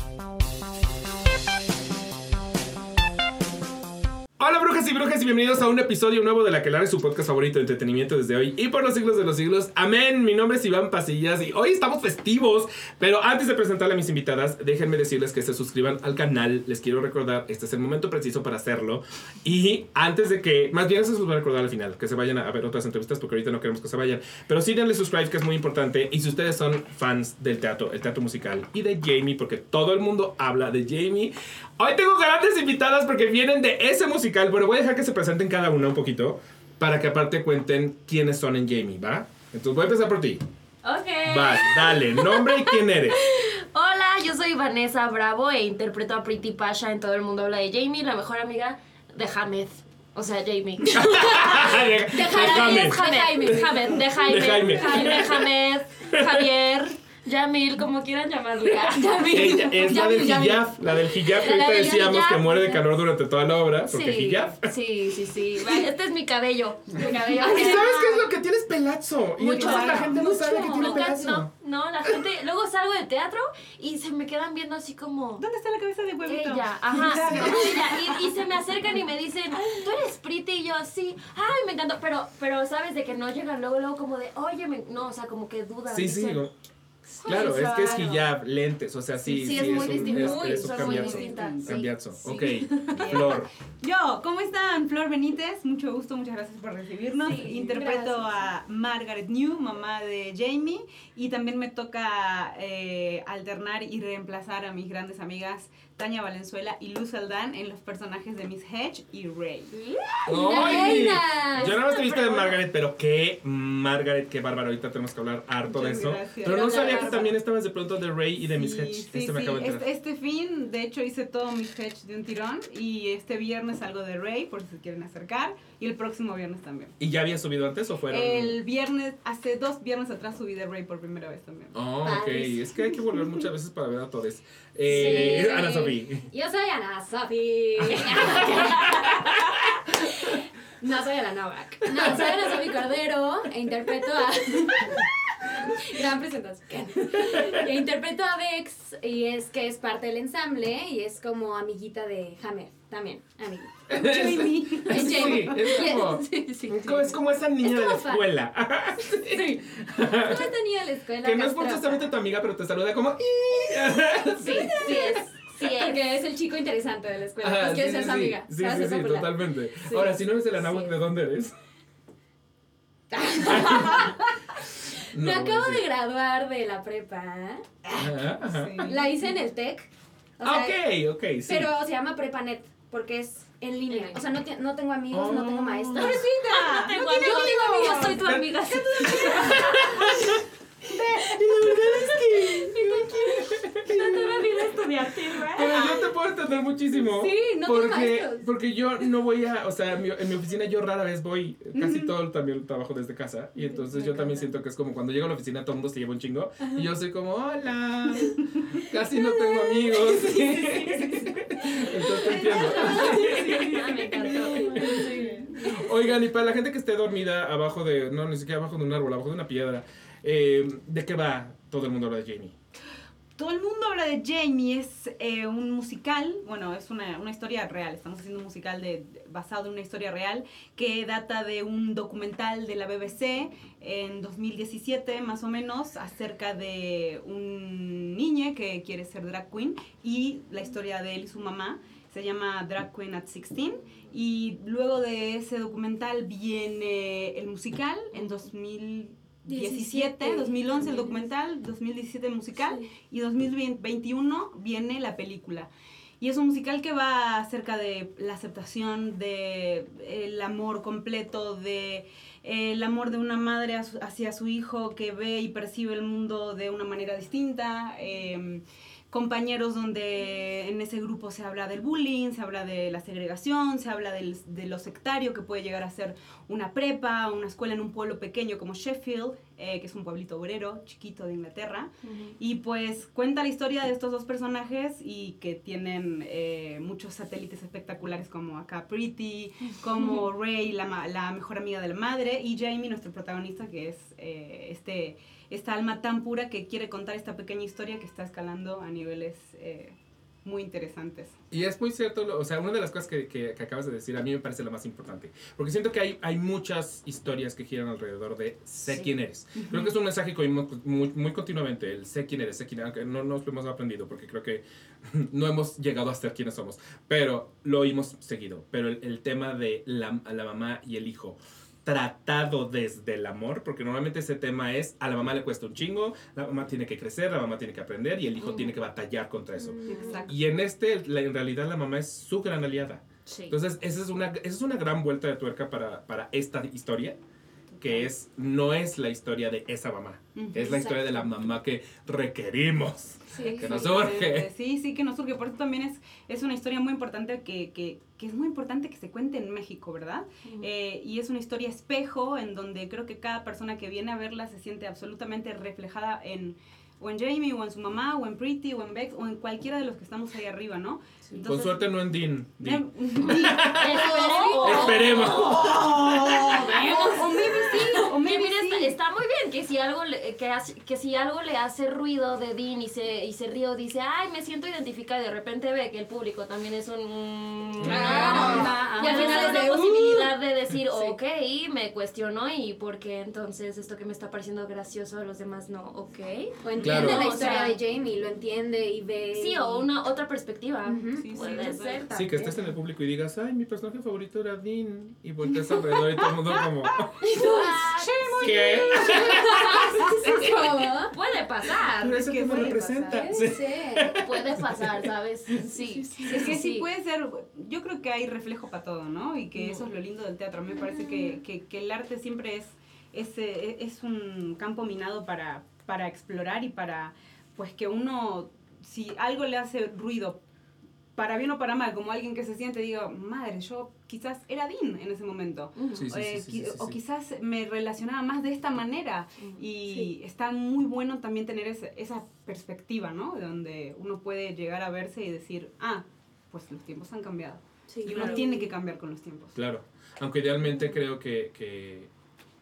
Hola brujas y brujas y bienvenidos a un episodio nuevo de La que es su podcast favorito de entretenimiento desde hoy y por los siglos de los siglos. Amén, mi nombre es Iván Pasillas y hoy estamos festivos, pero antes de presentarle a mis invitadas, déjenme decirles que se suscriban al canal, les quiero recordar, este es el momento preciso para hacerlo. Y antes de que, más bien se los voy a recordar al final, que se vayan a ver otras entrevistas porque ahorita no queremos que se vayan, pero sí denle subscribe que es muy importante. Y si ustedes son fans del teatro, el teatro musical y de Jamie, porque todo el mundo habla de Jamie, hoy tengo grandes invitadas porque vienen de ese musical. Bueno, voy a dejar que se presenten cada una un poquito para que aparte cuenten quiénes son en Jamie, ¿va? Entonces voy a empezar por ti. Ok. Vas, dale, nombre y quién eres. Hola, yo soy Vanessa Bravo e interpreto a Pretty Pasha en Todo el Mundo Habla de Jamie, la mejor amiga de Hamed. O sea, Jamie. de, Jaime. De Jaime. De Jaime. De Jaime. Javier. Yamil, como quieran llamarle. Yamil. es la del hijab, la del hijab que ahorita decíamos que muere de calor durante toda la obra, porque sí, hijab. Sí, sí, sí. Este es mi cabello. Mi cabello. ¿Y sabes qué es lo que tienes pelazo? Y Mucho. entonces la gente no sabe que tiene pelazo. No, no, la gente, luego salgo de teatro y se me quedan viendo así como... ¿Dónde está la cabeza de huevito? Ella, ajá, ella. Y, y, se me acercan y me dicen, tú eres pretty, y yo, sí, ay, me encantó, pero, pero sabes de que no llegan luego, luego como de, oye, no, o sea, como que dudan. Sí, sí, Claro, es que es hijab, lentes, o sea, sí. Sí, es muy distinto. Es, un cambiazo. Cambiazo. Ok, Flor. Yo, ¿cómo están? Flor Benítez, mucho gusto, muchas gracias por recibirnos. Interpreto a Margaret New, mamá de Jamie, y también me toca eh, alternar y reemplazar a mis grandes amigas Tania Valenzuela y Luz Aldán en los personajes de Miss Hedge y Ray. ¡Ay! Yo no te viste de Margaret, pero qué Margaret, qué bárbaro. Ahorita tenemos que hablar harto de eso. Pero no sabía que también estabas de pronto de Ray y de Miss Hedge. Sí, este, me acabo de este, este, fin, de hecho, hice todo Miss Hedge de un tirón. Y este viernes algo de Ray, por si se quieren acercar. Y el próximo viernes también. ¿Y ya habías subido antes o fueron? El viernes, hace dos viernes atrás subí de Ray por primera vez también. Oh, ok. Es que hay que volver muchas veces para ver a todos. Eh, Ana Sofía. Yo soy Ana Sofía. no soy Ana Novak. No, soy Ana Sofía Cordero e interpreto a. Gran presentación. E interpreto a Vex y es que es parte del ensamble y es como amiguita de Hammer también, amiguita. Jamie. Es Jamie. es como, sí, sí, es como esa niña de la escuela. sí. Como esta niña de la escuela. Que no es forzosamente tu amiga, pero te saluda como. sí, sí es. Sí, que es el chico interesante de la escuela. Ajá, pues quieres ser su amiga. Sí, sí, sí, totalmente. Ahora, si no eres el anáhuac, ¿de dónde eres? Me acabo de graduar de la prepa. La hice en el TEC. ah, ok, ok, sí. Pero se llama PrepaNet porque es en línea. O sea, no, no tengo amigos, no tengo maestros. ¡Pobrecita! No tengo amigos. Yo soy tu amiga. y la verdad es que no quiero. No tengo vida estudiantil, Pero yo te puedo entender muchísimo. Sí, no porque, tengo porque yo no voy a, o sea, en mi, oficina yo rara vez voy, casi todo también trabajo desde casa. Y entonces yo también siento que es como cuando llego a la oficina todo el mundo se lleva un chingo. Y yo soy como, hola, casi no tengo amigos. entonces te entiendo. Me encantó. Oigan, y para la gente que esté dormida abajo de, no, ni siquiera abajo de un árbol, abajo de una piedra, eh, ¿De qué va todo el mundo habla de Jamie? Todo el mundo habla de Jamie, es eh, un musical, bueno, es una, una, historia real, estamos haciendo un musical de, basado en una historia real que data de un documental de la BBC en 2017 más o menos acerca de un niño que quiere ser drag queen y la historia de él y su mamá se llama Drag Queen at 16 y luego de ese documental viene el musical en 2000 17, 2011 el documental, 2017 el musical y 2021 viene la película. Y es un musical que va acerca de la aceptación, de el amor completo, de el amor de una madre hacia su hijo que ve y percibe el mundo de una manera distinta. Eh, compañeros donde en ese grupo se habla del bullying, se habla de la segregación, se habla del, de lo sectario que puede llegar a ser una prepa, una escuela en un pueblo pequeño como Sheffield, eh, que es un pueblito obrero chiquito de Inglaterra. Y pues cuenta la historia de estos dos personajes y que tienen eh, muchos satélites espectaculares como acá Pretty, como Ray, la, la, mejor amiga de la madre, y Jamie, nuestro protagonista, que es eh, este esta alma tan pura que quiere contar esta pequeña historia que está escalando a niveles eh, muy interesantes. Y es muy cierto, o sea, una de las cosas que, que- que acabas de decir a mí me parece la más importante. Porque siento que hay, hay muchas historias que giran alrededor de sé Sí. quién eres. Creo que es un mensaje que oímos muy, muy continuamente, el sé quién eres, sé quién eres, no nos lo hemos aprendido porque creo que no hemos llegado a ser quienes somos, pero lo oímos seguido. Pero el, el tema de la, la mamá y el hijo tratado desde el amor, porque normalmente ese tema es a la mamá le cuesta un chingo, la mamá tiene que crecer, la mamá tiene que aprender y el hijo Mm. tiene que batallar contra eso. Exacto. Y en este, la- en realidad, la mamá es su gran aliada. Sí. Entonces, esa es una, esa es una gran vuelta de tuerca para, para esta historia, que es, no es la historia de esa mamá, es la historia de la mamá que requerimos. Sí, que nos sí. surge. Sí, sí, que nos surge. Por eso también es, es una historia muy importante que, que, que es muy importante que se cuente en México, ¿verdad? Eh, y es una historia espejo en donde creo que cada persona que viene a verla se siente absolutamente reflejada en o en Jamie, o en su mamá, o en Pretty, o en Bex, o en cualquiera de los que estamos ahí arriba, ¿no? Sí. Con suerte no en Dean. Dean. Esperemos. Esperemos. o maybe sí, o Que maybe mira, sí. está, está muy bien que si algo le, que, hace- que si algo le hace ruido de Dean y se, y se ríe o dice, ay, me siento identificada y de repente ve que el público también es un... Ah, Y al final es la uh, posibilidad de decir, Sí. ok, me cuestionó y porque entonces esto que me está pareciendo gracioso a los demás no, ok. O entiende Claro. la O historia sea, de Jamie, lo entiende y ve. Sí, o una otra perspectiva. Ujú. Sí, sí, Puede total. ser Sí, también. que estés en el público y digas, ay, mi personaje favorito era Dean. Y volteas alrededor y todo el mundo como, ¿qué? Puede pasar. Pero eso que me puede representa. Puede Sí. ser. Puede pasar, ¿sabes? Sí. Es que sí puede ser, yo creo que hay reflejo para todo, ¿no? Y que eso es lo lindo del teatro. A mí me parece que, que, que el arte siempre es, es, eh, es un campo minado para, para explorar y para, pues que uno, si algo le hace ruido, para bien o para mal, como alguien que se siente, diga, madre, yo quizás era Dean en ese momento. Sí, Eh, sí, sí, o quizás me relacionaba más de esta manera y está muy bueno también tener ese- esa perspectiva, ¿no? Donde uno puede llegar a verse y decir, ah, pues los tiempos han cambiado Sí, y uno claro. tiene que cambiar con los tiempos. Claro, aunque idealmente creo que, que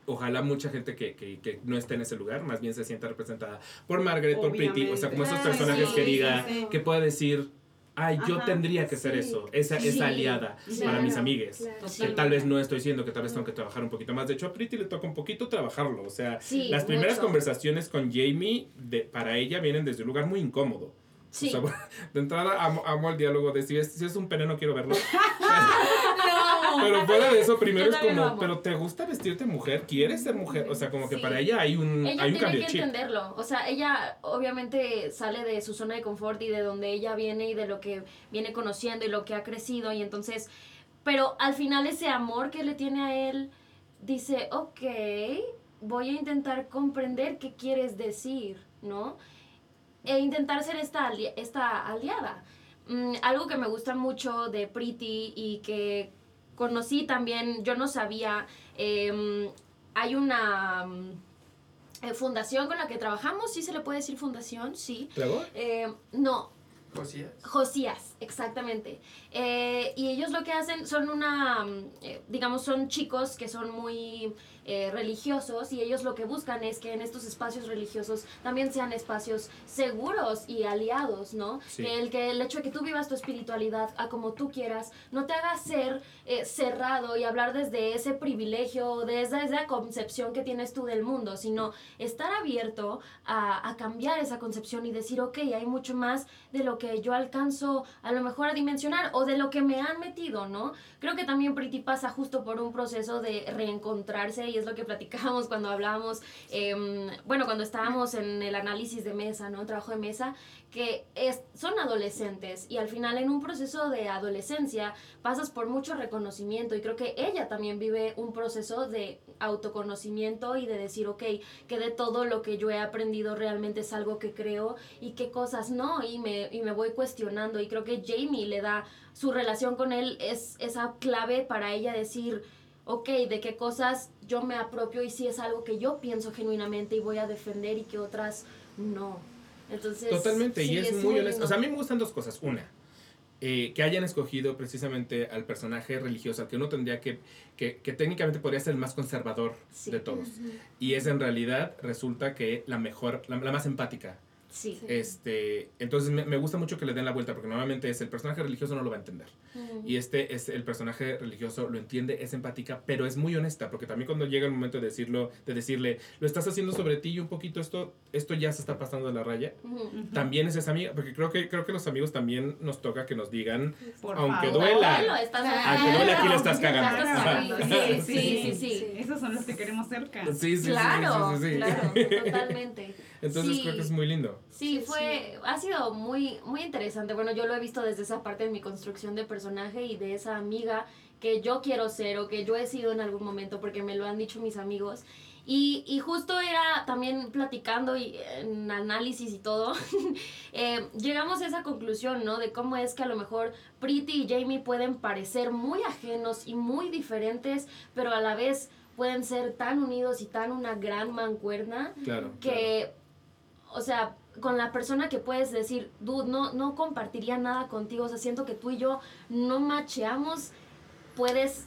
ojalá mucha gente que, que, que no esté en ese lugar, más bien se sienta representada por Margaret, por Pretty, o sea, como esos personajes que diga, sí, sí. que pueda decir, ay, yo tendría que ser eso, esa, esa Sí, aliada sí. para mis amigues. claro. Que tal vez no estoy siendo, que tal vez tengo que trabajar un poquito más. De hecho, a Pretty le toca un poquito trabajarlo. O sea, Sí, las primeras mucho. conversaciones con Jamie, de, para ella, vienen desde un lugar muy incómodo. Sí. O sea, de entrada amo, amo el diálogo de si es, si es un pene no quiero verlo. Pero fuera de eso, primero es como, pero ¿te gusta vestirte mujer? ¿Quieres ser mujer? O sea, como que Sí. para ella hay un, Ella hay un tiene cambio que de chip. entenderlo. O sea, ella obviamente sale de su zona de confort y de donde ella viene y de lo que viene conociendo y lo que ha crecido. Y entonces, pero al final ese amor que le tiene a él, dice, ok, voy a intentar comprender qué quieres decir, ¿no? E intentar ser esta, ali- esta aliada. Mm, algo que me gusta mucho de Pretty y que conocí también, yo no sabía, em, hay una mm, eh, fundación con la que trabajamos, ¿sí se le puede decir fundación? Sí. Eh, no, Josías. Josías, exactamente. Eh, y ellos lo que hacen son una, mm, eh, digamos, son chicos que son muy eh, religiosos y ellos lo que buscan es que en estos espacios religiosos también sean espacios seguros y aliados, ¿no? Sí. Que el, que el hecho de que tú vivas tu espiritualidad a como tú quieras no te haga ser eh, cerrado y hablar desde ese privilegio, desde esa concepción que tienes tú del mundo, sino estar abierto a, a cambiar esa concepción y decir, ok, hay mucho más de lo que yo alcanzo a lo mejor a dimensionar o de lo que me han metido, ¿no? Creo que también Pretty pasa justo por un proceso de reencontrarse y es lo que platicábamos cuando hablábamos, em, bueno, cuando estábamos en el análisis de mesa, ¿no? Trabajo de mesa, que es, son adolescentes y al final en un proceso de adolescencia pasas por mucho reconocimiento y creo que ella también vive un proceso de autoconocimiento y de decir, ok, que de todo lo que yo he aprendido realmente es algo que creo y qué cosas no y me, y me voy cuestionando y creo que Jamie le da su relación con él es esa clave para ella decir, ok, de qué cosas yo me apropio y si es algo que yo pienso genuinamente y voy a defender y que otras no. Entonces, Totalmente, sí, y es, muy honesto. O sea, a mí me gustan dos cosas. Una, eh, que hayan escogido precisamente al personaje religioso, al que uno tendría que, que, que técnicamente podría ser el más conservador Sí. de todos. Y es en realidad, resulta que la mejor, la, la más empática. Sí. Este, entonces me, me gusta mucho que le den la vuelta, porque normalmente es el personaje religioso no lo va a entender. Y este es el personaje religioso, lo entiende, es empática, pero es muy honesta, porque también cuando llega el momento de decirlo, de decirle, lo estás haciendo sobre ti y un poquito esto, esto ya se está pasando de la raya. Ujú. También es esa amiga, porque creo que, creo que los amigos también nos toca que nos digan, Por Aunque favor. duela. Abuelo, estás Ah, aunque duele aquí lo estás cagando. Claro. Ajá. Sí, sí, sí, sí. Esos son los que queremos cerca. Sí, sí, sí, claro, sí, sí, sí. claro, totalmente. Entonces Sí. creo que es muy lindo. Sí, Sí, fue, ha sido muy, muy interesante. Bueno, yo lo he visto desde esa parte de mi construcción de personaje y de esa amiga que yo quiero ser o que yo he sido en algún momento porque me lo han dicho mis amigos. Y, y justo era también platicando y en análisis y todo, eh, llegamos a esa conclusión, ¿no? De cómo es que a lo mejor Pretty y Jamie pueden parecer muy ajenos y muy diferentes, pero a la vez pueden ser tan unidos y tan una gran mancuerna Claro. que, o sea, con la persona que puedes decir, dude, no, no compartiría nada contigo, o sea, siento que tú y yo no macheamos, puedes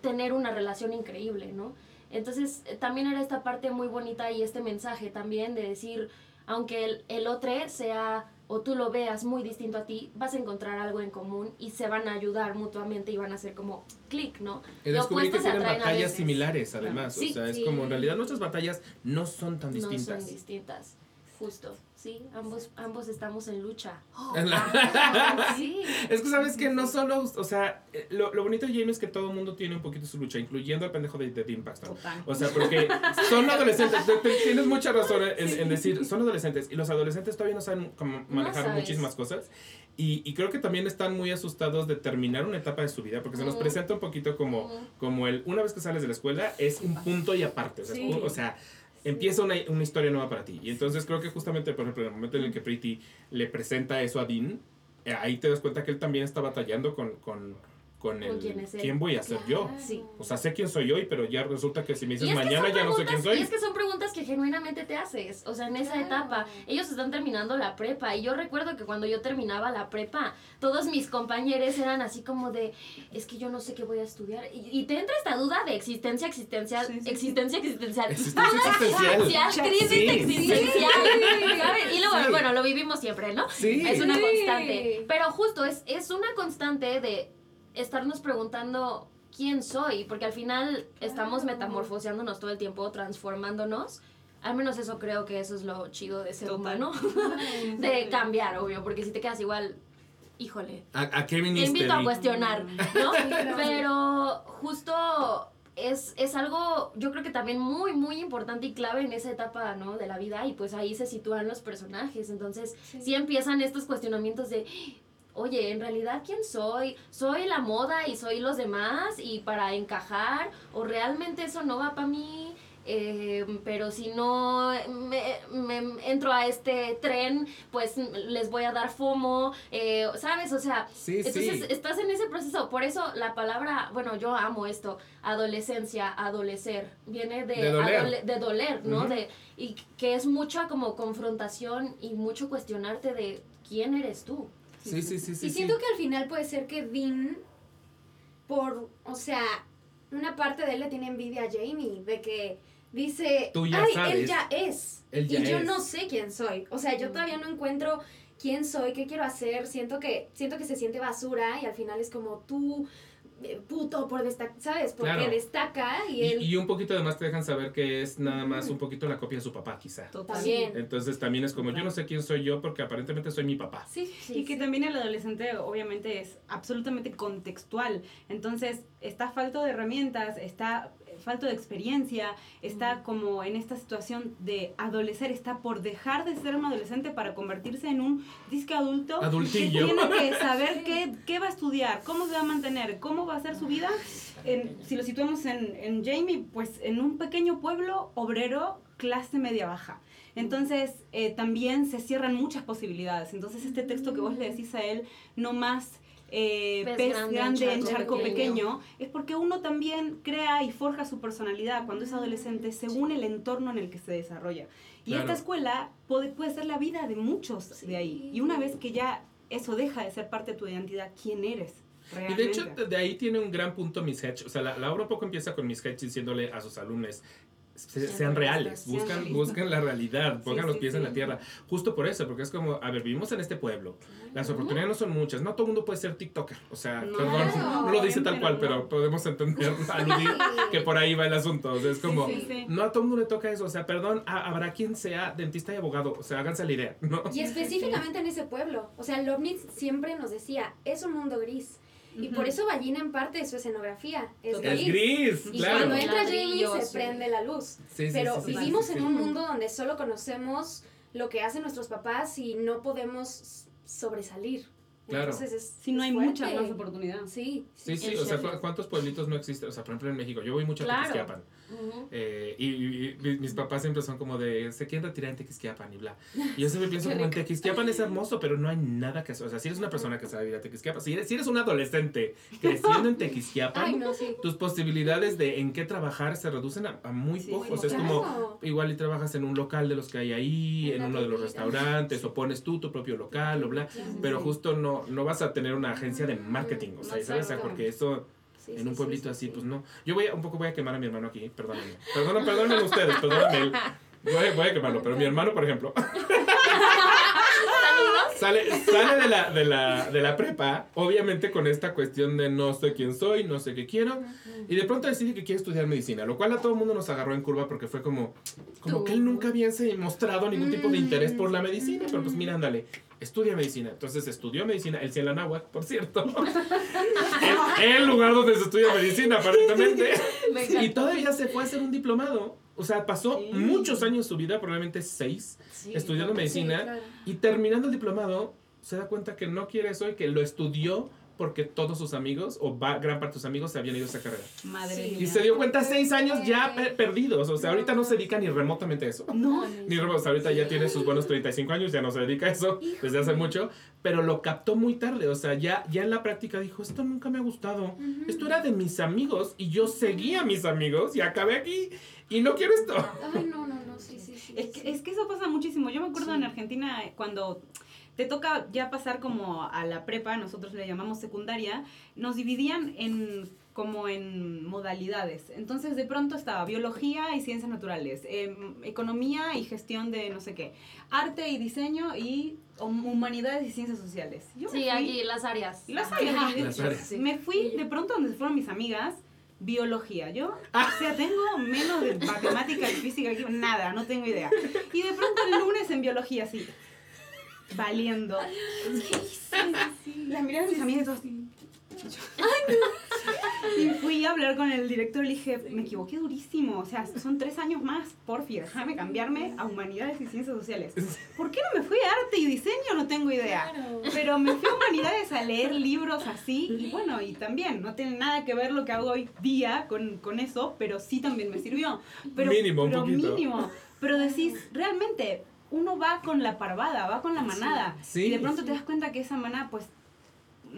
tener una relación increíble, ¿no? Entonces, eh, también era esta parte muy bonita y este mensaje también de decir, aunque el, el otro sea o tú lo veas muy distinto a ti, vas a encontrar algo en común y se van a ayudar mutuamente y van a hacer como clic, ¿no? Y Lo descubrí que tienen a batallas similares, además. Sí, o sea, es sí. como en realidad nuestras batallas no son tan No distintas. son distintas, justo. Sí, ambos, ambos estamos en lucha. En la- Ah, sí. Es que sabes que no solo, o sea, eh, lo, lo bonito de Jamie es que todo el mundo tiene un poquito su lucha, incluyendo al pendejo de, de Dean Paxton. Total. O sea, porque son adolescentes, te- te- tienes mucha razón en, en decir, son adolescentes, y los adolescentes todavía no saben cómo manejar muchísimas cosas, y, y creo que también están muy asustados de terminar una etapa de su vida, porque se nos presenta un poquito como, como el, una vez que sales de la escuela, es un punto y aparte, o sea, Sí. o sea empieza una, una historia nueva para ti. Y entonces creo que justamente, por ejemplo, en el momento en el que Pretty le presenta eso a Dean, eh, ahí te das cuenta que él también está batallando con, con, con el quién es él. quién voy a ser yo. Sí. O sea, sé quién soy hoy, pero ya resulta que si me dices mañana ya no sé quién soy. Y es que son preguntas que genuinamente te haces, o sea, en esa Claro. etapa. Ellos están terminando la prepa y yo recuerdo que cuando yo terminaba la prepa, todos mis compañeros eran así como de, es que yo no sé qué voy a estudiar. Y, y te entra esta duda de existencia existencial, Sí, sí, sí. existencia existencial. Existencia existencial. Crisis existencial. ¿sabes? Y luego, Sí. bueno, lo vivimos siempre, ¿no? Sí. Es una constante. Pero justo es, es una constante de estarnos preguntando quién soy, porque al final estamos Claro. metamorfoseándonos todo el tiempo, transformándonos. Al menos eso creo que eso es lo chido de ser Total. humano. de cambiar, obvio, porque si te quedas igual, híjole, ¿A, a qué te viniste? invito a cuestionar, ¿no? Pero justo es, es algo, yo creo que también muy, muy importante y clave en esa etapa, ¿no? De la vida y pues ahí se sitúan los personajes. Entonces, sí, empiezan estos cuestionamientos de, oye, en realidad, ¿quién soy? ¿Soy la moda y soy los demás y para encajar? ¿O realmente eso no va para mí? Eh, pero si no me, me entro a este tren, pues les voy a dar FOMO, eh, ¿sabes? O sea, Sí, entonces sí. estás en ese proceso. Por eso la palabra, bueno, yo amo esto, adolescencia, adolecer, viene de, De doler. adole- de doler, ¿no? De, y que es mucha como confrontación y mucho cuestionarte de quién eres tú. Sí, sí, sí, sí. y sí. siento que al final puede ser que Dean, por, o sea, una parte de él le tiene envidia a Jamie, de que dice, Tú ya ay, sabes. él ya es. Él ya y yo es. no sé quién soy. O sea, yo todavía no encuentro quién soy, qué quiero hacer. Siento que, siento que se siente basura y al final es como tú, puto, por destacar, ¿sabes? Porque Claro. destaca y él y un poquito además te dejan saber que es nada más un poquito la copia de su papá, quizá. Total. también. Entonces también es como, yo no sé quién soy yo porque aparentemente soy mi papá. Sí, Y que también el adolescente obviamente es absolutamente contextual. Entonces está falto de herramientas, está falto de experiencia, está como en esta situación de adolecer, está por dejar de ser un adolescente para convertirse en un disque adulto Adultillo. que tiene que saber qué, qué va a estudiar, cómo se va a mantener, cómo va a ser su vida. En- si lo situamos en, en Jamie, pues en un pequeño pueblo obrero, clase media baja. Entonces, eh, también se cierran muchas posibilidades. Entonces, este texto que vos le decís a él, no más eh, Pez pez, grande grande, en charco charco pequeño. pequeño, es porque uno también crea y forja su personalidad cuando es adolescente según el entorno en el que se desarrolla. Y Claro. esta escuela puede, puede ser la vida de muchos de ahí. Y una vez que ya eso deja de ser parte de tu identidad, quién eres. Y Realmente. de hecho, de de ahí tiene un gran punto Miss Hedge. O sea, la, la obra un poco empieza con Miss Hedge diciéndole a sus alumnos, se- Sean reales, buscan, buscan la realidad, pongan los sí, pies en sí. la tierra. Justo por eso, porque es como, a ver, vivimos en este pueblo, las oportunidades no son muchas, no todo el mundo puede ser TikToker. O sea, No, perdón, no, no lo dice tal cual, no. pero podemos entender, aludir que por ahí va el asunto. O sea, es como, sí, sí. no a todo el mundo le toca eso. O sea, perdón, ha- habrá quien sea dentista y abogado. O sea, háganse la idea, ¿no? Y específicamente en ese pueblo. O sea, Lovnitz siempre nos decía, es un mundo gris. Y por eso Ballina en parte de su escenografía es Total. Es gris. gris, Y claro. cuando entra Jamie se sí. prende la luz. Sí, sí, Pero sí, sí, sí, vivimos sí, en sí. un mundo donde solo conocemos lo que hacen nuestros papás y no podemos sobresalir. Claro. Entonces es Si no hay muchas más oportunidades. Sí, Sí, sí, o sea, jefe. ¿cu- ¿cuántos pueblitos no existen? O sea, por ejemplo, en México, yo voy mucho a Claro. Eh, y, y- y mis- papás siempre son como de, se quieren retirar en Tequisquiapan y bla. Y yo siempre pienso como en Tequisquiapan es hermoso, pero no hay nada que hacer. O sea, si eres una persona que sabe ir a Tequisquiapan, si eres, si eres un adolescente creciendo en Tequisquiapan, Ay, no, sí. tus posibilidades de en qué trabajar se reducen a, a muy Sí, poco. O sea, es como, igual y trabajas en un local de los que hay ahí, En uno de los restaurantes, o pones tú tu propio local, o bla. Pero justo no, no vas a tener una agencia de marketing, o sea, ¿sabes? O sea, porque eso Sí, en sí, un pueblito sí, así, sí. pues no. Yo voy a, un poco voy a quemar a mi hermano aquí, perdónenme. Perdónenme, perdónenme ustedes, perdónenme. Voy, a- voy a quemarlo, pero mi hermano, por ejemplo, sale, sale de, la, de, la, de la prepa, obviamente con esta cuestión de no sé quién soy, no sé qué quiero, y de pronto decide que quiere estudiar medicina, lo cual a todo el mundo nos agarró en curva porque fue como, como que él nunca había mostrado ningún tipo de interés por la medicina, pero pues mira, ándale. Estudia medicina. Entonces estudió medicina. La náhuatl, por cierto. el, el lugar donde se estudia medicina, aparentemente. Me. Y todavía se fue a hacer un diplomado. O sea, pasó Sí. muchos años de su vida, probablemente seis, Sí, estudiando medicina. claro. Y terminando el diplomado, se da cuenta que no quiere eso y que lo estudió porque todos sus amigos, o va- gran parte de sus amigos, se habían ido a esa carrera. Madre Sí. mía. Y se dio cuenta seis años ya pe- perdidos. O sea, ahorita no se dedica ni remotamente a eso. No. Ni remotamente. Ahorita ya tiene sus buenos 35 años, ya no se dedica a eso desde hace mucho. Pero lo captó muy tarde. O sea, ya, ya en la práctica dijo, esto nunca me ha gustado. Esto era de mis amigos y yo seguía a mis amigos y acabé aquí y no quiero esto. Ay, no, no, no, sí, sí, sí. Es sí. que, es que eso pasa muchísimo. Yo me acuerdo Sí. en Argentina eh, cuando te toca ya pasar como a la prepa, nosotros le llamamos secundaria, nos dividían en como en modalidades. Entonces de pronto estaba biología y ciencias naturales, em, economía y gestión de no sé qué, arte y diseño y hum- humanidades y ciencias sociales. Yo Sí, aquí las áreas. Las áreas. Las áreas. Sí. Me fui de pronto donde fueron mis amigas, biología. Yo, o sea, tengo menos de matemática y física, que nada, no tengo idea. Y de pronto el lunes en biología, así, valiendo. La mirada de mis amigas, todos, Y fui a hablar con el director y le dije, me equivoqué durísimo, o sea, son tres años más, porfi, déjame cambiarme a humanidades y ciencias sociales. ¿Por qué no me fui a arte y diseño? No tengo idea. Claro. Pero me fui a humanidades a leer libros así y bueno, y también no tiene nada que ver lo que hago hoy día con, con eso, pero sí también me sirvió. Pero, Mínimo, un pero poquito. mínimo. Pero decís, realmente, uno va con la parvada, va con la manada. Sí. y de pronto te das cuenta que esa manada, pues...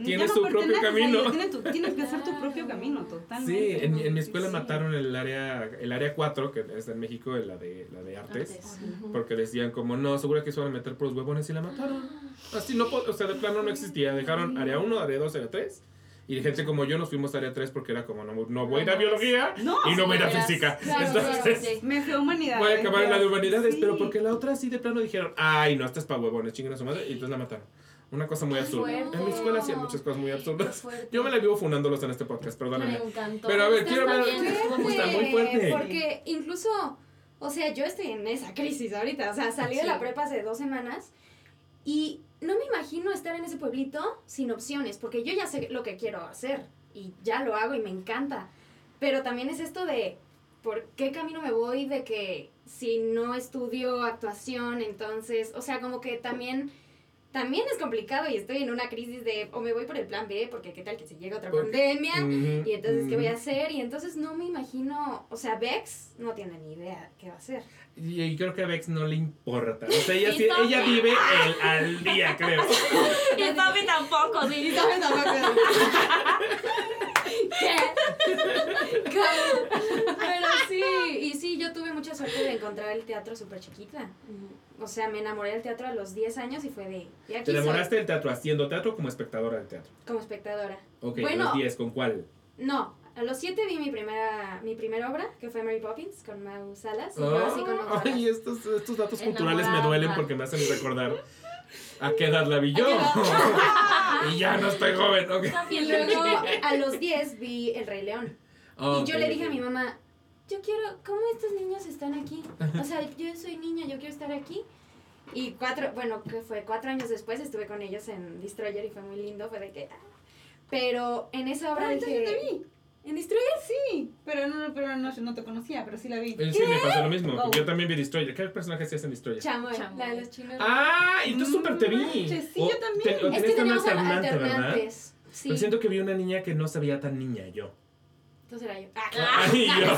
Tiene no su propio camino. ellos, Tienes, tu- tienes que hacer tu propio camino, totalmente. Sí, en, mi- en mi escuela Sí. mataron el área, el área 4, que está en México, la de, la de artes. Artes. Porque decían como, no, seguro que se van a meter por los huevones y la mataron. Así no, o sea, de plano no existía. Dejaron área 1, área 2, área 3. Y gente como yo nos fuimos a área 3 porque era como, no, no voy a ir a biología No, y no voy a ir a física. Claro, Entonces, sí. Me fui a humanidades. voy a acabar en la de humanidades, Sí. pero porque la otra sí de plano dijeron, ay, no, esta es para huevones, chinguen a su madre, y entonces la mataron. Una cosa muy absurda. En mi escuela hacían muchas cosas muy absurdas. Yo me la vivo fundándolos en este podcast, perdónenme. Me encantó. Pero a ver, quiero muy Está muy fuerte. Porque incluso, o sea, yo estoy en esa crisis ahorita. O sea, salí de la prepa hace dos semanas y no me imagino estar en ese pueblito sin opciones, porque yo ya sé lo que quiero hacer y ya lo hago y me encanta. Pero también es esto de por qué camino me voy, de que si no estudio actuación, entonces, o sea, como que también... También es complicado y estoy en una crisis de o me voy por el plan B, porque qué tal que se llega otra pandemia, y entonces, ¿qué voy a hacer? Y entonces no me imagino, o sea, Bex no tiene ni idea qué va a hacer. Y, y creo que a Vex no le importa. O sea, ella, Y sí- Tommy. ella vive el, al día, creo. Y Tommy tampoco, sí. ¿Qué? ¿Cómo? Pero sí, y sí, yo tuve mucha suerte de encontrar el teatro súper chiquita. O sea, me enamoré del teatro a los 10 años y fue de... Y aquí ¿Te soy, enamoraste del teatro haciendo teatro o como espectadora del teatro? como espectadora. Ok, Bueno. los 10, ¿con cuál? No, a los 7 vi mi primera, mi primera obra, que fue Mary Poppins, con Mau Salas. Y yo así con Mau Ah, Ay, Salas. estos, estos datos culturales me duelen porque me hacen recordar a qué edad la vi yo. y ya no estoy joven, ok. Y luego a los 10 vi El Rey León. Y yo le dije a mi mamá, yo quiero, ¿cómo estos niños están aquí? O sea, yo soy niña, yo quiero estar aquí. Y cuatro, bueno, que fue cuatro años después estuve con ellos en Destroyer y fue muy lindo, fue de que... ah. Pero en esa obra Ah, dije... te vi. ¿En Destroyer? Sí, pero no, pero no, no te conocía, pero sí la vi. Sí, me pasó lo mismo. Oh. Yo también vi Destroyer. ¿Qué personaje hacías en Destroyer? Chamoy, la de los chinos. Ah, y tú No súper te vi. sí, O yo también. es que teníamos alternantes. Sí, Pero siento que vi una niña que no se veía tan niña yo. entonces era yo. Ah, Ay, yo.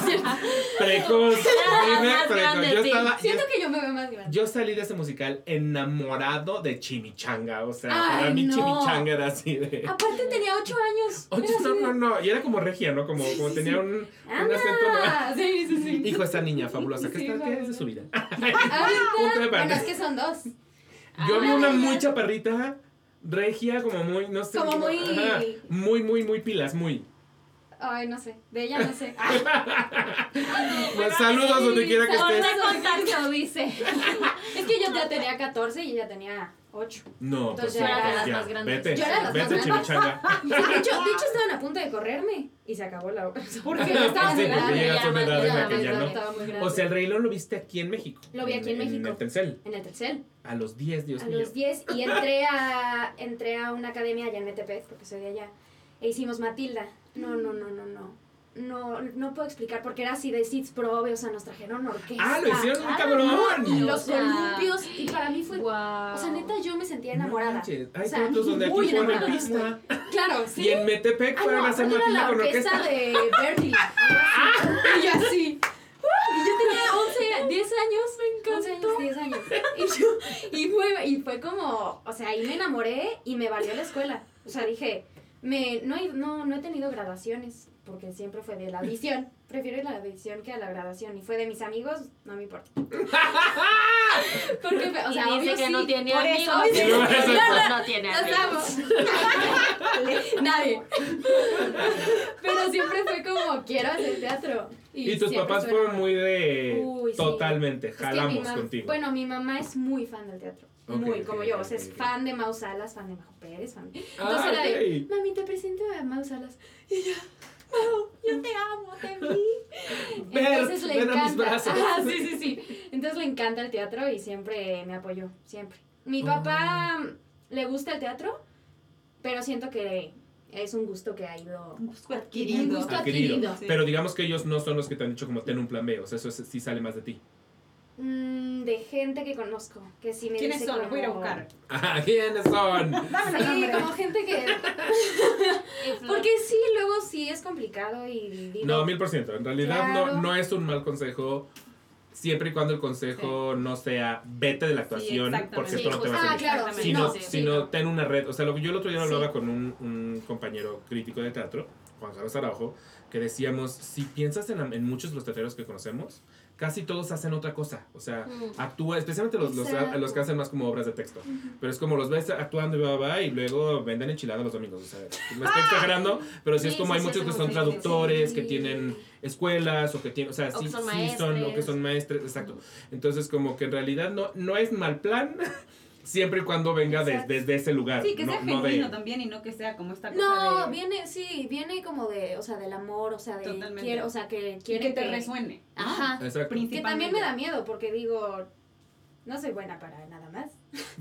Precoz. Precoz. grande, Yo estaba. Siento que yo grande. yo salí de ese musical enamorado de Chimichanga. O sea, Ay, para mí no. Chimichanga era así de. Aparte tenía ocho años. Así no, de- no, no. Y era como regia, ¿no? Como, como sí, tenía un, un acento. ¿no? Sí, sí, sí. Hijo, esta niña fabulosa. ¿Qué, está, ¿Qué es de su vida? Ahorita, Punto de bueno, es que son dos. Yo vi una muy chaparrita, regia, como muy, no sé. Como muy- ajá, muy, muy, muy pilas, muy. Ay, no sé. De ella no sé. Pues, saludos donde quiera que estés. contacto, dice. Es que yo ya tenía 14 y ella tenía 8. No, pues Entonces, ya, yo era de las ya, más grandes. vete, Yo era las vete más grandes. chimichanga. De hecho, de hecho, estaban a punto de correrme y se acabó la obra. Porque Sí, estaba muy grande. a una edad en la que ya no. Estaba muy grande. O sea, el Rey León lo viste aquí en México. Lo vi aquí en México. En el Telcel. En el Telcel. A los 10, Dios a mío. los 10 y entré a, entré a una academia allá en Metepec, porque soy de allá, e hicimos Matilda. No, no, no, no, no. No, no puedo explicar porque era así de Seeds Probe, o sea, nos trajeron orquesta. Ah, lo hicieron Ah, cabrón. Y O los sea, columpios, y para mí fue... Wow. O sea, neta, yo me sentía No enamorada. manches, Hay O sea, teatros donde muy aquí ponen enamorada, pista. Claro, sí. Y en Metepec Ah, fueron no, a hacer Matilda la con orquesta orquesta. de algo así. Y yo así. Y yo tenía 11, 10 años. Me encantó. 10 años. Y, yo, y, fue, y fue como, o sea, ahí me enamoré y me valió la escuela. O sea, dije, me, no, he, no, no he tenido graduaciones porque siempre fue de la audición. Prefiero la audición que a la graduación. Y fue de mis amigos, no me importa. Porque, o sea, y dice obvio que no tiene por amigos. eso, Pues no, no tiene amigos. amo. Nadie. Pero siempre fue como, quiero hacer teatro. Y tus papás fueron muy de. Uy, sí. Totalmente, Es que mi jalamos contigo. Bueno, mi mamá es muy fan del teatro. Muy, como yo. O sea, es fan de Mau Salas, fan de Majo Pérez, fan de... Ah, Entonces era de, ok. mami, te presento a Mau Salas. Y yo, Mau, yo te amo, te vi. Ven, Entonces le ven a mis encanta. brazos. Ah, sí, sí, sí. Entonces le encanta el teatro y siempre me apoyó, siempre. Mi Oh. papá le gusta el teatro, pero siento que es un gusto que ha ido... Un gusto Un adquirido. gusto Adquirido. adquirido. Sí. Pero digamos que ellos no son los que te han dicho como ten un plan B. O sea, eso es- sí sale más de ti. Mm, de gente que conozco, que sí me ¿Quiénes dice son? Los voy a ir a buscar. Ah, ¿quiénes son? Sí, como gente que... Porque sí, luego sí es complicado y digo... No, mil por ciento. En realidad no, Claro. no es un mal consejo. Siempre y cuando el consejo no sea vete de la actuación exactamente. porque Sí, esto no te va a Ah, claro, sí, sino, no, sí, sino no. ten una red. O sea, lo que yo el otro día lo Sí. hablaba con un, un compañero crítico de teatro, Juan Carlos Araujo, que decíamos, si piensas en, en muchos de los teatreros que conocemos, casi todos hacen otra cosa. O sea, Mm. actúa, especialmente los, los, los que hacen más como obras de texto. Pero es como los ves actuando y y luego venden enchiladas los domingos. O sea, me estoy exagerando, pero sí, es Sí, como sí, hay sí, muchos que son traductores, que tienen escuelas o que tienen, o sea, O sí, son sí son, o que son maestres, exacto. Entonces, como que en realidad no, no es mal plan, siempre y cuando venga de- desde ese lugar. Sí, que no, sea no de- genuino también y no que sea como esta cosa No, de... viene, sí, viene como de, o sea, del amor, o sea, de Totalmente. quiero, o sea, que quiere que te resuene. Ajá. Exacto. Principalmente. Que también me da miedo porque digo, no soy buena para nada más.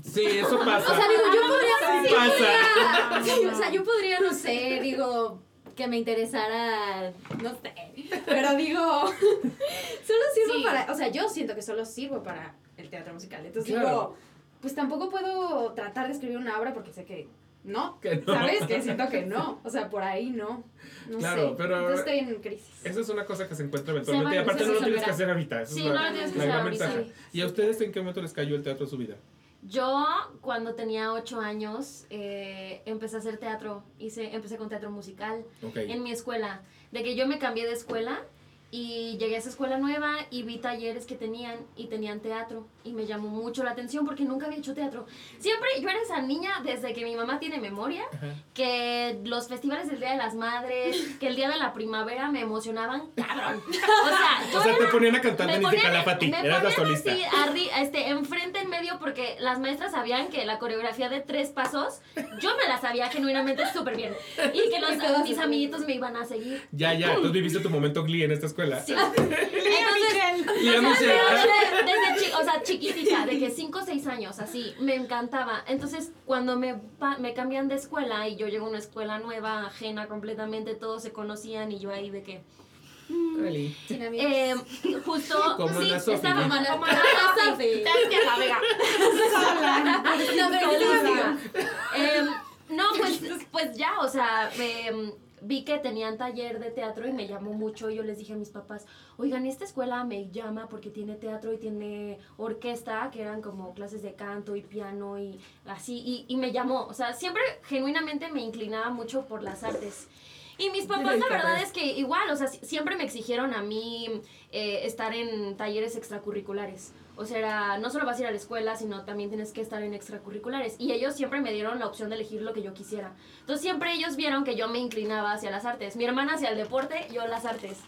Sí, eso pasa. O sea, digo, yo podría, Sí pasa. podría- sí, o sea, yo podría, no sé, digo, que me interesara, no sé, pero digo, solo sirvo Sí. para, o sea, yo siento que solo sirvo para el teatro musical. Entonces Claro. digo, pues tampoco puedo tratar de escribir una obra porque sé que no, Que no. ¿sabes? Que siento que no, o sea, por ahí no, no Claro, sé. pero- Entonces estoy en crisis. Esa es una cosa que se encuentra eventualmente. Se y aparte no lo tienes que hacer ahorita. Sí, es no lo tienes que la hacer gran ahorita. ventaja. ¿Y a ustedes en qué momento les cayó el teatro a su vida? Yo, cuando tenía ocho años, eh, empecé a hacer teatro. Hice, empecé con teatro musical Ok. en mi escuela. De que yo me cambié de escuela y llegué a esa escuela nueva y vi talleres que tenían y tenían teatro y me llamó mucho la atención porque nunca había hecho teatro. Siempre yo era esa niña desde que mi mamá tiene memoria, que los festivales del Día de las Madres, que el Día de la Primavera me emocionaban cabrón. O sea, yo O sea, te ponían a cantar me ponían- Calafati. me Eras la ponían solista. así, arri- este, enfrente, en medio, porque las maestras sabían que la coreografía de tres pasos, yo me la sabía genuinamente súper bien. Y que los, mis amiguitos me iban a seguir. Ya, ya. Entonces viviste tu momento Glee en esta escuela. Sí. Entonces, o sea, Michelle. pero desde, desde chi- o sea, chiquitita, de que 5 o 6 años, así, me encantaba. Entonces, cuando me, pa- me cambian de escuela y yo llego a una escuela nueva, ajena completamente, todos se conocían y yo ahí de que... Eh, justo. Em, no, pues, pues ya, o sea, em, vi que tenían taller de teatro y me llamó mucho. Y yo les dije a mis papás, oigan, esta escuela me llama porque tiene teatro y tiene orquesta, que eran como clases de canto y piano y así. Y, y me llamó, o sea, siempre genuinamente me inclinaba mucho por las artes. Y mis papás, la verdad es que igual, o sea, si- siempre me exigieron a mí eh, estar en talleres extracurriculares. O sea, era, no solo vas a ir a la escuela, sino también tienes que estar en extracurriculares. Y ellos siempre me dieron la opción de elegir lo que yo quisiera. Entonces siempre ellos vieron que yo me inclinaba hacia las artes. Mi hermana hacia el deporte, yo las artes.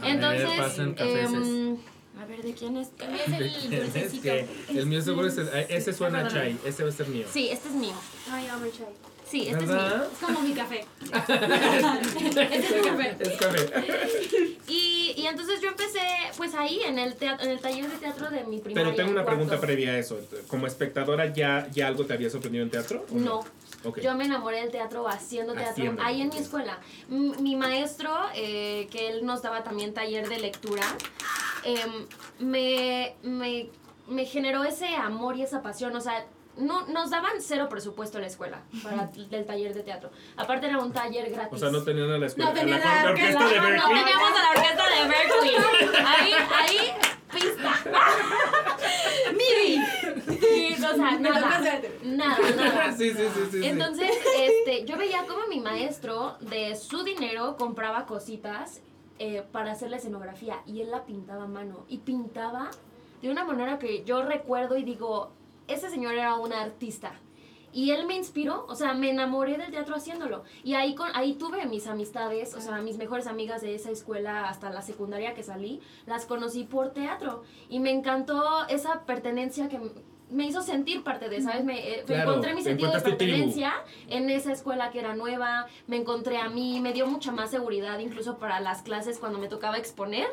A Entonces, ver, em, a ver, ¿de quién es? Es el Es que el mío seguro es el, ese suena a chai, ese va a ser mío. Sí, este es mío. Ay, amo chai. Sí, este es. ¿Verdad? Es como mi café. Este es mi café. Es café. Y, y entonces yo empecé, pues ahí, en el, teatro, en el taller de teatro de mi primaria. Pero tengo una cuarto. pregunta previa a eso. Como espectadora, ¿ya, ya algo te había sorprendido en teatro? o No. Yo me enamoré del teatro haciendo teatro Haciendo. ahí en mi escuela. Mi maestro, eh, que él nos daba también taller de lectura, em, me, me, me generó ese amor y esa pasión. O sea, no, nos daban cero presupuesto en la escuela para el taller de teatro. Aparte era un taller gratis. O sea, no tenían a la escuela. No tenían la, a la la orquesta de No, Berkeley. teníamos a la orquesta de Berkeley. Ahí, ahí, pista. ¡Miri! Sí, o sea, nada. Nada, nada. Sí, sí, sí, sí. sí. Entonces, este, yo veía como mi maestro de su dinero compraba cositas eh, para hacer la escenografía y él la pintaba a mano y pintaba de una manera que yo recuerdo y digo, ese señor era un artista. Y él me inspiró, o sea, me enamoré del teatro haciéndolo. Y ahí, con, ahí tuve mis amistades, o sea, mis mejores amigas de esa escuela hasta la secundaria que salí, las conocí por teatro. Y me encantó esa pertenencia que m- me hizo sentir parte de, ¿sabes? Me, eh, Claro, encontré mi sentido de pertenencia en esa escuela que era nueva, me encontré a mí, me dio mucha más seguridad incluso para las clases cuando me tocaba exponer.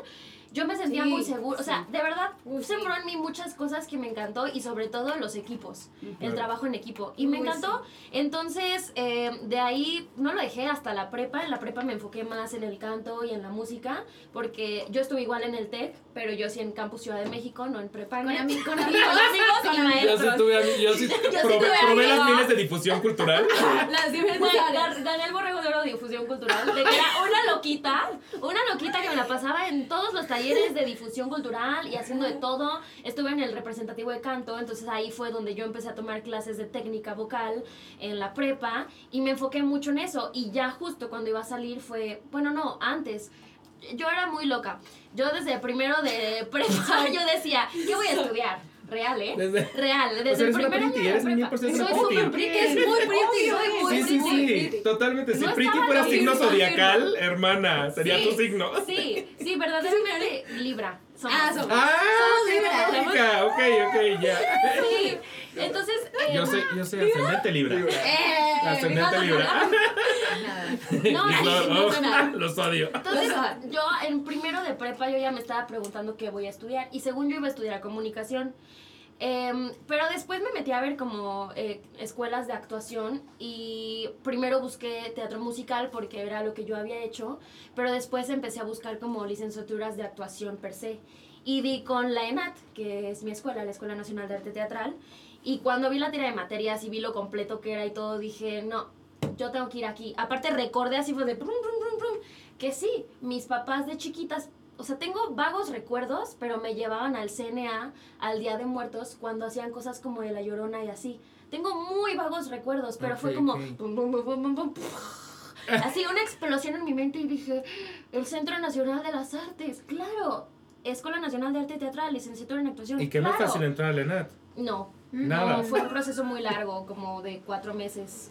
Yo me sentía Sí, muy segura, o sea, sí. de verdad, Uy, sí. sembró en mí muchas cosas que me encantó y sobre todo los equipos, el Claro. trabajo en equipo. Y me Uy, encantó, entonces eh, de ahí no lo dejé hasta la prepa, en la prepa me enfoqué más en el canto y en la música, porque yo estuve igual en el TEC, pero yo sí en Campus Ciudad de México, no en prepa. Con ami- con amigos. amigos y Con Yo sí maestros. tuve, a- yo sí probé, tuve probé las amigos. miles de difusión cultural. Las gan- gané el borrego de oro de difusión cultural. De que era una loquita, una loquita que me la pasaba en todos los talleres de difusión cultural y haciendo de todo. Estuve en el representativo de canto, entonces ahí fue donde yo empecé a tomar clases de técnica vocal en la prepa y me enfoqué mucho en eso. Y ya justo cuando iba a salir fue, bueno, no, antes. Yo era muy loca. Yo desde primero de prepa yo decía, ¿qué voy a estudiar? Real, ¿eh? Desde- Real, desde O sea, el primer año pretty, de eres prepa. Soy súper pretty. pretty, es muy pretty, soy muy Sí, sí, pretty. sí, totalmente. Si No estaba fuera signo zodiacal, hermana, sería Sí, tu signo. Sí, sí, verdaderamente Libra. Somos. Ah, somos. Ah, Somos Libra. lógica. Ok, ok, ya. Sí. Entonces, eh, Yo soy, yo soy ascendente Libra. Eh, Ascendente Libra. no, sí, lo- no oh, sé nada. los odio. Entonces, yo en primero de prepa yo ya me estaba preguntando qué voy a estudiar y según yo iba a estudiar comunicación. Em, pero después me metí a ver como eh, escuelas de actuación y primero busqué teatro musical porque era lo que yo había hecho, pero después empecé a buscar como licenciaturas de actuación per se. Y di con la ENAT, que es mi escuela, la Escuela Nacional de Arte Teatral. Y cuando vi la tira de materias y vi lo completo que era y todo, dije, no, yo tengo que ir aquí. Aparte recordé así fue de brum, brum, brum, brum, que sí, mis papás de chiquitas, o sea, tengo vagos recuerdos, pero me llevaban al CNA, al Día de Muertos, cuando hacían cosas como de La Llorona y así. Tengo muy vagos recuerdos, pero fue Ok, como... ok. bum, bum, bum, Así una explosión en mi mente y dije, el Centro Nacional de las Artes, claro. Escuela Nacional de Arte Teatral, licenciatura en actuación. ¿Y qué no es claro. fácil entrar a la ENAD? No, Nada. no, fue un proceso muy largo, como de cuatro meses.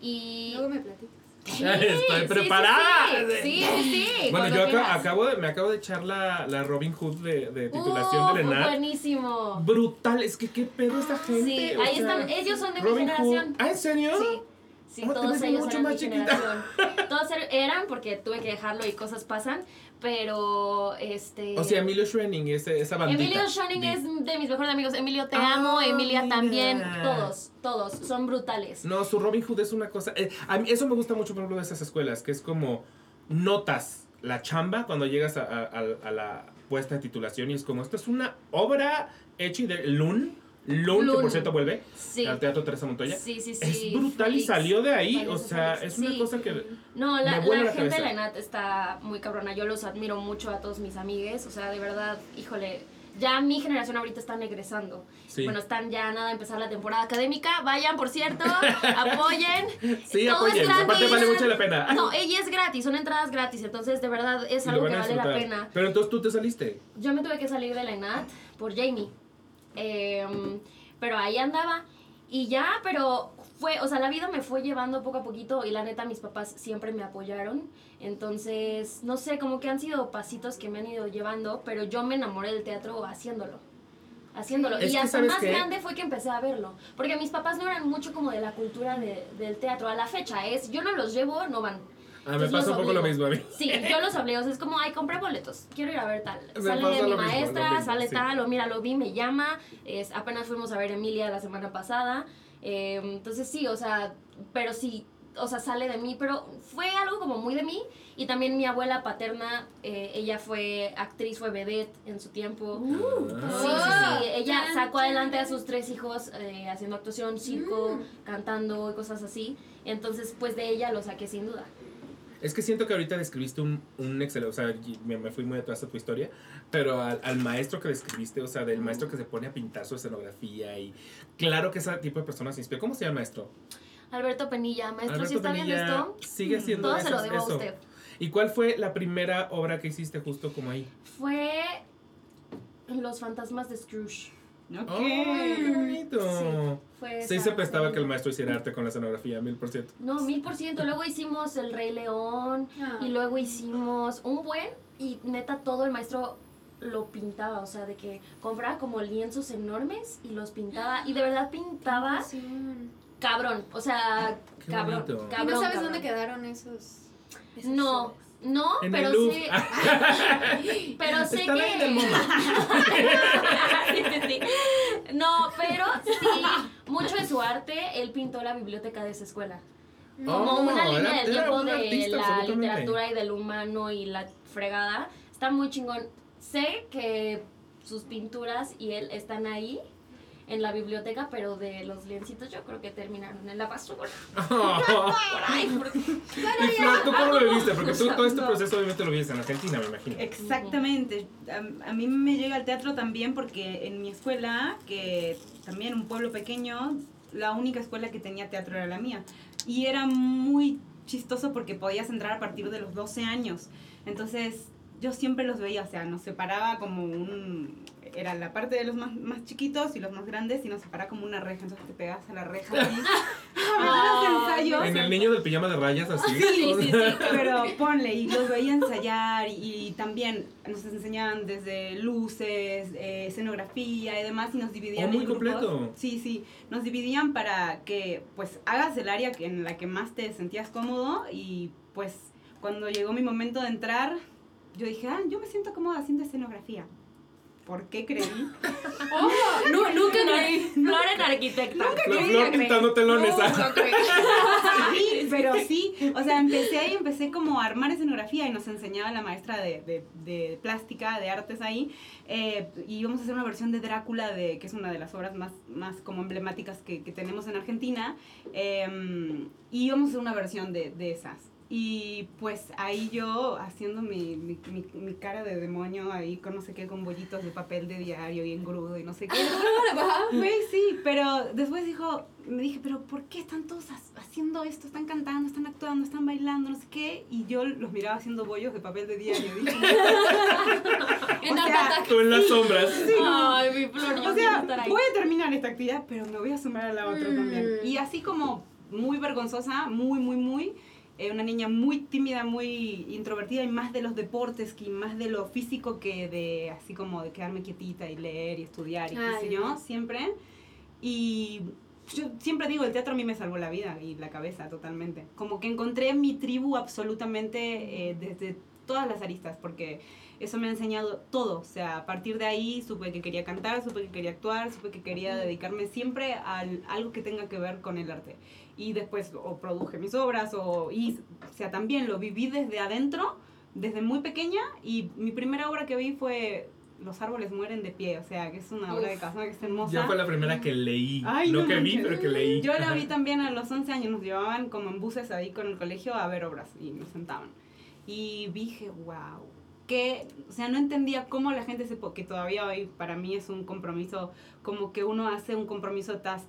Y... Luego me platicas. Sí, Estoy preparada. Sí, sí, sí. sí, Bueno, yo aca- quieras. acabo de, me acabo de echar la, la Robin Hood de, de titulación Uh, de la ENAD. buenísimo. Brutal, es que qué pedo esta gente. Sí, o ahí sea, están, ellos son de mi Robin Hood. generación. ¿Ah, en serio? Sí. Sí, Oh, todos ellos mucho eran más mi chiquita. generación. Todos er- eran porque tuve que dejarlo y cosas pasan, pero este O sea, Emilio Schwenning, ese, esa bandita. Emilio Schoening Di- es de mis mejores amigos. Emilio, te Ah, amo. Emilia mira. también. Todos, todos. Son brutales. No, su Robin Hood es una cosa. eh, a mí eso me gusta mucho, por ejemplo, de esas escuelas, que es como notas la chamba cuando llegas a, a- a- a la puesta de titulación y es como, esto es una obra hecha y de Lun. Lun, que por cierto vuelve Sí. al Teatro Teresa Montoya. Sí, sí, sí. es brutal y Félix. salió de ahí. Valencia O sea, es una Sí. cosa que. No, Me la, vuela la la gente de la ENAT está muy cabrona. Yo los admiro mucho a todos mis amigues. O sea, de verdad, híjole. Ya mi generación ahorita están egresando. Sí. Bueno, están ya nada a empezar la temporada académica. Vayan, por cierto, apoyen. Sí, Todo es apoyen. Aparte gratis. vale mucho la pena. No, ella es gratis, son entradas gratis. Entonces, de verdad, es Y algo que vale la pena. Pero entonces tú te saliste. Yo me tuve que salir de la ENAT por Jamie. Em, pero ahí andaba. Y ya, pero fue, o sea, la vida me fue llevando poco a poquito y la neta mis papás siempre me apoyaron. Entonces, no sé, como que han sido pasitos que me han ido llevando, pero yo me enamoré del teatro haciéndolo. Haciéndolo. Es y hasta ¿sabes más qué? grande fue que empecé a verlo. Porque mis papás no eran mucho como de la cultura de- del teatro. A la fecha es, yo no los llevo, no van. Ah, me pasa un poco lo mismo a mí. Sí, yo los obligo. o sea, es como, ay, compré boletos. Quiero ir a ver tal. Me Sale mi mismo, maestra, mismo, sale sí. tal, o mira, lo vi, me llama. Es, apenas fuimos a ver Emilia la semana pasada. Eh, entonces sí, o sea, pero sí, o sea, sale de mí. Pero fue algo como muy de mí. Y también mi abuela paterna, eh, ella fue actriz, fue vedette en su tiempo. Sí, sí, Ah. sí. Ella sacó adelante a sus tres hijos eh, haciendo actuación, circo, cantando y cosas así. Entonces, pues de ella lo saqué sin duda. Es que siento que ahorita describiste un, un excelente, o sea, me, me fui muy atrás de tu historia, pero al, al maestro que describiste, o sea, del maestro que se pone a pintar su escenografía y claro que ese tipo de personas se inspira. ¿Cómo se llama el maestro? Alberto Penilla, maestro, Alberto si está viendo Penilla esto, sigue haciendo todo se lo debo a usted. ¿Y cuál fue la primera obra que hiciste justo como ahí? Fue Los fantasmas de Scrooge. Ok. ¡Oh, qué bonito! Sí, se prestaba que el maestro hiciera arte con la escenografía, mil por ciento. No, mil por ciento. Luego hicimos El Rey León Ah. y luego hicimos un buen y neta todo el maestro lo pintaba, o sea, de que compraba como lienzos enormes y los pintaba y de verdad pintaba cabrón, o sea, Qué cabrón. ¿Y no sabes cabrón. dónde quedaron esos? esas No? No, pero sí. pero sé que. Sí, sí, sí. No, pero sí, mucho de su arte, él pintó la biblioteca de esa escuela. Como Oh, una línea del tiempo de artista, la literatura y del humano y la fregada. Está muy chingón. Sé que sus pinturas y él están ahí en la biblioteca, pero de los liencitos yo creo que terminaron en la basura. Por ahí, porque- y Flor, ¿tú cómo lo viviste? Porque tú todo este proceso obviamente lo vives en Argentina, me imagino. Exactamente. A, a mí me llega el teatro también porque en mi escuela, que también un pueblo pequeño, la única escuela que tenía teatro era la mía. Y era muy chistoso porque podías entrar a partir de los 12 años. Entonces yo siempre los veía, o sea, nos separaba como un... Era la parte de los más, más chiquitos y los más grandes y nos separaba como una reja. Entonces te pegabas a la reja. ahí, a ver los Ay, ensayos. En el niño del pijama de rayas, así. Sí, sí, sí. Pero ponle, y los veía ensayar y, y también nos enseñaban desde luces, eh, escenografía y demás y nos dividían Oh, muy en grupos. completo. Sí, sí, nos dividían para que pues hagas el área que- en la que más te sentías cómodo y pues cuando llegó mi momento de entrar, yo dije, ah, yo me siento cómoda haciendo escenografía. ¿Por qué creí? No, nunca creí. Flor en arquitecta. La flor pintando telones. Nunca creí. Sí, pero sí, o sea, empecé ahí, empecé como a armar escenografía y nos enseñaba la maestra de, de, de plástica, de artes ahí, eh, y íbamos a hacer una versión de Drácula, de, que es una de las obras más, más como emblemáticas que, que tenemos en Argentina, eh, y íbamos a hacer una versión de, de esas. Y pues ahí yo haciendo mi, mi, mi, mi cara de demonio ahí con no sé qué, con bollitos de papel de diario y engrudo y no sé qué. Güey, sí, pero después dijo, me dije, pero ¿por qué están todos ha- haciendo esto? Están cantando, están actuando, están bailando, no sé qué. Y yo los miraba haciendo bollos de papel de diario. Dije, En O sea. Tú en las sombras. Ay, mi flor, yo o sea, estar ahí. voy a terminar esta actividad, pero me voy a sumar a la otra Mm. también. Y así como muy vergonzosa, muy, muy, muy, eh, una niña muy tímida, muy introvertida y más de los deportes que más de lo físico que de así como de quedarme quietita y leer y estudiar y qué sé yo, siempre. Y yo siempre digo, el teatro a mí me salvó la vida y la cabeza totalmente. Como que encontré mi tribu absolutamente eh, desde todas las aristas, porque eso me ha enseñado todo. O sea, a partir de ahí supe que quería cantar, supe que quería actuar, supe que quería dedicarme siempre a algo que tenga que ver con el arte. Y después o produje mis obras, o, y, o sea, también lo viví desde adentro, desde muy pequeña, y mi primera obra que vi fue Los árboles mueren de pie, o sea, que es una obra de. Casona que está hermosa. Ya fue la primera que leí. Ay, no no que vi, pero que leí. Yo la vi también a los 11 años, nos llevaban como en buses ahí con el colegio a ver obras y nos sentaban. Y dije, wow, que, o sea, no entendía cómo la gente se, po- que todavía hoy para mí es un compromiso, como que uno hace un compromiso tas-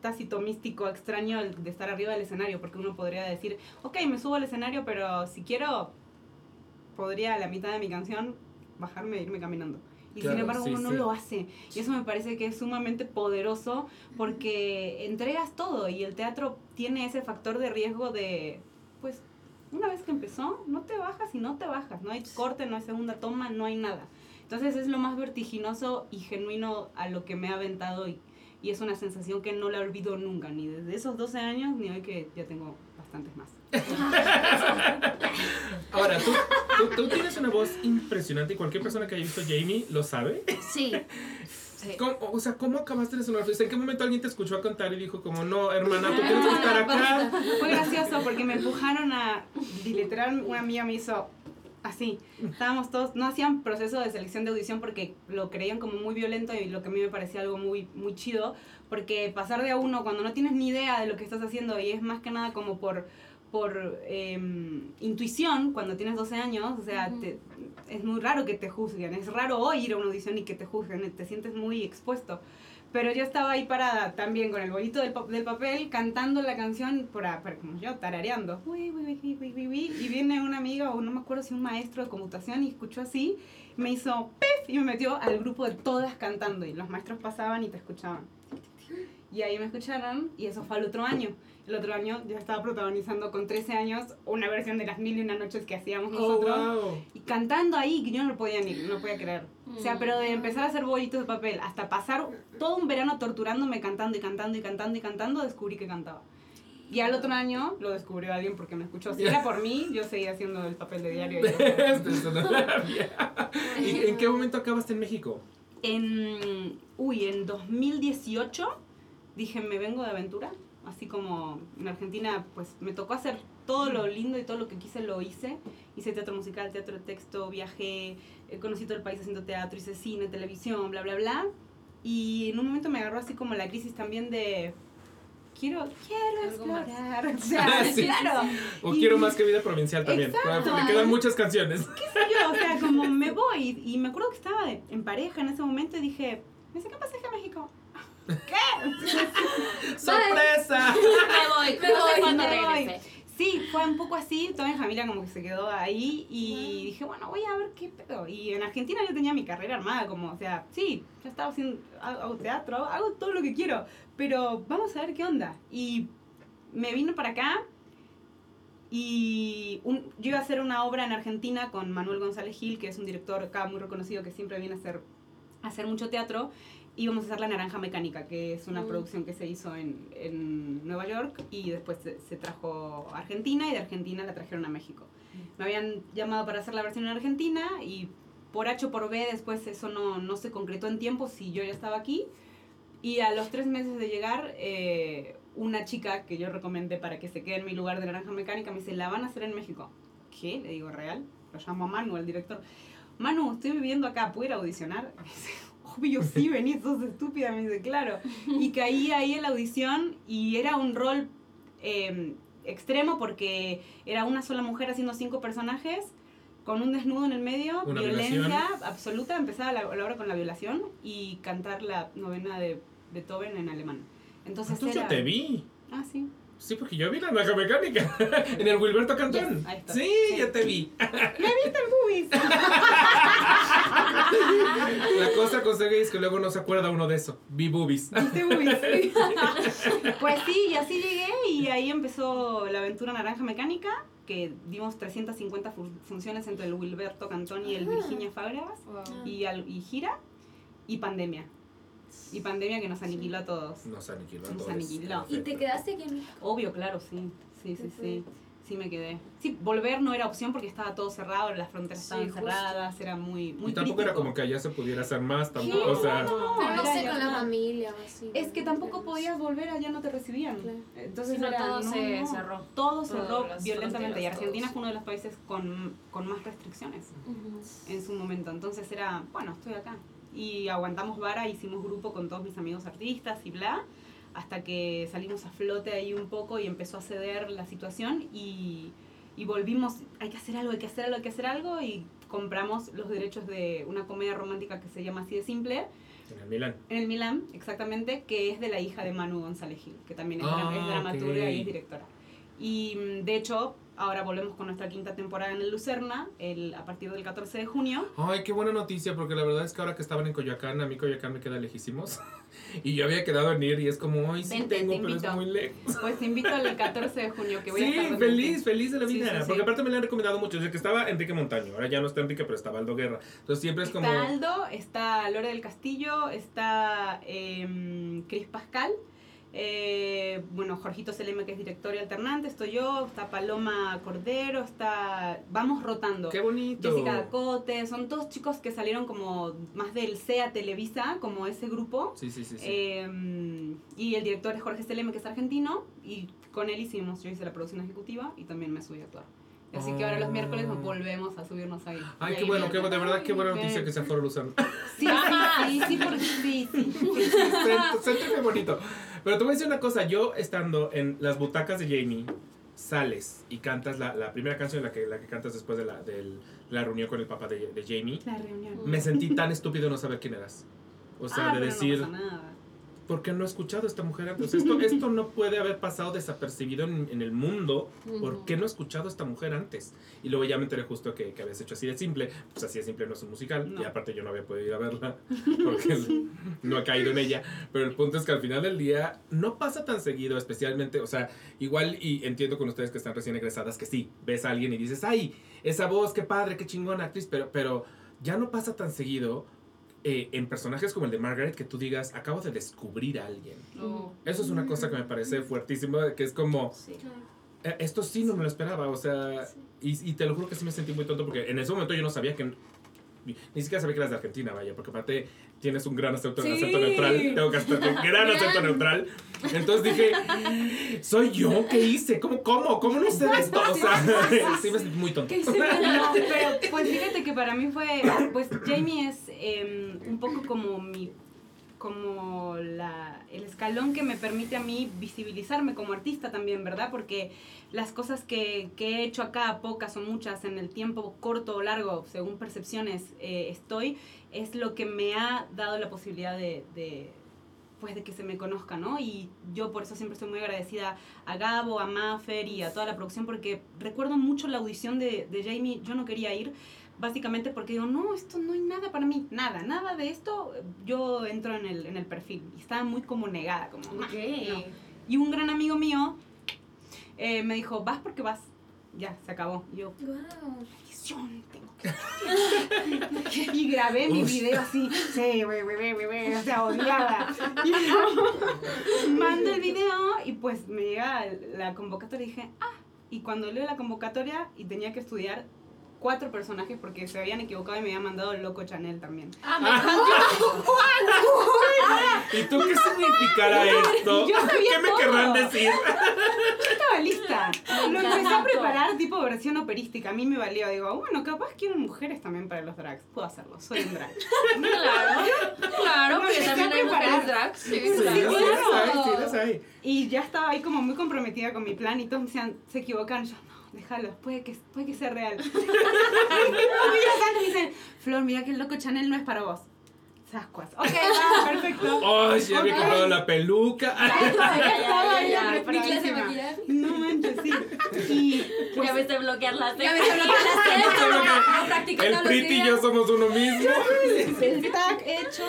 tácito, místico, extraño de estar arriba del escenario, porque uno podría decir, ok, me subo al escenario, pero si quiero, podría a la mitad de mi canción bajarme e irme caminando. Y Claro, sin embargo sí, uno no sí. lo hace. Y eso me parece que es sumamente poderoso porque entregas todo y el teatro tiene ese factor de riesgo de, pues, una vez que empezó, no te bajas y no te bajas. No hay corte, no hay segunda toma, no hay nada. Entonces es lo más vertiginoso y genuino a lo que me ha aventado y, y es una sensación que no la olvido nunca, ni desde esos 12 años ni hoy que ya tengo bastantes más. Ahora, ¿tú, tú, tú tienes una voz impresionante y cualquier persona que haya visto Jamie lo sabe. Sí. Sí. ¿Cómo- o sea, ¿cómo acabaste de sonar? ¿En qué momento alguien te escuchó a cantar y dijo como, no, hermana, tú tienes que estar acá? Fue gracioso porque me empujaron a, literal una amiga me hizo así. Estábamos todos, no hacían proceso de selección de audición porque lo creían como muy violento y lo que a mí me parecía algo muy, muy chido. Porque pasar de a uno cuando no tienes ni idea de lo que estás haciendo y es más que nada como por por em, intuición cuando tienes 12 años, o sea, te- es muy raro que te juzguen, es raro hoy ir a una audición y que te juzguen, te sientes muy expuesto. Pero yo estaba ahí parada también con el bolito del, del papel, cantando la canción, para, para- como yo, tarareando. Uy, uy, uy, Y viene un amigo, o no me acuerdo si un maestro de conmutación, y escuchó así, me hizo ¡pif! y me metió al grupo de todas cantando. Y los maestros pasaban y te escuchaban. Y ahí me escucharon, y eso fue al otro año. El otro año yo estaba protagonizando con 13 años una versión de las mil y una noches que hacíamos Oh, nosotros. wow. Y cantando ahí, que yo no lo podía ni, no lo podía creer. O sea, pero de empezar a hacer bolitos de papel hasta pasar todo un verano torturándome cantando y cantando y cantando y cantando, descubrí que cantaba. Y al otro año lo descubrió alguien porque me escuchó. Si era por mí, yo seguía haciendo el papel de diario. Este es una rabia. ¿Y en qué momento acabaste en México? En, uy, en 2018 dije, me vengo de aventura. Así como en Argentina, pues me tocó hacer todo lo lindo y todo lo que quise, lo hice. Hice teatro musical, teatro de texto, viajé, eh, conocí todo el país haciendo teatro, hice cine, televisión, bla, bla, bla. Y en un momento me agarró así como la crisis también de... Quiero, quiero explorar. O sea, sí, sí, claro. O Y- quiero más que vida provincial también. Exacto. Me quedan muchas canciones. qué sé yo, o sea, como me voy. Y me acuerdo que estaba en pareja en ese momento y dije, me saqué pasaje a México. ¿Qué? ¡Sorpresa! Me voy. Me no voy, cuándo me voy. regrese. Sí, fue un poco así, toda mi familia como que se quedó ahí y dije, bueno, voy a ver qué pedo. Y en Argentina yo tenía mi carrera armada, como, o sea, sí, ya estaba haciendo, hago teatro, hago, hago todo lo que quiero, pero vamos a ver qué onda. Y me vino para acá y un- yo iba a hacer una obra en Argentina con Manuel González Gil, que es un director acá muy reconocido que siempre viene a hacer, a hacer mucho teatro. Íbamos a hacer La Naranja Mecánica, que es una Mm. producción que se hizo en, en Nueva York y después se, se trajo a Argentina y de Argentina la trajeron a México. Me habían llamado para hacer la versión en Argentina y por H o por B después eso no, no se concretó en tiempo si yo ya estaba aquí. Y a los tres meses de llegar, eh, una chica que yo recomendé para que se quede en mi lugar de naranja mecánica me dice, la van a hacer en México. ¿Qué? Le digo, ¿real? Lo llamo a Manu, el director. Manu, estoy viviendo acá, ¿puedo ir a audicionar? Obvio, sí, venís, sos estúpida. Me dice, claro. Y caí ahí en la audición y era un rol eh, extremo porque era una sola mujer haciendo cinco personajes con un desnudo en el medio, Una violencia violación. absoluta, empezaba la, la obra con la violación y cantar la novena de Beethoven en alemán. Entonces, Entonces yo era- te vi. Ah, sí. Sí, porque yo vi la naranja mecánica en el Wilberto Cantón. Yes. Sí, Sí. ya te vi. Boobies. La cosa con es que luego no se acuerda uno de eso. Vi boobies. ¿Viste boobies? Pues sí, y así llegué y ahí empezó la aventura Naranja Mecánica, que dimos 350 fu- funciones entre el Wilberto Cantón y el Virginia Fábregas, y, al- y gira, y pandemia. Y pandemia que nos aniquiló a todos. Nos aniquiló a Nos todos. aniquiló. ¿Y te quedaste aquí en México? Obvio, claro, sí. Sí, sí, sí. Sí me quedé. Sí, volver no era opción porque estaba todo cerrado, las fronteras Sí, estaban justo. cerradas, era muy, muy Y tampoco era como que allá se pudiera hacer más, tampoco. Sí, o sea, no, no, Pero no era sé, con la familia o así. Es que tampoco podías volver, allá no te recibían. Claro. Entonces Sí, no, era, todo se cerró. Todo cerró violentamente y Argentina todos. fue uno de los países con, con más restricciones en su momento. Entonces era, bueno, estoy acá. Y aguantamos vara, hicimos grupo con todos mis amigos artistas y bla, hasta que salimos a flote ahí un poco y empezó a ceder la situación y, y volvimos, hay que hacer algo, hay que hacer algo, hay que hacer algo y compramos los derechos de una comedia romántica que se llama así de simple en el Milán. en el Milán, exactamente, que es de la hija de Manu González Gil, que también es, Ah, dramaturga ok. y es directora. Y mm, de hecho, ahora volvemos con nuestra quinta temporada en el Lucerna, el, a partir del 14 de junio. Ay, qué buena noticia, porque la verdad es que ahora que estaban en Coyoacán, a mí Coyoacán me queda lejísimos. y yo había quedado en ir y es como, ay, sí Vente, tengo, te pero es muy lejos. Pues te invito al 14 de junio, que voy a Sí, estar donde feliz, feliz de la Sí, vida. sí, sí. Porque aparte me la han recomendado mucho. Desde que estaba Enrique Montaño. Ahora ya no está Enrique, pero estaba Aldo Guerra. Entonces siempre es como. Está Aldo, está Lore del Castillo, está em, Cris Pascal, eh, bueno, Jorgito Seleme, que es director y alternante, estoy yo, está Paloma Cordero, está... Vamos rotando. Qué bonito. Jessica Dacote, son todos chicos que salieron como más del CEA Televisa, como ese grupo. Sí, sí, sí. sí. Eh, y el director es Jorge Seleme, que es argentino, y con él hicimos, yo hice la producción ejecutiva y también me subí a actuar. Así que ahora los miércoles nos volvemos a subirnos ahí. Ay, qué bueno, qué bueno. De verdad, qué buena noticia que sea Foro Luzano. Sí, sí, sí, sí, sí, sí. se, se bonito. Pero te voy a decir una cosa. Yo estando en las butacas de Jamie, sales y cantas la, la primera canción, la que, la que cantas después de la, la reunión con el papá de, de Jamie. La reunión. Me sentí tan estúpido de no saber quién eras. O sea, Ah, de decir, No pasa nada. ¿Por qué no he escuchado a esta mujer antes? Esto, esto no puede haber pasado desapercibido en, en el mundo. ¿Por qué no he escuchado a esta mujer antes? Y luego ya me enteré justo que, que habías hecho así de simple. Pues así de simple no es un musical. No. Y aparte yo no había podido ir a verla porque no he caído en ella. Pero el punto es que al final del día no pasa tan seguido, especialmente, o sea, igual y entiendo con ustedes que están recién egresadas que sí, ves a alguien y dices, ay, esa voz, qué padre, qué chingona actriz, pero, pero ya no pasa tan seguido. Eh, en personajes como el de Margaret, que tú digas, acabo de descubrir a alguien. No. Eso es una cosa que me parece fuertísima, que es como, Sí. eh, Esto sí no me lo esperaba, o sea, y, y te lo juro que sí me sentí muy tonto porque en ese momento yo no sabía que, ni siquiera sabía que eras de Argentina, vaya, porque aparte tienes un gran acento, Sí. acento neutral, tengo que hacer un gran acento neutral. Entonces dije, ¿soy yo? ¿Qué hice? ¿Cómo, cómo? ¿Cómo no sé de esto? O sea, sí me sentí muy tonto. No, pero pues fíjate que para mí fue, pues Jamie es eh, un poco como mi, como la, el escalón que me permite a mí visibilizarme como artista también, ¿verdad? Porque las cosas que, que he hecho acá, pocas o muchas, en el tiempo corto o largo, según percepciones eh, estoy, es lo que me ha dado la posibilidad de, de pues de que se me conozca, ¿no? Y yo por eso siempre estoy muy agradecida a Gabo, a Maffer y a toda la producción porque recuerdo mucho la audición de, de Jamie, yo no quería ir básicamente porque digo, no, esto no hay nada para mí, nada, nada de esto, yo entro en el, en el perfil y estaba muy como negada, como, "Nah, no". Y un gran amigo mío eh, me dijo, vas porque vas, ya, se acabó. Y yo, Wow. tengo y grabé mi video así, sí, güey, güey, güey, o sea, odiada. Y yo mando el video y pues me llega la convocatoria y dije, ah, y cuando leo la convocatoria y tenía que estudiar cuatro personajes porque se habían equivocado y me habían mandado el loco Chanel también. ¿Y tú qué significará esto? Yo sabía ¿Qué me todo. querrán decir? Yo estaba lista. Lo empecé a preparar tipo versión operística. A mí me valió. Digo, bueno, capaz quiero mujeres también para los drags. Puedo hacerlo, soy un drag. Claro, claro, porque Estoy también hay mujeres drags. Sí, Sí, sí, claro. las hay, sí, las hay. Y ya estaba ahí como muy comprometida con mi plan y todos me decían, se equivocan. Yo, no, déjalo, puede que, puede que sea real. y me dicen, Flor, mira que el loco Chanel no es para vos. Sascuas. Ok, va, perfecto. Ay, sí, había Ok. comprado la peluca. Mi clase de maquillaje. No manches, sí. Y pues, Ya viste bloquear las Ya me bloqueé las cejas, El Pretty y yo somos uno mismo. el tag hecho.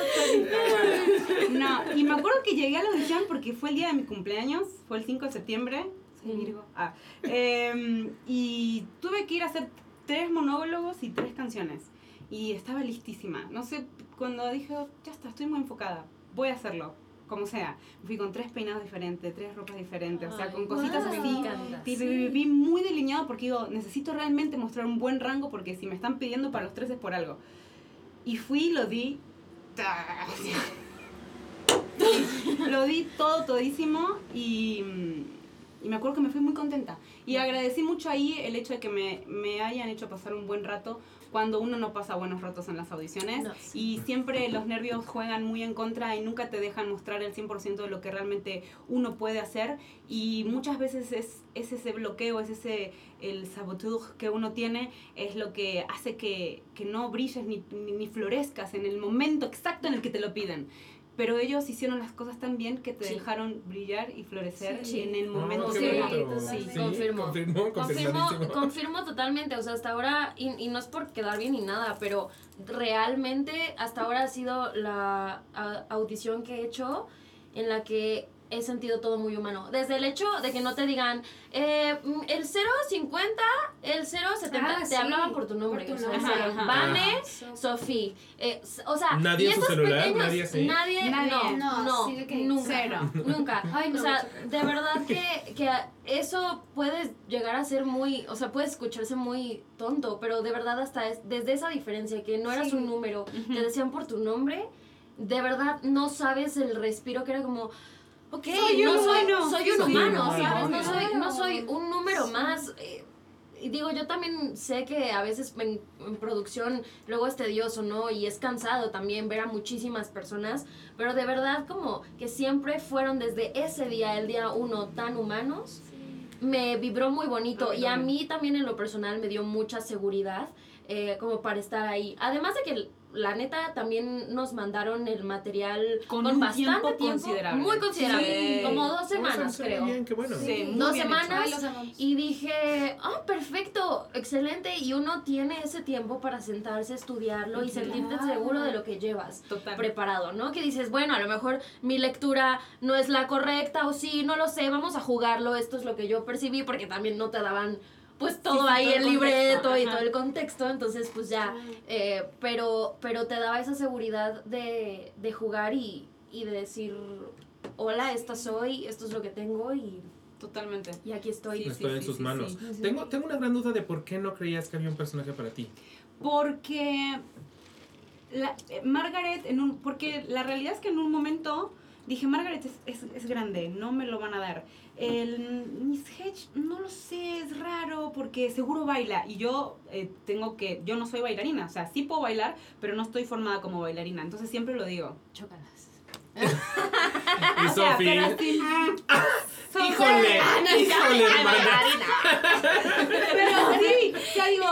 No, y me acuerdo que llegué a la audición porque fue el día de mi cumpleaños, fue el 5 de septiembre. Soy Virgo. Ah. Em, y tuve que ir a hacer tres monólogos y tres canciones. Y estaba listísima. No sé, cuando dije, ya está, estoy muy enfocada, voy a hacerlo, como sea. Fui con tres peinados diferentes, tres ropas diferentes, o sea, con cositas wow. así. Pi, pi, muy delineado porque digo, necesito realmente mostrar un buen rango porque si me están pidiendo para los tres es por algo. Y fui y lo di. lo di todo, todísimo y, mm, y me acuerdo que me fui muy contenta. Y agradecí mucho ahí el hecho de que me, me hayan hecho pasar un buen rato cuando uno no pasa buenos ratos en las audiciones. No, sí. Y siempre los nervios juegan muy en contra y nunca te dejan mostrar el 100% de lo que realmente uno puede hacer. Y muchas veces es, es ese bloqueo, es ese el saboteur que uno tiene, es lo que hace que, que no brilles ni, ni, ni florezcas en el momento exacto en el que te lo piden. Pero ellos hicieron las cosas tan bien que te Sí. dejaron brillar y florecer Sí. en el Oh, momento qué Sí, Confirmo. confirmó, Confirmo, confirmo totalmente, o sea, hasta ahora, y, y no es por quedar bien ni nada, pero realmente hasta ahora ha sido la a- audición que he hecho en la que he sentido todo muy humano. Desde el hecho de que no te digan, eh, mm, el 050, el 070, Ah, te sí, hablaban por tu nombre. por tu o sea, nombre. Ajá. Vane, So- Sofía. Eh, o sea, ¿Nadie y en su estos celular? pequeños- ¿Nadie? Nadie, Nadie. no, No, no, sí nunca, cero. nunca. Ay, no, o sea, de verdad que, que eso puede llegar a ser muy, o sea, puede escucharse muy tonto, pero de verdad hasta es, desde esa diferencia, que no eras Sí. un número, te decían por tu nombre, de verdad no sabes el respiro que era como... Ok, Soy un no soy, humano. soy un humano, humano, ¿sabes? No soy, no soy un número Sí. más. eh, y digo, yo también sé que a veces en, en producción luego es tedioso, ¿no? Y es cansado también ver a muchísimas personas, pero de verdad como que siempre fueron desde ese día, el día uno, tan humanos, me vibró muy bonito A y a mí también en lo personal me dio mucha seguridad eh, como para estar ahí. Además de que la neta también nos mandaron el material Con con, un bastante tiempo tiempo, considerable. muy considerable, Sí. como dos Oh, semanas creo. bien, qué bueno. Sí, muy Dos bien semanas. Y dije, ah, perfecto, excelente. Y uno tiene ese tiempo para sentarse, estudiarlo y sentirte Claro. seguro de lo que llevas Total. preparado, ¿no? Que dices, bueno, a lo mejor mi lectura no es la correcta o sí, no lo sé, vamos a jugarlo, esto es lo que yo percibí, porque también no te daban pues todo sí, ahí todo el el libreto contexto, y ajá. todo el contexto, entonces pues ya, eh, pero, pero te daba esa seguridad de, de jugar y, y de decir, hola, esta soy, esto es lo que tengo y, Totalmente. y aquí estoy. Sí, Estoy en sí, sus sí, manos. sí. Tengo, tengo una gran duda de por qué no creías que había un personaje para ti. Porque la- eh, Margaret, en un, porque la realidad es que en un momento dije, Margaret es, es, es grande, no me lo van a dar. El Miss Hedge, no lo sé, es raro porque seguro baila. Y yo eh, tengo que, yo no soy bailarina, o sea, sí puedo bailar, pero no estoy formada como bailarina. Entonces siempre lo digo. Chócalas. Y O sea, Sofi, pero así, soy- híjole, híjole, hermana. Pero sí, sea, digo,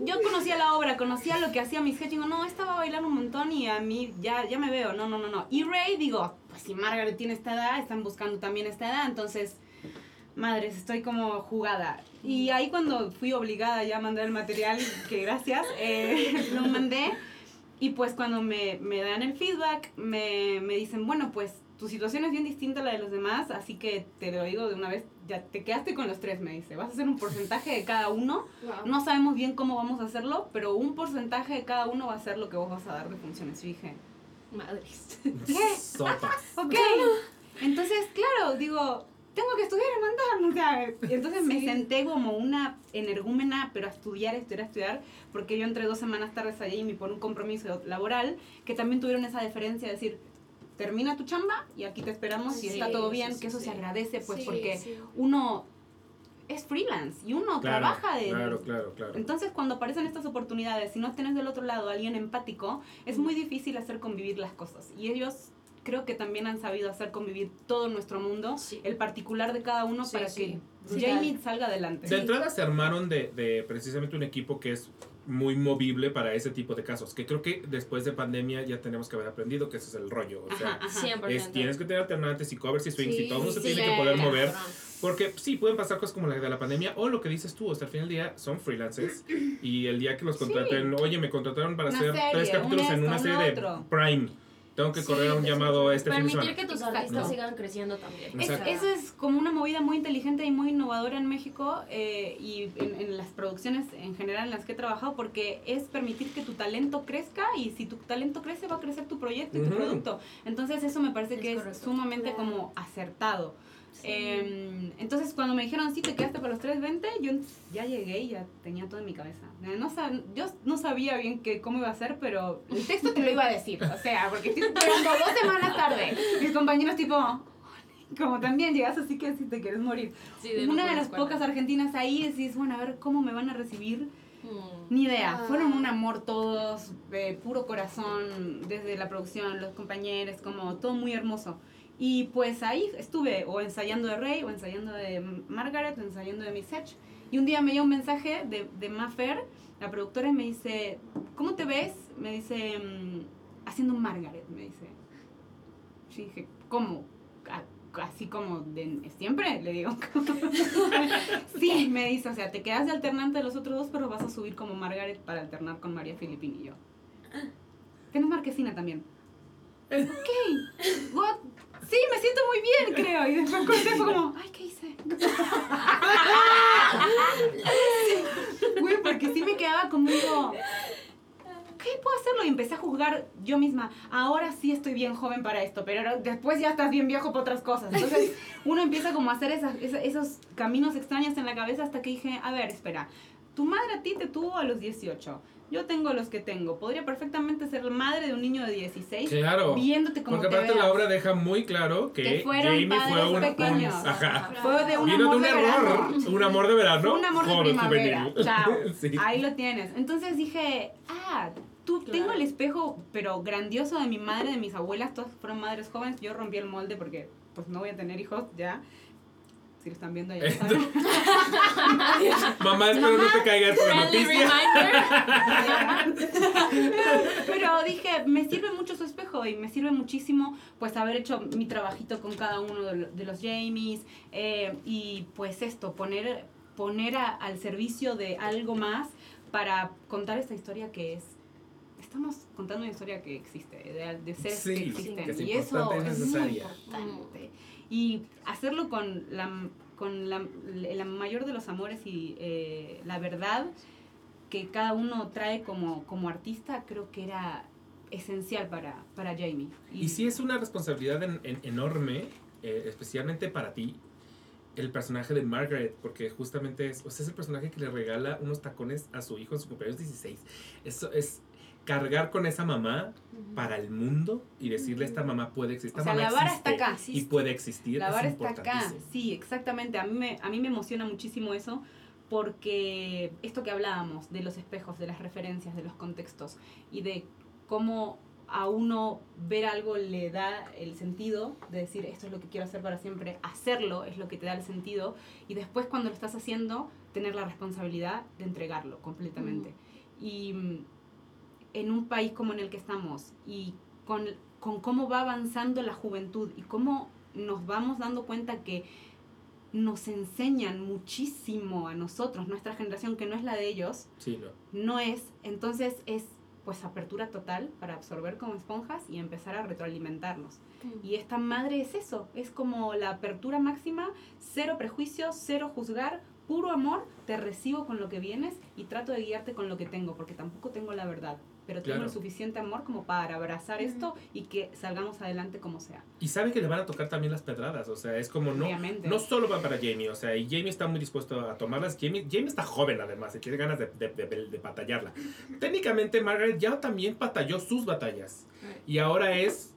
yo conocía la obra, conocía lo que hacía Miss Hedge, digo, no, esta va a bailar un montón y a mí ya, ya me veo, no, no, no, no. Y Ray, digo, pues si Margaret tiene esta edad, están buscando también esta edad, entonces, madres, estoy como jugada. Y ahí cuando fui obligada ya a mandar el material, que gracias, eh, lo mandé. Y pues cuando me, me dan el feedback, me, me dicen, bueno, pues tu situación es bien distinta a la de los demás, así que te lo digo de una vez, ya te quedaste con los tres, me dice. Vas a hacer un porcentaje de cada uno. Wow. No sabemos bien cómo vamos a hacerlo, pero un porcentaje de cada uno va a ser lo que vos vas a dar de funciones. Y dije, Madres. ¿qué? Sopas. Ok. Entonces, claro, digo, tengo que estudiar y mandar. O sea, y entonces me senté como una energúmena, pero a estudiar, estudiar, estudiar, porque yo entré dos semanas tardes allí y me por un compromiso laboral, que también tuvieron esa deferencia de decir, termina tu chamba y aquí te esperamos y está todo bien, sí, que eso sí. se agradece, pues, Sí, porque sí. uno es freelance y uno Claro, trabaja de... claro, claro, claro. Entonces, cuando aparecen estas oportunidades, si no tienes del otro lado a alguien empático, es muy difícil hacer convivir las cosas. Y ellos creo que también han sabido hacer convivir todo nuestro mundo, Sí. el particular de cada uno, Sí, para sí. que Sí. Jamie salga adelante. De entrada se armaron de, de precisamente un equipo que es muy movible para ese tipo de casos, que creo que después de pandemia ya tenemos que haber aprendido que ese es el rollo. O sea, Ajá, ajá. 100%. es- tienes que tener alternantes y covers y swings y todo el mundo se sí, tiene que poder mover. Porque sí, pueden pasar cosas como la de la pandemia o lo que dices tú, o sea, al final del día son freelancers y el día que los contraten, oye, me contrataron para Una hacer tres serie, capítulos un en una serie un de. Prime. Tengo que Sí, correr un sí, llamado este fin de Permitir semana. que tus artistas sigan creciendo también. Es- eso es como una movida muy inteligente y muy innovadora en México eh, y en, en las producciones en general en las que he trabajado porque es permitir que tu talento crezca y si tu talento crece va a crecer tu proyecto y tu producto. Entonces eso me parece Es que es sumamente Claro. como acertado. Sí. Eh, entonces cuando me dijeron, sí, te quedaste para los 320, yo ya llegué y ya tenía todo en mi cabeza. No sab- yo no sabía bien que, cómo iba a ser, pero el texto te lo iba a decir. O sea, porque estoy esperando dos semanas tarde. Mis compañeros tipo, como también llegas así que si te quieres morir. Sí, no Una de las pocas argentinas ahí decís, bueno, a ver cómo me van a recibir. Mm. Ni idea, Ah. fueron un amor todos, de puro corazón, desde la producción, los compañeros, como todo muy hermoso. Y pues ahí estuve o ensayando de Rey, o ensayando de Margaret, o ensayando de Miss Hedge. Y un día me llegó un mensaje de, de Maffer, la productora, y me dice, ¿cómo te ves? Me dice, "Mm, haciendo Margaret, me dice. Yo dije, ¿cómo? Así como de siempre, le digo. sí, me dice, o sea, te quedas de alternante de los otros dos, pero vas a subir como Margaret para alternar con María Filipín y yo. Tienes Marquesina también. Ok. What? Sí, me siento muy bien, creo. Y después corté fue como, ay, ¿qué hice? Güey, porque sí me quedaba conmigo. ¿Qué puedo hacerlo? Y empecé a juzgar yo misma. Ahora sí estoy bien joven para esto, pero después ya estás bien viejo para otras cosas. Entonces uno empieza como a hacer esas- esa- esos caminos extraños en la cabeza hasta que dije, a ver, espera, tu madre a ti te tuvo a los 18. Yo tengo los que tengo. Podría perfectamente ser madre de un niño de 16 Claro. viéndote como Porque te aparte veas. la obra deja muy claro que, Que Jamie fue un, ajá. Fue de un Vino de amor un de error, verano. un amor de verano, un amor de primavera. juvenil. Chao. Sí. Ahí lo tienes. Entonces dije, ah, tú Claro. tengo el espejo, pero grandioso de mi madre, de mis abuelas, todas fueron madres jóvenes. Yo rompí el molde porque pues no voy a tener hijos ya. Si lo están viendo ya saben. Mamá, espero no te caigas noticia. reminder. Pero dije, me sirve mucho su espejo y me sirve muchísimo pues haber hecho mi trabajito con cada uno de, lo- de los Jamies eh, y pues esto, poner, poner a- al servicio de algo más para contar esta historia que es... Estamos contando una historia que existe, de, de seres Sí, que existen. que es y eso es muy importante. Y hacerlo con la, con la, la mayor de los amores y eh, la verdad que cada uno trae como, como artista, creo que era esencial para, para Jamie. Y sí es una responsabilidad en- en- enorme, eh, especialmente para ti, el personaje de Margaret, porque justamente es, es el personaje que le regala unos tacones a su hijo en su cumpleaños 16. Eso es cargar con esa mamá para el mundo y decirle esta mamá puede existir. O sea, mamá la vara está existe acá. Y puede existir. La es vara está acá. Sí, exactamente. A mí, me, a mí me emociona muchísimo eso porque esto que hablábamos de los espejos, de las referencias, de los contextos y de cómo a uno ver algo le da el sentido de decir esto es lo que quiero hacer para siempre, hacerlo es lo que te da el sentido y después cuando lo estás haciendo tener la responsabilidad de entregarlo completamente. Y mm, en un país como en el que estamos y con, con cómo va avanzando la juventud y cómo nos vamos dando cuenta que nos enseñan muchísimo a nosotros, nuestra generación, que no es la de ellos, Sí, no. no es, entonces es pues apertura total para absorber como esponjas y empezar a retroalimentarnos. Y esta madre es eso, es como la apertura máxima, cero prejuicios, cero juzgar, puro amor, te recibo con lo que vienes y trato de guiarte con lo que tengo, porque tampoco tengo la verdad, pero tengo Claro. el suficiente amor como para abrazar esto y que salgamos adelante como sea. Y sabe que le van a tocar también las pedradas, o sea, es como no, Obviamente. no solo va para Jamie, o sea, y Jamie está muy dispuesto a tomarlas. Jamie, Jamie está joven además y tiene ganas de, de, de, de batallarla. Técnicamente Margaret ya también batalló sus batallas y ahora es,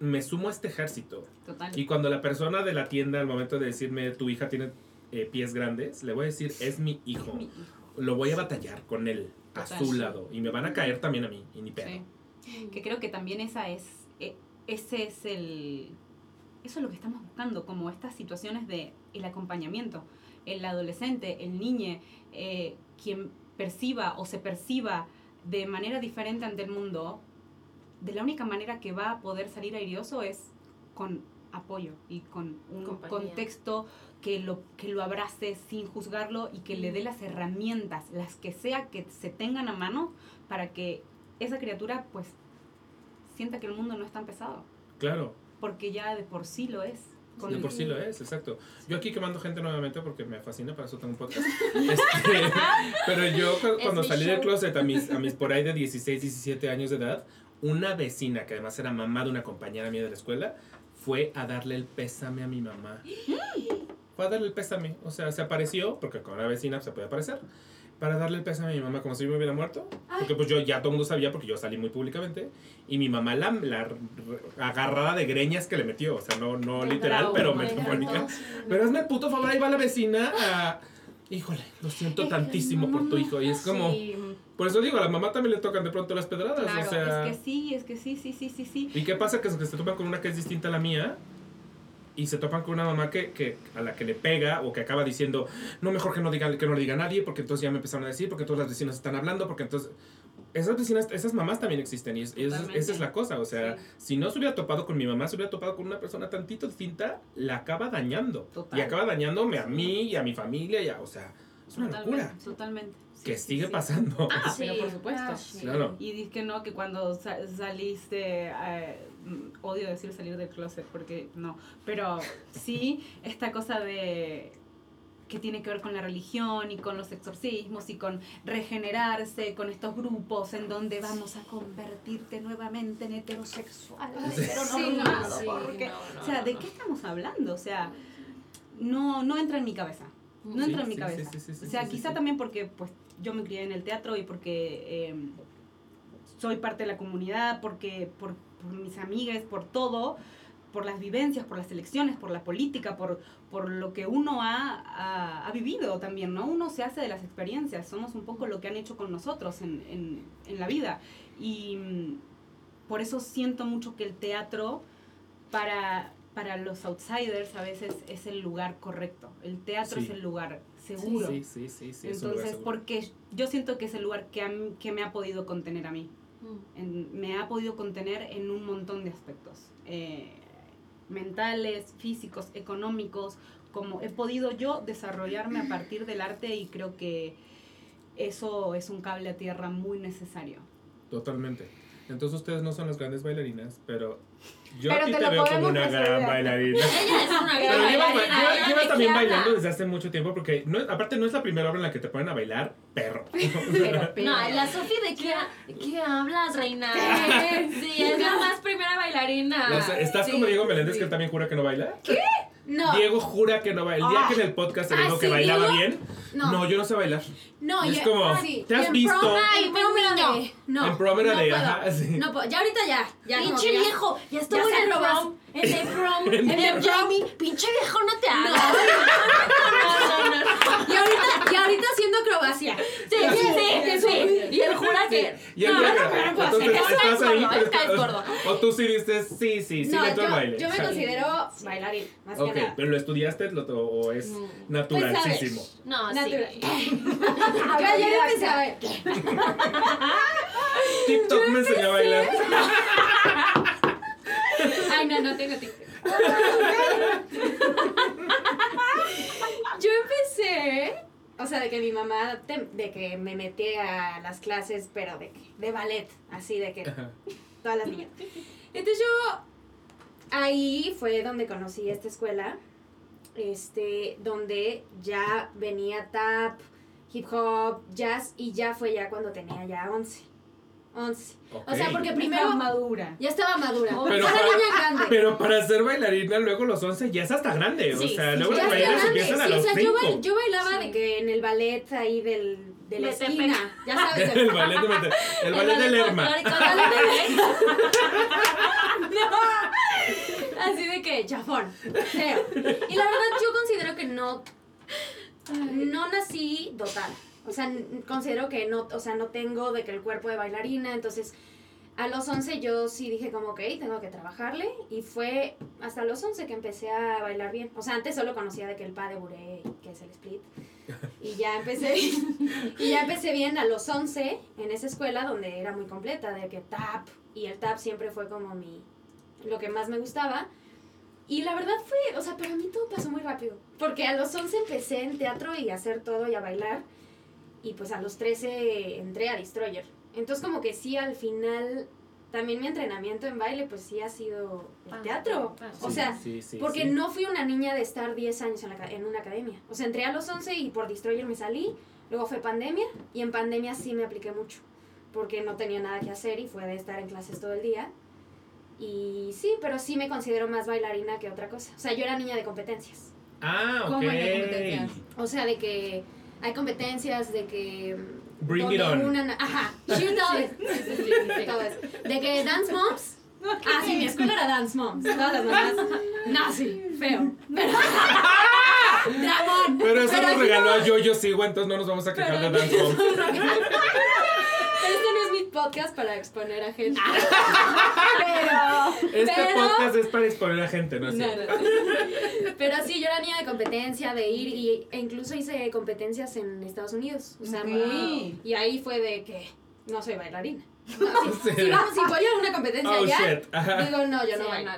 me sumo a este ejército. Total. Y cuando la persona de la tienda al momento de decirme tu hija tiene eh, pies grandes, le voy a decir, es mi hijo. Mi hijo. Lo voy a batallar con él a su lado. Y me van a caer también a mí, y ni pedo. Sí. Que creo que también esa es, e- ese es el, eso es lo que estamos buscando, como estas situaciones de el acompañamiento. El adolescente, el niño, eh, quien perciba o se perciba de manera diferente ante el mundo, de la única manera que va a poder salir airioso es con apoyo y con un Compañía. contexto que lo, que lo abrace sin juzgarlo y que le dé las herramientas, las que sea que se tengan a mano, para que esa criatura pues sienta que el mundo no es tan pesado, Claro, porque ya de por sí lo es. Con de por sí lo es, exacto. Yo aquí quemando gente nuevamente porque me fascina, para eso tengo un podcast. Este, pero yo cuando salí del closet a mis, a mis por ahí de 16, 17 años de edad, una vecina, que además era mamá de una compañera mía de la escuela, fue a darle el pésame a mi mamá. Fue a darle el pésame. O sea, se apareció, porque con una vecina se puede aparecer, para darle el pésame a mi mamá como si yo me hubiera muerto. Porque pues yo ya todo el mundo sabía, porque yo salí muy públicamente. Y mi mamá la, la agarrada de greñas que le metió. O sea, no, no literal, bravo, pero metafórica. Pero hazme el puto favor, ahí va la vecina a... Híjole, lo siento tantísimo por tu hijo. Y es como... Sí. Por eso digo, a la mamá también le tocan de pronto las pedradas. Claro, o sea... es que sí, es que sí, sí, sí, sí, sí. ¿Y qué pasa? Que se que se topan con una que es distinta a la mía y se topan con una mamá que, que a la que le pega o que acaba diciendo, no, mejor que no, diga, que no le diga nadie porque entonces ya me empezaron a decir, porque todas las vecinas están hablando, porque entonces... Esas vecinas, esas mamás también existen y, es- y esa, esa es la cosa, o sea, Sí. si no se hubiera topado con mi mamá, se hubiera topado con una persona tantito distinta, la acaba dañando. Total. Y acaba dañándome a mí y a mi familia, y a- o sea, es una Totalmente, locura totalmente. Sí, que sí, sigue sí. pasando. Ah, Sí, pero por supuesto. ah, sí. Claro. Y dices que no, que cuando sa- saliste, eh, odio decir salir del closet porque no, pero sí, esta cosa de que tiene que ver con la religión y con los exorcismos y con regenerarse, con estos grupos en donde vamos a convertirte nuevamente en heterosexual, Sí. heteronormado, Sí, porque- no, no, o sea, ¿de no. qué estamos hablando? O sea, no, no entra en mi cabeza. No Sí, entra en mi sí, cabeza. sí, sí, sí, o sea, sí, quizá sí. también porque pues yo me crié en el teatro y porque eh, soy parte de la comunidad, porque por, por mis amigas, por todo, por las vivencias, por las elecciones, por la política, por, por lo que uno ha, ha, ha vivido también, ¿no? Uno se hace de las experiencias, somos un poco lo que han hecho con nosotros en, en, en la vida. Y mm, por eso siento mucho que el teatro para, para los outsiders a veces es el lugar correcto. El teatro Sí. es el lugar seguro. Sí, sí, sí, Entonces, porque yo siento que es el lugar que, a mí- que me ha podido contener a mí. Mm. En- me ha podido contener en un montón de aspectos. eh, mentales, físicos, económicos, como he podido yo desarrollarme a partir del arte y creo que eso es un cable a tierra muy necesario. Totalmente. Entonces ustedes no son las grandes bailarinas, pero yo Pero a ti te veo como una gran bailarina. Ella es una Pero gran bailarina, llevas- llevas también bailando desde hace mucho tiempo porque no, aparte no es la primera obra en la que te ponen a bailar perro. No, la Sofi de qué, ¿de qué hablas, reina? Sí, es la más primera bailarina. Estás Sí, como Diego Meléndez sí. que él también jura que no baila. No, Diego jura que no baila. El día Ah. que en el podcast se Ah, dijo que sí, bailaba Diego. bien. no, No, yo no sé bailar. no, es ya- como, ah, sí. ¿te has en visto? prom- Ay, en prom era de- No, En prom era no de, puedo. ajá, sí. No. Ya ahorita ya. ya Pinche que viejo, ya estuvo Ya en el prom, en el prom, En el el Jamie. Pinche viejo, no te hagas. No, no, no, no. Y ahorita, y ahorita haciendo acrobacia. Sí, sí, sí, sí. Y él jura que. Y él no, jura no, que- no, no, no, es caes gordo. O tú sí dices, sí, sí, sí, no, le yo, baile. yo me considero bailarín, más que nada. pero lo estudiaste lo- o es Mm. naturalísimo. No, Natural. ya empecé a ver. TikTok me enseñó a bailar. Ay, no, no tengo TikTok. Yo empecé, o sea, de que mi mamá, te- de que me metí a las clases, pero de, que- de ballet, así de que todas las niñas. Entonces yo, ahí fue donde conocí esta escuela, este, donde ya venía tap, hip hop, jazz, y ya fue ya cuando tenía ya 11. 11. O sea, porque Primero primero madura. ya estaba madura. Pero para- niña grande. Pero para ser bailarina, luego los 11 ya es hasta grande. o Sí, sea, sí, luego Ya las bailarinas empiezan a sí, o los sea, yo, 5. bail- yo bailaba Sí. de que en el ballet ahí del, de la esquina, ya sabes. El ballet, de Mete- el ballet de Lerma. Así de que, chafón, feo. Y la verdad yo considero que no no nací dotada. O sea, considero que no, o sea, no tengo de que el cuerpo de bailarina, entonces a los 11 yo sí dije como, ok, tengo que trabajarle y fue hasta los 11 que empecé a bailar bien. O sea, antes solo conocía de que el pas de bourrée, que es el split, y ya empecé, y ya empecé bien a los 11 en esa escuela donde era muy completa, de que tap, y el tap siempre fue como mi, lo que más me gustaba. Y la verdad fue, o sea, para mí todo pasó muy rápido. Porque a los 11 empecé en teatro y a hacer todo y a bailar. Y pues a los 13 entré a Destroyer. Entonces como que sí, al final, también mi entrenamiento en baile pues sí ha sido el Ah, teatro. ah, O Sí, sea, sí, sí, porque sí. no fui una niña de estar 10 años en, la, en una academia. O sea, entré a los 11 y por Destroyer me salí. Luego fue pandemia y en pandemia sí me apliqué mucho. Porque no tenía nada que hacer y fue de estar en clases todo el día. Y sí, pero sí me considero más bailarina que otra cosa. O sea, yo era niña de competencias. Ah, ok. ¿Cómo en competencias? O sea, de que hay competencias, de que... Bring donde it on. una- ajá. Eso. De que Dance Moms. Ah, sí, mi escuela era Dance Moms. Todas las mamás. Nazi, feo. Pero... Dramón. Pero eso nos regaló no- a Yo-Yo Sigo, entonces no nos vamos a quejar de Dance Moms. Este no es podcast para exponer a gente. Este Pero- podcast es para exponer a gente, ¿no? es No, cierto? no. Pero sí, yo era niña de competencia, de ir y, e incluso hice competencias en Estados Unidos. O sea, Ok. muy. Y ahí fue de que no soy bailarina. No, si, si vamos, si voy a una competencia Oh, allá, digo, no, yo no Sí, bailo.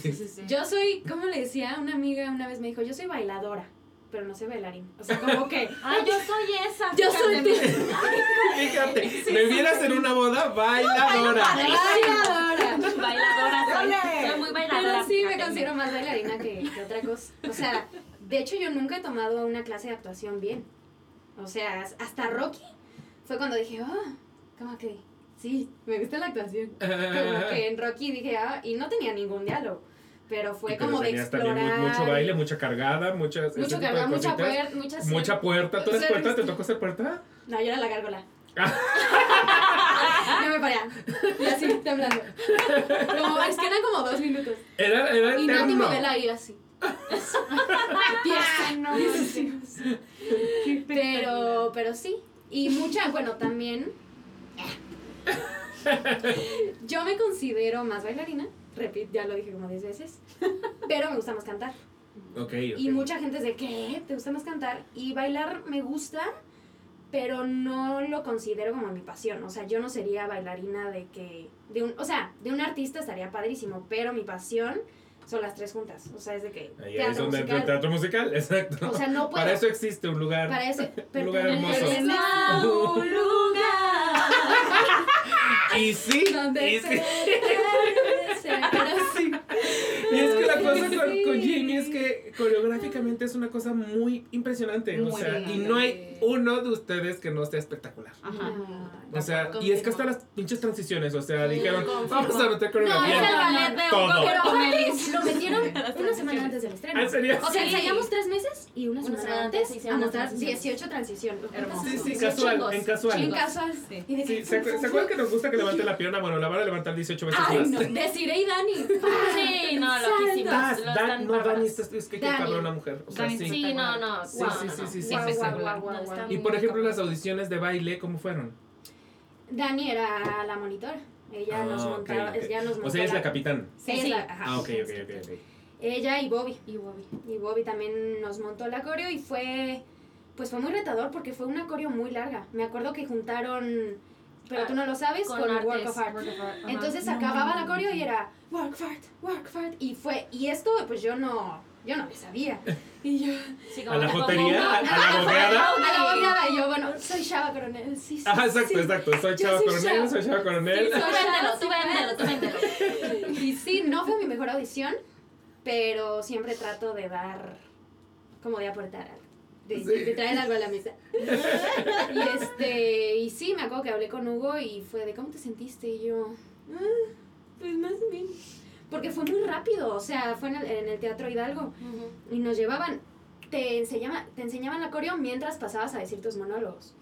Sí, sí, sí. Yo soy, ¿cómo le decía? Una amiga una vez me dijo, yo soy bailadora, pero no soy bailarín. O sea, como que. Ay, yo soy esa. Yo soy fíjate. Fíjate, me vieras en una boda bailadora. Bailadora. Bailadora soy. Soy muy bailadora. Pero sí me considero más bailarina que, que otra cosa. O sea, de hecho yo nunca he tomado una clase de actuación bien. O sea, hasta Rocky fue cuando dije, ah, como que sí, me gusta la actuación. Como que en Rocky dije, ah, y no tenía ningún diálogo. Pero fue Y como de también explorar. mu- mucho baile, mucha cargada, muchas. mucho cargada, mucha puerta, muchas. Mucha puerta. ¿Tú eres Ser- puerta? ¿Te tocó ser puerta? No, yo era la gárgola. Yo me paré. Y así, temblando. Como, es que eran como dos minutos. Era, era Y Nati eterno. Modela ahí así. Ay, no. Pero, pero sí. Y mucha, bueno, también. Yo me considero más bailarina. Repito, ya lo dije como 10 veces. Pero me gusta más cantar. Ok, ok. Y mucha gente es de, ¿qué? ¿Te gusta más cantar? Y bailar me gusta, pero no lo considero como mi pasión. O sea, yo no sería bailarina de que. De un, o sea, de un artista estaría padrísimo, pero mi pasión son las tres juntas. O sea, es de que. Ahí es teatro donde entra el musical. teatro musical, exacto. O sea, no puedo. Para eso existe un lugar. Para ese. Un lugar hermoso. Un lugar. Y sí, Donde y sí. regrese. Pero sí. Y es que la cosa con, Sí. con Jamie es que coreográficamente es una cosa muy impresionante. o sea, bien. y no hay uno de ustedes que no sea espectacular. Ajá. O sea, y es que hasta las pinches transiciones, o sea, dijeron, confirmo. vamos a meter No, coreografía. es el ballet de Todo. Pero aparte lo metieron una semana antes del estreno. ¿Ah, ¿En serio? O sea, Sí. ensayamos tres meses y una semana, semana antes antes a transiciones. 18 transiciones. Hermoso. Sí, sí, casual, chingos. en casual. En casual. Sí. Que- ¿se, acu- ¿se acuerdan que nos gusta que levante la pierna? Bueno, la van a levantar 18 veces Ay, más. no. Desiree y Dani. Sí, no, loquísimas. Das, Lo Dan- no, bárbaras. Dani, es, es que qué Dani. cabrón una mujer. O sea, Dani, sí. Sí, no, no. Sí, sí, no, sí, sí, sí. Y por ejemplo, las audiciones de baile, ¿cómo fueron? Dani era la monitora. Ella nos Ah, ok, montaba, ella nos O montó sea, ella es la capitán. Sí. la- ajá. Ah, ok, ok, ok, ok. Ella y Bobby. Y Bobby. Y Bobby también nos montó la coreo y fue, pues fue muy retador porque fue una coreo muy larga. Me acuerdo que juntaron, pero tú no lo sabes, con, Work artes, of Art. Work of Art. Entonces acababa la coreo y era Work of Art, Work of Art. Y fue, y esto pues yo no, yo no le sabía. Y yo, Sí, ¿A como la jotería? ¿A, la bobeada? a la bobeada, y yo, bueno, soy Shaba Coronel, sí, sí. Ajá, exacto, sí. exacto. Soy Yo Chava soy Coronel, Chava. soy Chava Coronel. Sí, Tú véndelo, tú véndelo, tú véndelo. Y sí, no fue mi mejor audición, pero siempre trato de dar, como de aportar algo. De, Sí. de traer algo a la mesa. y este, y sí, me acuerdo que hablé con Hugo y fue de, ¿cómo te sentiste? Y yo, "Ah, pues más menos. Porque fue muy rápido, o sea, fue en el, en el Teatro Hidalgo y nos llevaban, te, enseñaba, te enseñaban la coreo mientras pasabas a decir tus monólogos.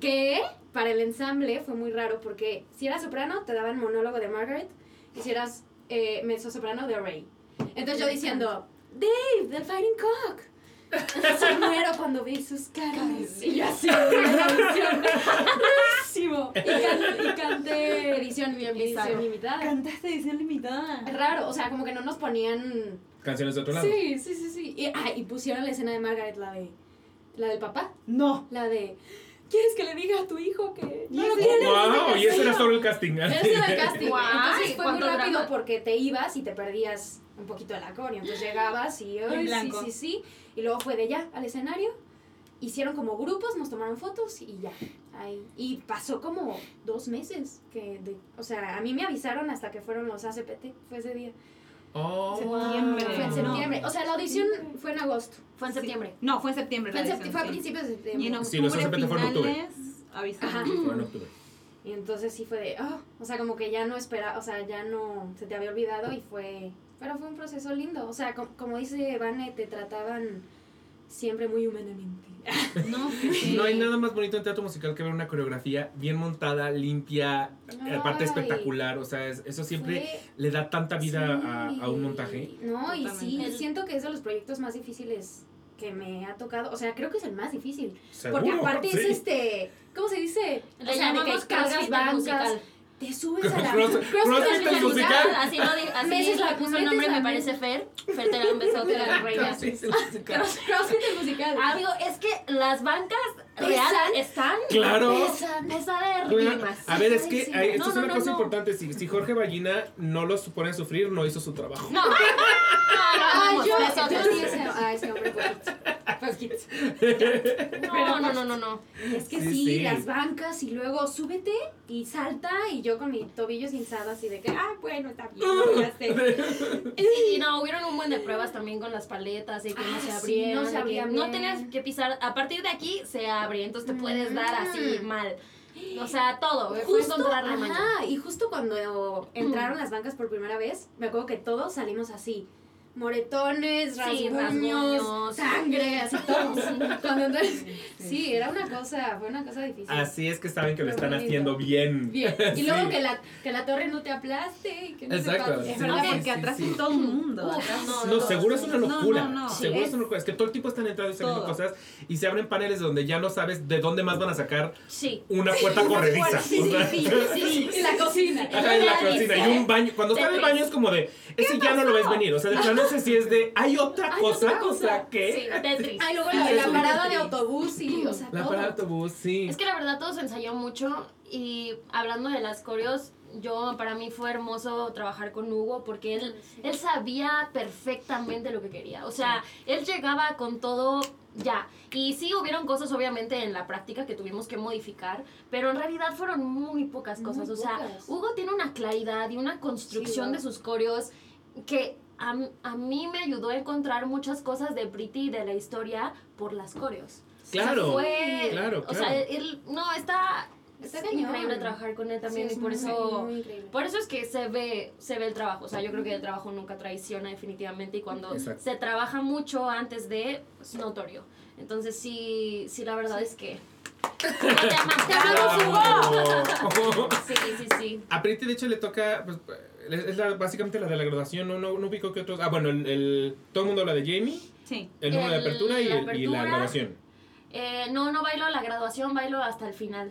Que para el ensamble fue muy raro porque si eras soprano te daban monólogo de Margaret y si eras eh, mezzo soprano de Ray. Entonces yo diciendo, Dave, del Fighting Cock. Se muero cuando vi sus caras. Y así. Rarísimo. Y, can- y canté edición, Bien edición bizarro. limitada. Cantaste edición limitada. Es raro, o sea, como que no nos ponían. Canciones de otro lado. Sí, sí, sí, sí. Y, ah, y pusieron la escena de Margaret, la de. La del papá. No. La de. ¿Quieres que le diga a tu hijo que no lo ese- quieres? Wow, y ese era solo el casting. Ese era el casting. Entonces fue muy ¿cuánto rápido drama? porque te ibas y te perdías un poquito de la coreo. Entonces llegabas y, ay, sí, blanco. sí, sí. Y luego fue de ya al escenario. Hicieron como grupos, nos tomaron fotos y ya. Ahí. Y pasó como dos meses. que de- O sea, a mí me avisaron hasta que fueron los ACPT. Fue ese día. Oh, Septiembre. Fue en septiembre. O sea, la audición fue en agosto. Fue en septiembre. No, fue en septiembre. Fue, en fue a sí. principios de Y septiembre. en Sí, octubre, los fueron en octubre. avisaron. Fue en octubre. Y entonces sí fue de, oh, o sea, como que ya no espera, o sea, ya no se te había olvidado y fue, pero fue un proceso lindo, o sea, com- como dice Vane, te trataban siempre muy humanamente. No, sí. No hay nada más bonito en teatro musical que ver una coreografía bien montada, limpia, Ay. aparte espectacular. O sea, es- eso siempre Fue- le da tanta vida a, sí. a un montaje. No, y sí, siento que es de los proyectos más difíciles que me ha tocado, o sea, creo que es el más difícil, Seguro, porque aparte es este, ¿cómo se dice? Le o sea, de que llamamos cargas bancas, musical. Te subes a la Cross- CrossFit el musical. Así lo di- así Meses la- puso el nombre, me parece Fer. Fer te da un besote de la reina. CrossFit el musical. Amigo, es que las bancas Reales están Claro. pesan, pesadérrimas. A ver, es que Sí, hay- esto no, es una no, cosa no. importante. Si, si Jorge Ballina no los pone a sufrir, no hizo su trabajo. No, no, no, yo, sí ese, hombre. No, no, no, no, no. Es que Sí, sí, sí. las bancas y luego súbete y salta y yo con mi tobillo hinchado así de que, ah, bueno, está bien, no, ya sé. Sí, no, hubieron un buen de pruebas también con las paletas y que no Ah, se sí, abrieron. no se de que abrían no bien. tenías que pisar, a partir de aquí se abre, entonces te puedes dar así Mm. mal. O sea, todo, maña. ajá, y justo cuando entraron las bancas por primera vez, me acuerdo que todos salimos así. Moretones, Sí, rasguños, rasguños. sangre, así todo. Cuando entonces, sí, era una cosa, fue una cosa difícil. Así es que saben que lo están bonito. haciendo bien. Bien. Y luego Sí. que la, que la torre no te aplaste y que no Exacto, se sí, Es verdad, sí, porque sí, atrás sí. hay todo un mundo. Uf, atrás. no, No, seguro es una No, locura. no, no. Seguro Sí, es una locura. Es que todo el tiempo están entrando y saliendo Todo. cosas y se abren paneles donde ya no sabes de dónde más van a sacar Sí. una puerta corrediza. Sí, sí, sí, sí. Y la cocina. Ajá, en la cocina y un baño. Cuando está en el baño es como de, ese ya no lo ves venir. O sea, de plano ese sí es de, hay otra Hay cosa. otra O sea, Sí, ¿qué? Tetris. Ay, luego Sí, la, parada de autobús y, o sea, La todo. parada de autobús, sí. Es que la verdad todo se ensayó mucho y hablando de las coreos, yo para mí fue hermoso trabajar con Hugo porque él, él sabía perfectamente lo que quería. O sea, él llegaba con todo ya. Y sí hubieron cosas obviamente en la práctica que tuvimos que modificar, pero en realidad fueron muy pocas Muy cosas. o sea, pocas. Hugo tiene una claridad y una construcción Sí, de sus coreos que a, a mí me ayudó a encontrar muchas cosas de Pretty y de la historia por las coreos. Claro, O sea, fue, claro, O sea, claro. él, no, está, Está es increíble trabajar con él también Sí, y es por muy, eso, por eso es que se ve, se ve el trabajo. O sea, yo creo que el trabajo nunca traiciona definitivamente y cuando Exacto. se trabaja mucho antes de, es notorio. Entonces sí, sí, la verdad es que... Te amamos, Te amamos, Hugo. Sí, sí, sí. A Pretty, de hecho, le toca. Pues, es la, básicamente la de la graduación. No, no, no ubico que otros. Ah, bueno, el, el- todo el mundo habla de Jamie, Sí. el número de apertura y, la el- y la apertura. graduación. Eh, no, no bailo la graduación, bailo hasta el final.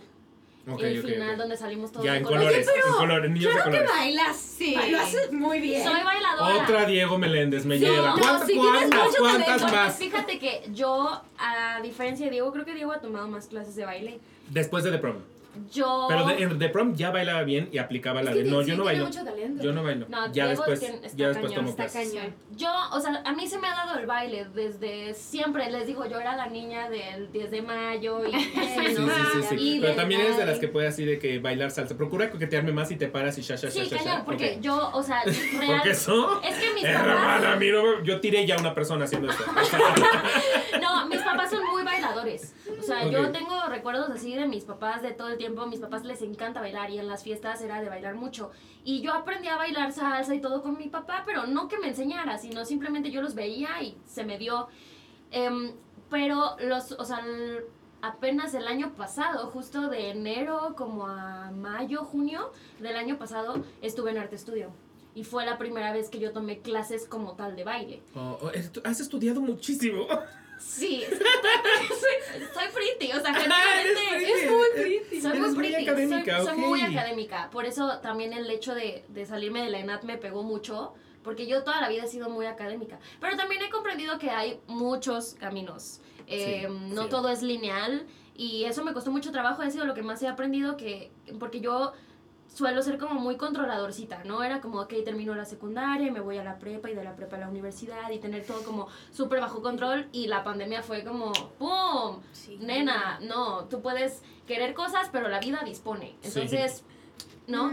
Ok, el final donde salimos todos Ya, de en color. colores. en colores, niños de Claro que colores. bailas. Sí. Lo haces muy bien. Soy bailadora. Otra Diego Meléndez me Sí, lleva. no, ¿Cuántas, tienes cuántas, cuántas más? Fíjate que yo, a diferencia de Diego, creo que Diego ha tomado más clases de baile. Después de The Prom. Yo. Pero de, en The Prom ya bailaba bien y aplicaba la Es que de no, sí yo no tiene bailo. mucho talento. Yo no bailo. No, ya Diego después, está ya después cañón, tomo está clases. cañón. Yo, o sea, a mí se me ha dado el baile desde siempre. Les digo, yo era la niña del 10 de mayo y Sí, ¿no? sí, sí, sí. Y Pero de- también eres de las que puede así de que bailar salsa. Procura coquetearme más y te paras y sha, sha, sha, Sí, cañón, porque yo, o sea, real. Porque eso. Es que mis Hermana, papás. mira, yo tiré ya a una persona haciendo esto. No, mis papás son muy bailadores. O sea, Ok. yo tengo recuerdos así de mis papás de todo el tiempo. Mis papás les encanta bailar y en las fiestas era de bailar mucho. Y yo aprendí a bailar salsa y todo con mi papá, pero no que me enseñara, sino simplemente yo los veía y se me dio. Em, pero los, o sea, apenas el año pasado, justo de enero como a mayo, junio del año pasado, estuve en Arte Estudio. Y fue la primera vez que yo tomé clases como tal de baile. Oh, oh, has estudiado muchísimo. Sí, soy, soy pretty, o sea, pretty. Es muy pretty. soy muy muy pretty, académica, soy, muy académica. Por eso también el hecho de, de salirme de la ENAT me pegó mucho, porque yo toda la vida he sido muy académica. Pero también he comprendido que hay muchos caminos. Eh, Sí, no sí. todo es lineal y eso me costó mucho trabajo, ha sido lo que más he aprendido que porque yo suelo ser como muy controladorcita, ¿no? Era como, ok, termino la secundaria y me voy a la prepa y de la prepa a la universidad y tener todo como súper bajo control y la pandemia fue como, ¡pum! Sí. Nena, no, tú puedes querer cosas, pero la vida dispone. Entonces, ¿no?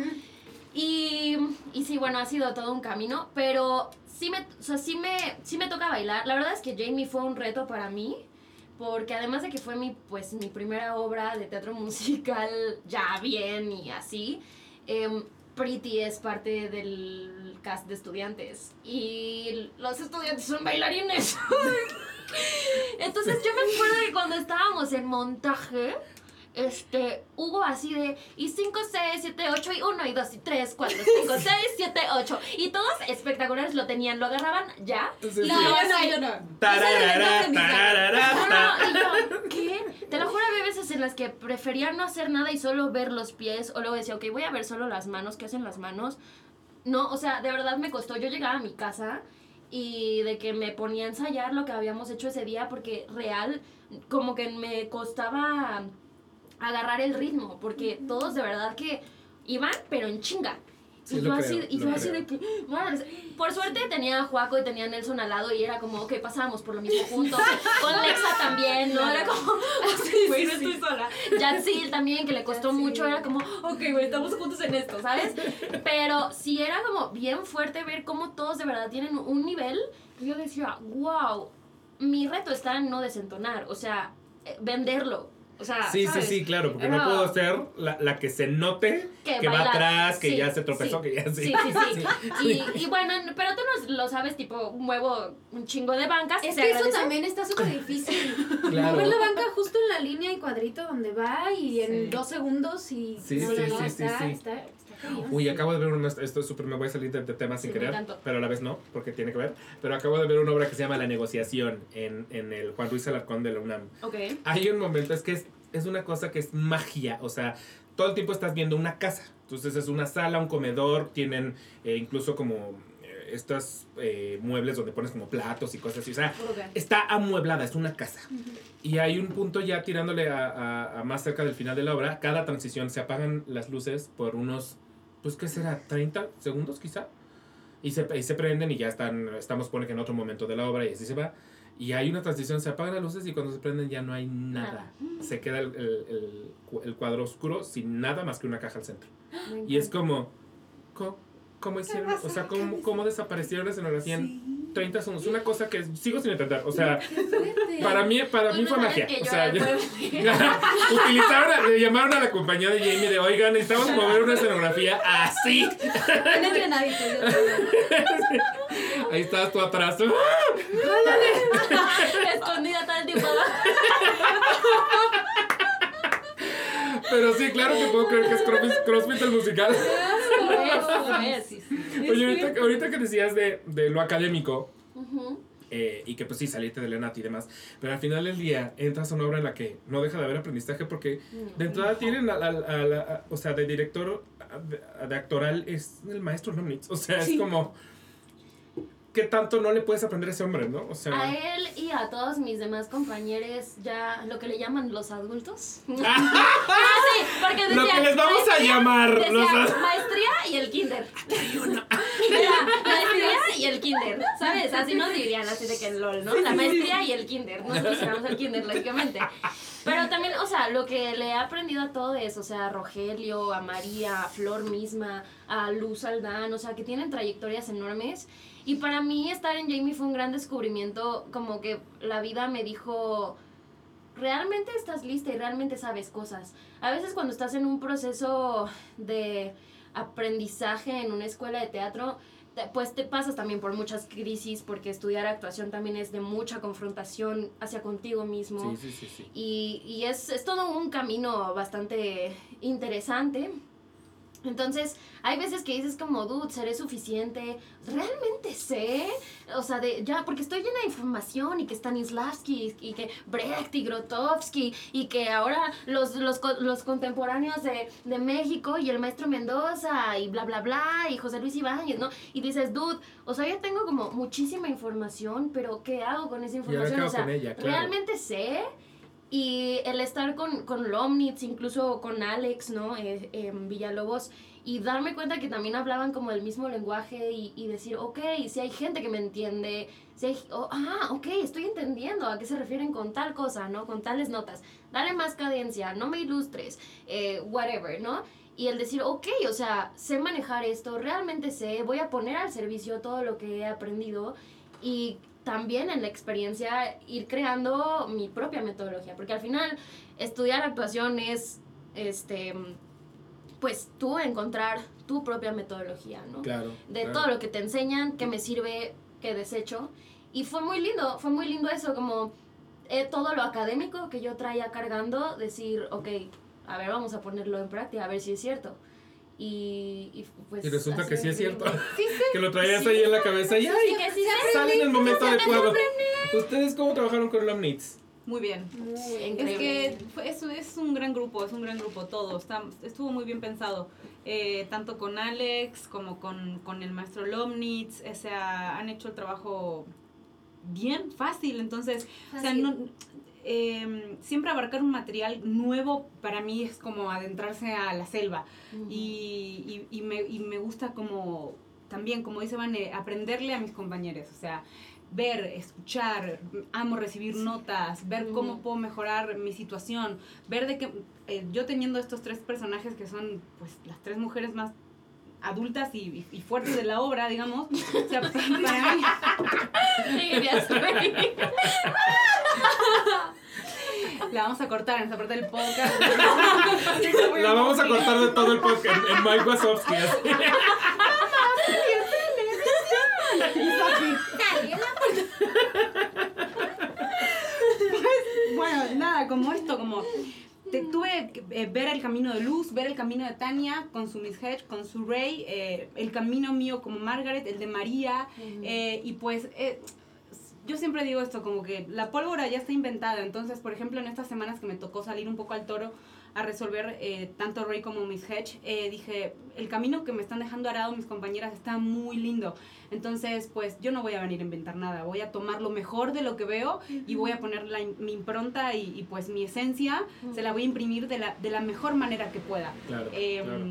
Y, y sí, bueno, ha sido todo un camino, pero sí me, o sea, sí me, sí me toca bailar. La verdad es que Jamie fue un reto para mí, porque además de que fue mi, pues, mi primera obra de teatro musical ya bien y así, em, Pretty es parte del cast de estudiantes y los estudiantes son bailarines. Entonces yo me acuerdo que cuando estábamos en montaje, este, hubo así de, y 5, 6, 7, 8, y 1, y 2, y 3, 4, 5, 6, 7, 8. Y todos espectaculares lo tenían, lo agarraban ya. Entonces, y No, sí. yo no, yo no. No, ta. no, y yo, ¿qué? Te lo juro, había veces en las que prefería no hacer nada y solo ver los pies, o luego decía, ok, voy a ver solo las manos, ¿qué hacen las manos? No, o sea, de verdad me costó. Yo llegaba a mi casa y de que me ponía a ensayar lo que habíamos hecho ese día, porque real, como que me costaba agarrar el ritmo, porque todos de verdad que iban, pero en chinga. Sí, y yo así, creo, y lo yo así de que, madres, por suerte tenía a Juaco y tenía a Nelson al lado y era como, ok, pasábamos por lo mismo juntos. Con Lexa también, ¿no? Era como, así, güey, no estoy sola. Yatsil también, que le costó mucho, era como, ok, güey, estamos juntos en esto, ¿sabes? Pero sí era como bien fuerte ver cómo todos de verdad tienen un nivel. Y yo decía, wow, mi reto está en no desentonar, o sea, eh, venderlo. O sea, Sí, sí, ¿sabes? sí, claro, porque no Era- puedo ser la, la que se note que, Que va atrás, que Sí, ya se tropezó, sí. que ya sí. Sí, sí, sí. Y, y bueno, pero tú no lo sabes, tipo, muevo un chingo de bancas. Es que eso agradece. también está súper difícil. Claro. Mover la banca justo en la línea y cuadrito donde va y en Sí. dos segundos y... Sí, no, sí, no, no, sí, sí, está, sí. Está, está. Uy, acabo de ver una, esto es súper, me voy a salir de, de tema sin Sí, querer, pero a la vez no, porque tiene que ver. Pero acabo de ver una obra que se llama La negociación en, en el Juan Ruiz Alarcón de la UNAM. Ok. Hay un momento, es que es, es una cosa que es magia, o sea, todo el tiempo estás viendo una casa. Entonces es una sala, un comedor, tienen eh, incluso como eh, estos eh, muebles donde pones como platos y cosas así. O sea, está amueblada, es una casa. Y hay un punto ya tirándole a, a- a más cerca del final de la obra, cada transición se apagan las luces por unos, pues qué será, 30 segundos quizá. Y se, y se prenden y ya están, estamos pone que en otro momento de la obra y así se va. Y hay una transición, se apagan las luces y cuando se prenden ya no hay nada. Se queda el, el- el cu- el cuadro oscuro sin nada más que una caja al centro. Y es como, ¿cómo, cómo hicieron? O sea, ¿cómo, cómo desaparecieron la escenografía en 30 segundos? Una cosa que sigo sin entender. O sea, para mí, para mí fue magia. O sea, yo- utilizaron, le llamaron a la compañía de Jamie de, oigan, necesitamos mover una escenografía así. Bien entrenadito, yo también. Ahí estabas tú atrás. Escondida todo el tiempo. Pero sí, claro que puedo creer que es CrossFit, CrossFit el musical. Es. Sí, sí. Oye, ahorita, ahorita que decías de, de lo académico, eh, y que pues sí, saliste de Lenat y demás, pero al final del día entras a una obra en la que no deja de haber aprendizaje porque de entrada tienen, a, a o sea, de director, a- de, actoral es el maestro Lomnitz, o sea, es como, ¿qué tanto no le puedes aprender a ese hombre, no? O sea... A él y a todos mis demás compañeros, ya lo que le llaman los adultos. ah, sí, porque decía, Lo que les vamos a llamar los ad- maestría y el kinder. Era maestría y el kinder, ¿sabes? Así nos dirían, así de que el LOL, ¿no? La maestría y el kinder. Nosotros llamamos el kinder, lógicamente. Pero también, o sea, lo que le he aprendido a todo eso, o sea, a Rogelio, a María, a Flor misma, a Luz Aldán, o sea, que tienen trayectorias enormes. Y para mí estar en Jamie fue un gran descubrimiento, como que la vida me dijo, realmente estás lista y realmente sabes cosas. A veces cuando estás en un proceso de aprendizaje en una escuela de teatro, te- pues te pasas también por muchas crisis, porque estudiar actuación también es de mucha confrontación hacia contigo mismo. Sí, sí, sí, sí. Y, y es, es todo un camino bastante interesante. Entonces, hay veces que dices como, dude, ¿seré suficiente? ¿Realmente sé? O sea, de, ya, porque estoy llena de información y que Stanislavski y que Brecht y Grotowski y que ahora los, los, los contemporáneos de, de México y el maestro Mendoza y bla, bla, bla y José Luis Ibáñez, ¿no? Y dices, dude, o sea, ya tengo como muchísima información, pero ¿qué hago con esa información? o sea, con ella? Claro. ¿realmente sé? Y el estar con, con Lomnitz, incluso con Alex, ¿no? Eh, en Villalobos, y darme cuenta que también hablaban como el mismo lenguaje y, y decir, ok, si hay gente que me entiende, si hay, ah, ok, estoy entendiendo a qué se refieren con tal cosa, ¿no? Con tales notas. Dale más cadencia, no me ilustres, eh, whatever, ¿no? Y el decir, ok, o sea, sé manejar esto, realmente sé, voy a poner al servicio todo lo que he aprendido y también en la experiencia ir creando mi propia metodología, porque al final estudiar actuación es, este, pues tú encontrar tu propia metodología, ¿no? Claro. de claro. todo lo que te enseñan, qué me sirve, qué desecho. Y fue muy lindo, fue muy lindo eso, como eh, todo lo académico que yo traía cargando, decir, ok, a ver, vamos a ponerlo en práctica, a ver si es cierto. Y, y pues... Y resulta que sí es cierto. que lo traías ahí en la cabeza y ¡ay! que sí Sale en el momento adecuado. ¿Ustedes cómo trabajaron con Lomnitz? Muy bien. Muy Es que fue- es, es un gran grupo, es un gran grupo todo, está, estuvo muy bien pensado, eh, tanto con Alex como con, con el maestro Lomnitz, o sea, han hecho el trabajo bien, fácil, entonces, o sea, no, eh, siempre abarcar un material nuevo para mí es como adentrarse a la selva. Y, y, y me, y me gusta como, también, como dice Vane, aprenderle a mis compañeros, o sea, ver, escuchar, amo recibir notas, ver cómo puedo mejorar mi situación, ver de que eh, yo teniendo estos tres personajes que son pues las tres mujeres más adultas y, y- fuertes de la obra, digamos, o sea, para mí, la vamos a cortar en esta parte del podcast. La vamos a cortar de todo el podcast en, Mike Wazowski. así. Bueno, nada, como esto, como te, tuve que eh, ver el camino de Luz, ver el camino de Tania con su Miss Hedge, con su Rey, eh, el camino mío como Margaret, el de María, eh, y pues eh, yo siempre digo esto, como que la pólvora ya está inventada, entonces, por ejemplo, en estas semanas que me tocó salir un poco al toro a resolver eh, tanto Rey como Miss Hedge, eh, dije, el camino que me están dejando arado mis compañeras está muy lindo, entonces, pues yo no voy a venir a inventar nada, voy a tomar lo mejor de lo que veo y voy a poner la, mi impronta y, y, pues mi esencia, se la voy a imprimir de la, de la mejor manera que pueda. Claro, Em, claro.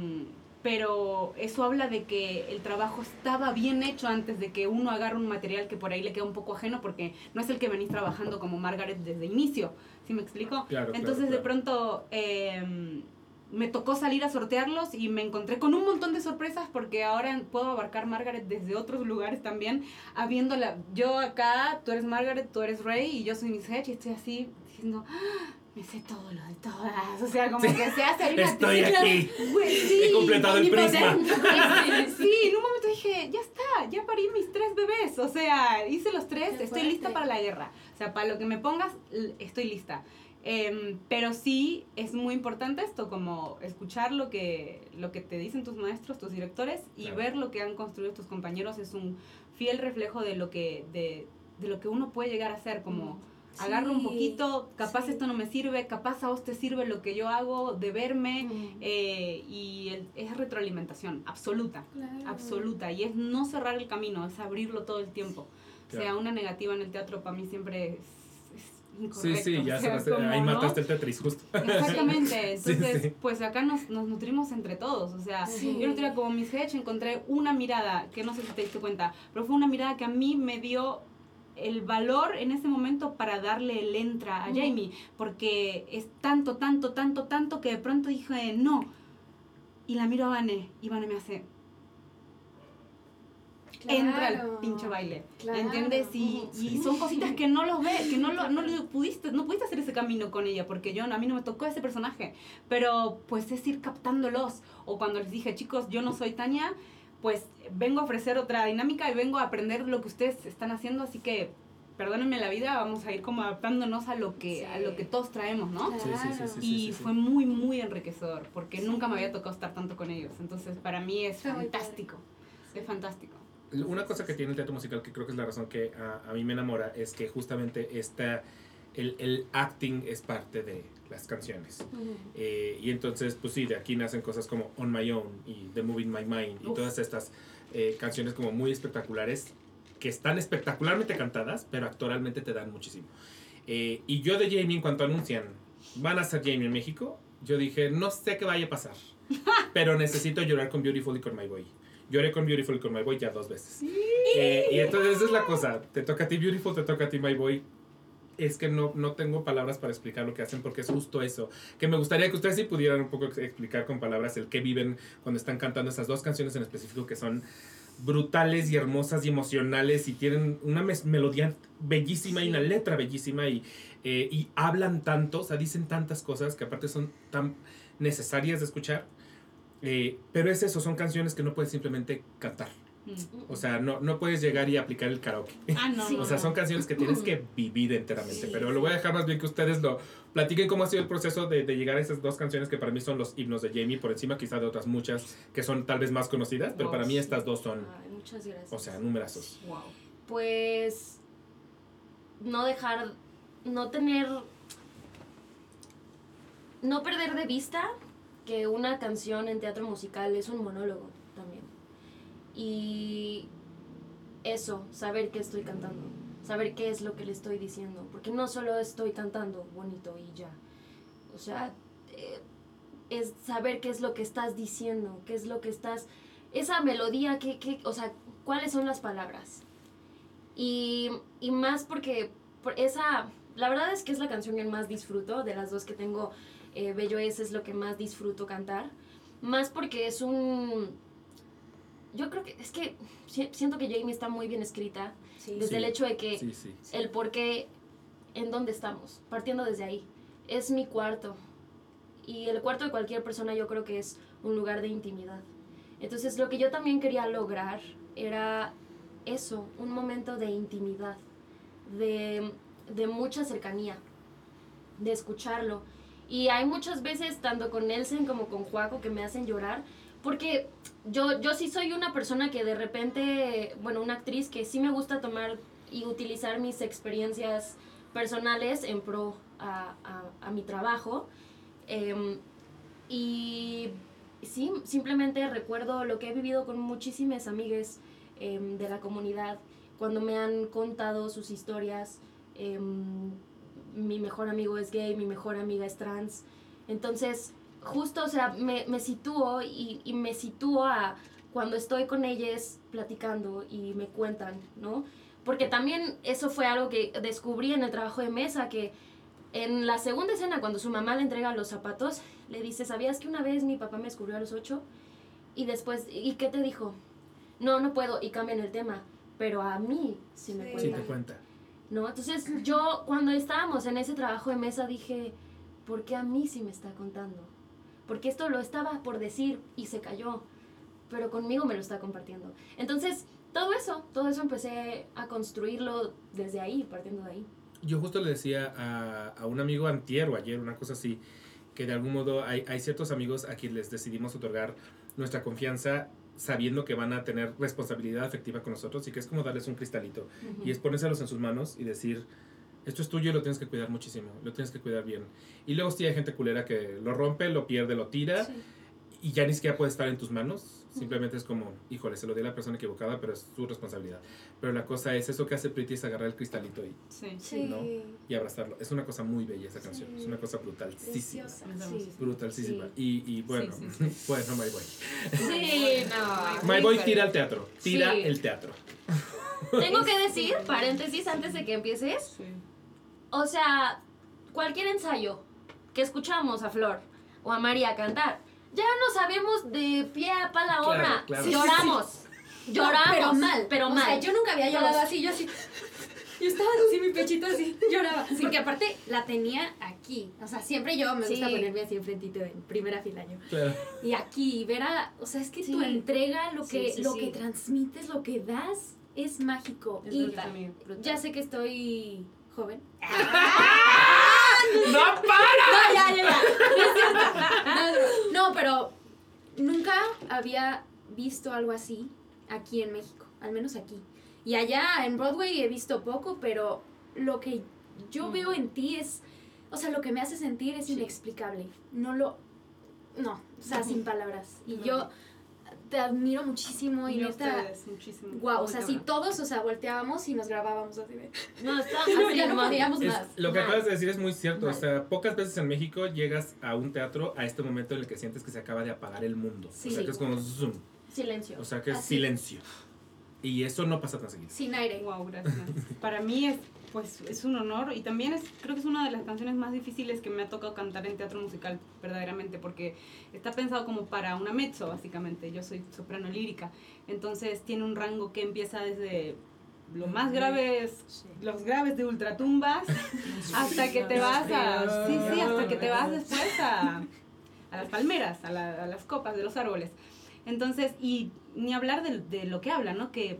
Pero eso habla de que el trabajo estaba bien hecho antes de que uno agarre un material que por ahí le queda un poco ajeno porque no es el que venís trabajando como Margaret desde inicio. ¿Sí me explico? Claro, claro, Entonces de pronto em, me tocó salir a sortearlos y me encontré con un montón de sorpresas porque ahora puedo abarcar Margaret desde otros lugares también, habiéndola, yo acá, tú eres Margaret, tú eres Rey y yo soy Miss Hedge y estoy así diciendo, "Ah, me sé todo lo de todas, o sea, como que se hace una Estoy tecla, aquí. güey, sí, He completado el prisma. Sí, en un momento dije, ya está, ya parí mis tres bebés, o sea, hice los tres, estoy lista para la guerra, o sea, para lo que me pongas, estoy lista. Em, pero sí es muy importante esto, como escuchar lo que, lo que te dicen tus maestros, tus directores y Claro. ver lo que han construido tus compañeros es un fiel reflejo de lo que, de, de lo que uno puede llegar a ser, como agarro un Sí, poquito, capaz sí. esto no me sirve, capaz a vos te sirve lo que yo hago, de verme, Ujú. eh, y el- es retroalimentación, absoluta, Claro. absoluta, y es no cerrar el camino, es abrirlo todo el tiempo. O sea, una negativa en el teatro para mí siempre es, es Sí, incorrecto. sí, ya o sea, se como, ahí ¿no? mataste el Tetris justo. Exactamente, Sí, entonces sí. pues acá nos, nos nutrimos entre todos, o sea, Sí. yo día como Miss Hedge encontré una mirada, que no sé si te diste cuenta, pero fue una mirada que a mí me dio el valor en ese momento para darle el entra a. Jamie, porque es tanto, tanto, tanto, tanto que de pronto dije no, y la miro a Vane, y Vane me hace, entra al pinche baile, Claro. ¿entiendes? Y, y son cositas que no los ves, que no lo, no lo pudiste, no pudiste hacer ese camino con ella, porque yo, a mí no me tocó ese personaje, pero pues es ir captándolos, o cuando les dije, chicos, yo no soy Tania, pues vengo a ofrecer otra dinámica y vengo a aprender lo que ustedes están haciendo, así que perdónenme la vida, vamos a ir como adaptándonos a lo que, a lo que todos traemos, ¿no? Sí, sí, sí, sí, sí, y sí, sí. fue muy, muy enriquecedor, porque nunca me había tocado estar tanto con ellos. Entonces, para mí es fantástico. Es fantástico. Una cosa que tiene el teatro musical, que creo que es la razón que a, a mí me enamora, es que justamente esta, el, el acting es parte de las canciones. Eh, y entonces, pues sí, de aquí nacen cosas como On My Own y The Moving My Mind y Uf. todas estas eh, canciones como muy espectaculares, que están espectacularmente cantadas, pero actoralmente te dan muchísimo. Eh, y yo de Jamie, en cuanto anuncian, van a ser Jamie en México, yo dije, no sé qué vaya a pasar, pero necesito llorar con Beautiful y con My Boy. Lloré con Beautiful y con My Boy ya dos veces. Eh, y entonces esa es la cosa, te toca a ti Beautiful, te toca a ti My Boy. Es que no, no tengo palabras para explicar lo que hacen porque es justo eso. Que me gustaría que ustedes sí pudieran un poco ex- explicar con palabras el que viven cuando están cantando esas dos canciones en específico que son brutales y hermosas y emocionales y tienen una mes- melodía bellísima y una letra bellísima y, eh, y hablan tanto, o sea, dicen tantas cosas que aparte son tan necesarias de escuchar. Eh, pero es eso, son canciones que no puedes simplemente cantar. Mm. O sea, no, no puedes llegar y aplicar el karaoke. Ah, no. Sí. O sea, son canciones que tienes que vivir enteramente. Sí, pero lo voy a dejar más bien que ustedes lo platiquen cómo ha sido el proceso de, de llegar a esas dos canciones que para mí son los himnos de Jamie, por encima quizá de otras muchas que son tal vez más conocidas, pero Wow, para mí sí. estas dos son, Ay, muchas gracias. o sea, numerazos. Wow. pues no dejar, no tener, no perder de vista que una canción en teatro musical es un monólogo. Y eso, saber qué estoy cantando, saber qué es lo que le estoy diciendo, porque no solo estoy cantando bonito y ya. O sea, eh, es saber qué es lo que estás diciendo, qué es lo que estás, esa melodía, qué, qué, o sea, cuáles son las palabras. Y, y más porque por esa, la verdad es que es la canción que más disfruto, de las dos que tengo, eh, Bello es, es lo que más disfruto cantar. Más porque es un... Yo creo que es que si- siento que Jamie está muy bien escrita, Sí. desde Sí. el hecho de que Sí, sí. el por qué, en dónde estamos, partiendo desde ahí. Es mi cuarto. Y el cuarto de cualquier persona yo creo que es un lugar de intimidad. Entonces lo que yo también quería lograr era eso, un momento de intimidad, de, de mucha cercanía, de escucharlo. Y hay muchas veces, tanto con Nelson como con Juaco, que me hacen llorar, porque yo, yo sí soy una persona que de repente, bueno, una actriz que sí me gusta tomar y utilizar mis experiencias personales en pro a, a- mi trabajo. Em, y sí, simplemente recuerdo lo que he vivido con muchísimas amigas em, de la comunidad cuando me han contado sus historias. Em, mi mejor amigo es gay, mi mejor amiga es trans. Entonces, justo, o sea, me, me sitúo y, y me sitúo a cuando estoy con ellas platicando y me cuentan, ¿no? Porque también eso fue algo que descubrí en el trabajo de mesa, que en la segunda escena, cuando su mamá le entrega los zapatos, le dice, ¿sabías que una vez mi papá me descubrió a los ocho? Y después, ¿y qué te dijo? No, no puedo, y cambian el tema, pero a mí sí me Sí. Sí, cuentan. te cuenta. ¿no? Entonces yo cuando estábamos en ese trabajo de mesa dije, ¿por qué a mí sí me está contando? Porque esto lo estaba por decir y se cayó, pero conmigo me lo está compartiendo. Entonces, todo eso, todo eso empecé a construirlo desde ahí, partiendo de ahí. Yo justo le decía a, a un amigo antier o ayer, una cosa así, que de algún modo hay, hay ciertos amigos a quienes les decidimos otorgar nuestra confianza sabiendo que van a tener responsabilidad afectiva con nosotros y que es como darles un cristalito y es ponérselos en sus manos y decir, esto es tuyo y lo tienes que cuidar muchísimo, lo tienes que cuidar bien. Y luego sí hay gente culera que lo rompe, lo pierde, lo tira Sí. y ya ni siquiera puede estar en tus manos. Simplemente es como, híjole, se lo di a la persona equivocada, pero es su responsabilidad. Pero la cosa es, eso que hace Pretty es agarrar el cristalito y, Sí. Sí. ¿no? y abrazarlo. Es una cosa muy bella esa canción, Sí. es una cosa brutalísima. Brutalísima. Y, y bueno, Sí, sí, bueno, My Boy. Sí, no. My Boy tira al teatro, tira Sí. el teatro. Tengo que decir, paréntesis antes de que empieces, Sí. O sea, cualquier ensayo que escuchamos a Flor o a María cantar, ya no sabemos de pie a pa la Claro, obra. claro. Lloramos. Lloramos. pero mal. Pero o mal. sea, yo nunca había llorado así, yo así. Yo estaba así, mi pechito así, lloraba. Porque aparte la tenía aquí. O sea, siempre yo me gusta Sí. ponerme así enfrentito en primera fila yo. Claro. Y aquí, ver a, o sea, es que tu entrega, lo Sí, que, sí, lo sí. que transmites, lo que das, es mágico. Es y brutal, amigo, brutal. ya sé que estoy joven. ¡No para! No, ya, ya, ya. No es cierto. Pero nunca había visto algo así aquí en México, al menos aquí. Y allá en Broadway he visto poco, pero lo que yo veo en ti es, o sea, lo que me hace sentir es inexplicable. No lo, no, o sea, sin palabras. Y yo te admiro muchísimo y Y neta, ustedes, muchísimo. wow, o sea, si todos, o sea, volteábamos y nos grabábamos así de, No, está no, ya no podíamos Es- más. lo que Mal. acabas de decir es muy cierto. O sea, pocas veces en México llegas a un teatro a este momento en el que sientes que se acaba de apagar el mundo. Sí. o sea, que es como zoom. Silencio. O sea, que es Así. silencio. Y eso no pasa tan seguido. Sin aire. Wow, gracias. Para mí es, pues, es un honor y también es, creo que es una de las canciones más difíciles que me ha tocado cantar en teatro musical, verdaderamente, porque está pensado como para una mezzo, básicamente. Yo soy soprano lírica, entonces tiene un rango que empieza desde lo más graves, los graves de ultratumbas, hasta que te vas a, sí, sí, hasta que te vas después a, a las palmeras, a, la- a las copas de los árboles. Entonces, y ni hablar de, de lo que habla, ¿no? Que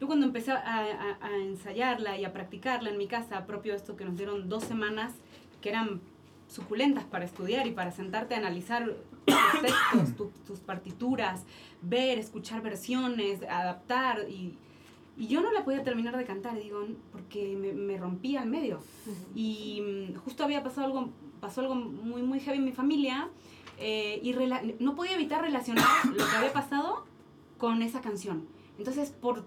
yo cuando empecé a, a- a ensayarla y a practicarla en mi casa, propio esto que nos dieron dos semanas, que eran suculentas para estudiar y para sentarte a analizar tus textos, tu- tus partituras, ver, escuchar versiones, adaptar y, y yo no la podía terminar de cantar, digo, porque me, me rompía al medio. Y mm, justo había pasado algo, pasó algo muy, muy heavy en mi familia eh, y no podía evitar relacionar lo que había pasado con esa canción. Entonces, por,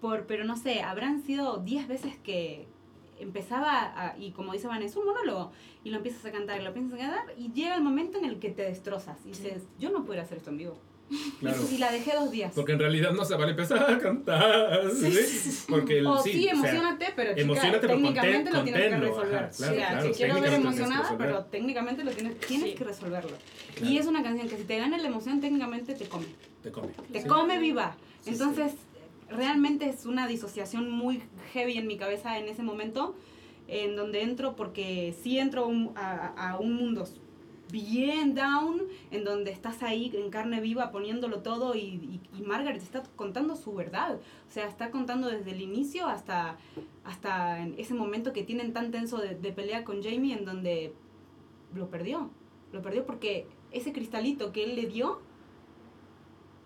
por pero no sé, habrán sido 10 veces que empezaba, a- y como dice Vanessa, es un monólogo, y lo empiezas a cantar, y lo empiezas a cantar, y llega el momento en el que te destrozas, y dices, yo no puedo hacer esto en vivo. Claro. Y, la dejé dos días. Porque en realidad no se vale empezar a cantar. ¿sí? Porque el, o sí, sí, o sea, emocionate, pero chica, emocionate, pero técnicamente conten- lo tienes que resolver. ajá, claro, o sea, claro, te quiero ver emocionada, pero técnicamente lo tienes, tienes Sí. que resolverlo. Claro. Y es una canción que si te gana la emoción, técnicamente te come. te come. Te Sí. come viva. Sí, Entonces, realmente es una disociación muy heavy en mi cabeza en ese momento, en donde entro, porque sí entro un- a, a un mundo bien down, en donde estás ahí en carne viva poniéndolo todo y, y, y Margaret está contando su verdad. O sea, está contando desde el inicio hasta, hasta ese momento que tienen tan tenso de, de pelea con Jamie, en donde lo perdió. Lo perdió porque ese cristalito que él le dio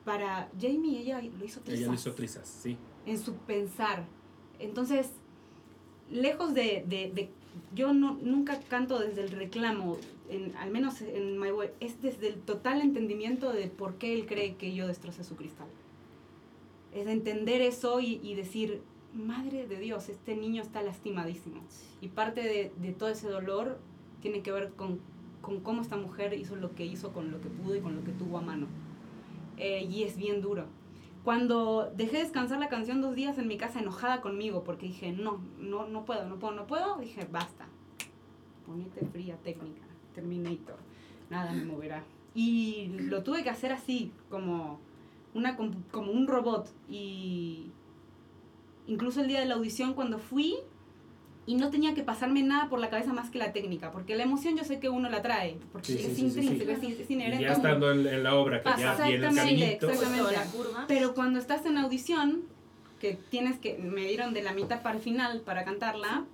para Jamie, ella lo hizo trizas Ella lo hizo trizas, sí. en su pensar. Entonces, lejos de, de- de- yo no, nunca canto desde el reclamo, en, al menos en My Way, es desde el total entendimiento de por qué él cree que yo destrocé su cristal. Es de entender eso y, y decir, madre de Dios, este niño está lastimadísimo. Y parte de, de todo ese dolor tiene que ver con, con cómo esta mujer hizo lo que hizo con lo que pudo y con lo que tuvo a mano. Eh, y es bien duro. Cuando dejé descansar la canción dos días en mi casa enojada conmigo porque dije, no, no, no puedo, no puedo, no puedo, dije, basta. Ponete fría técnica, Terminator, nada me moverá. Y lo tuve que hacer así, como, una, como un robot. Y incluso el día de la audición cuando fui y no tenía que pasarme nada por la cabeza más que la técnica, porque la emoción yo sé que uno la trae, porque Sí, es sí, sí, sí. intrínseco, es, Y inherente. ya estando en, en la obra, que ya viene el exactamente, caminito. exactamente. Toda la curva. Pero cuando estás en audición, que tienes que, me dieron de la mitad para el final para cantarla,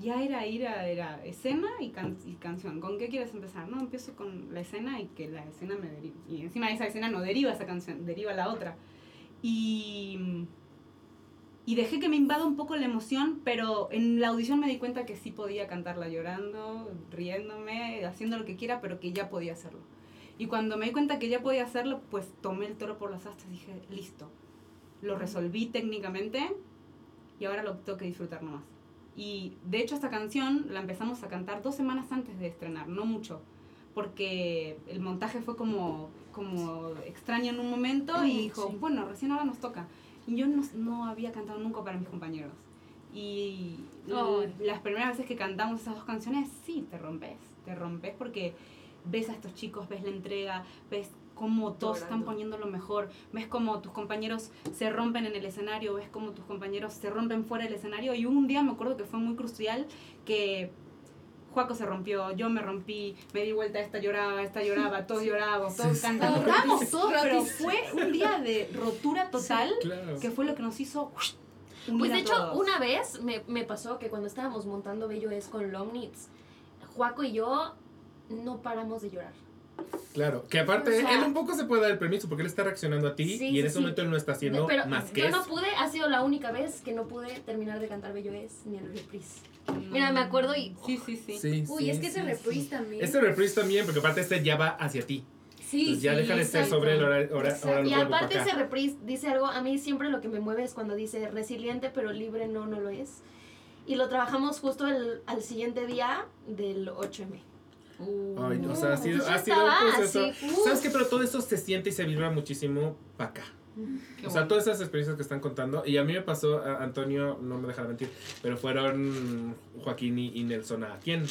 ya era ir era escena y, can- y canción. ¿Con qué quieres empezar? No, empiezo con la escena y que la escena me deriva. Y encima esa escena no deriva esa canción, deriva la otra. Y, y dejé que me invada un poco la emoción, pero en la audición me di cuenta que sí podía cantarla llorando, riéndome, haciendo lo que quiera, pero que ya podía hacerlo. Y cuando me di cuenta que ya podía hacerlo, pues tomé el toro por las astas y dije, listo. Lo resolví técnicamente y ahora lo tengo que disfrutar nomás. Y de hecho esta canción la empezamos a cantar dos semanas antes de estrenar, no mucho, porque el montaje fue como, como extraño en un momento y dijo, Sí. bueno, recién ahora nos toca. Y yo no, no había cantado nunca para mis compañeros. Y Oh. las primeras veces que cantamos esas dos canciones, sí, te rompes, te rompes porque ves a estos chicos, ves la entrega, ves cómo todos están Llorando. poniendo lo mejor, ves cómo tus compañeros se rompen en el escenario, ves cómo tus compañeros se rompen fuera del escenario y un día me acuerdo que fue muy crucial que Juaco se rompió, yo me rompí, me di vuelta, esta lloraba, esta lloraba, todos llorábamos, todos Sí, sí. cantando, Rotis, estábamos todos, pero rotis. fue un día de rotura total Claro. que fue lo que nos hizo Pues de hecho, todos. una vez me, me pasó que cuando estábamos montando Bello es con Long Knits, Juaco y yo no paramos de llorar. Claro, que aparte O sea- él un poco se puede dar el permiso porque él está reaccionando a ti Sí, y en ese sí. momento él no está haciendo Pero más que yo eso. no pude, ha sido la única vez que no pude terminar de cantar Bello es ni el reprise. Mm. Mira, me acuerdo y Sí, sí, sí. Sí, Uy, sí, es que ese sí, reprise sí. también. Este reprise también, porque aparte este ya va hacia ti. Sí, Entonces ya sí, deja de ser sobre el hora, hora, Exacto. ahora lo Y aparte ese reprise dice algo, a mí siempre lo que me mueve es cuando dice resiliente pero libre no, no lo es. Y lo trabajamos justo el, al siguiente día del 8M. Uh, Ay, o sea, ha sido, ha sido un proceso. así. ¿Sabes qué? Pero todo eso se siente y se vibra muchísimo para acá. qué O sea, bueno. todas esas experiencias que están contando. Y a mí me pasó, a Antonio, no me dejará mentir, pero fueron Joaquín y, y Nelson a quién?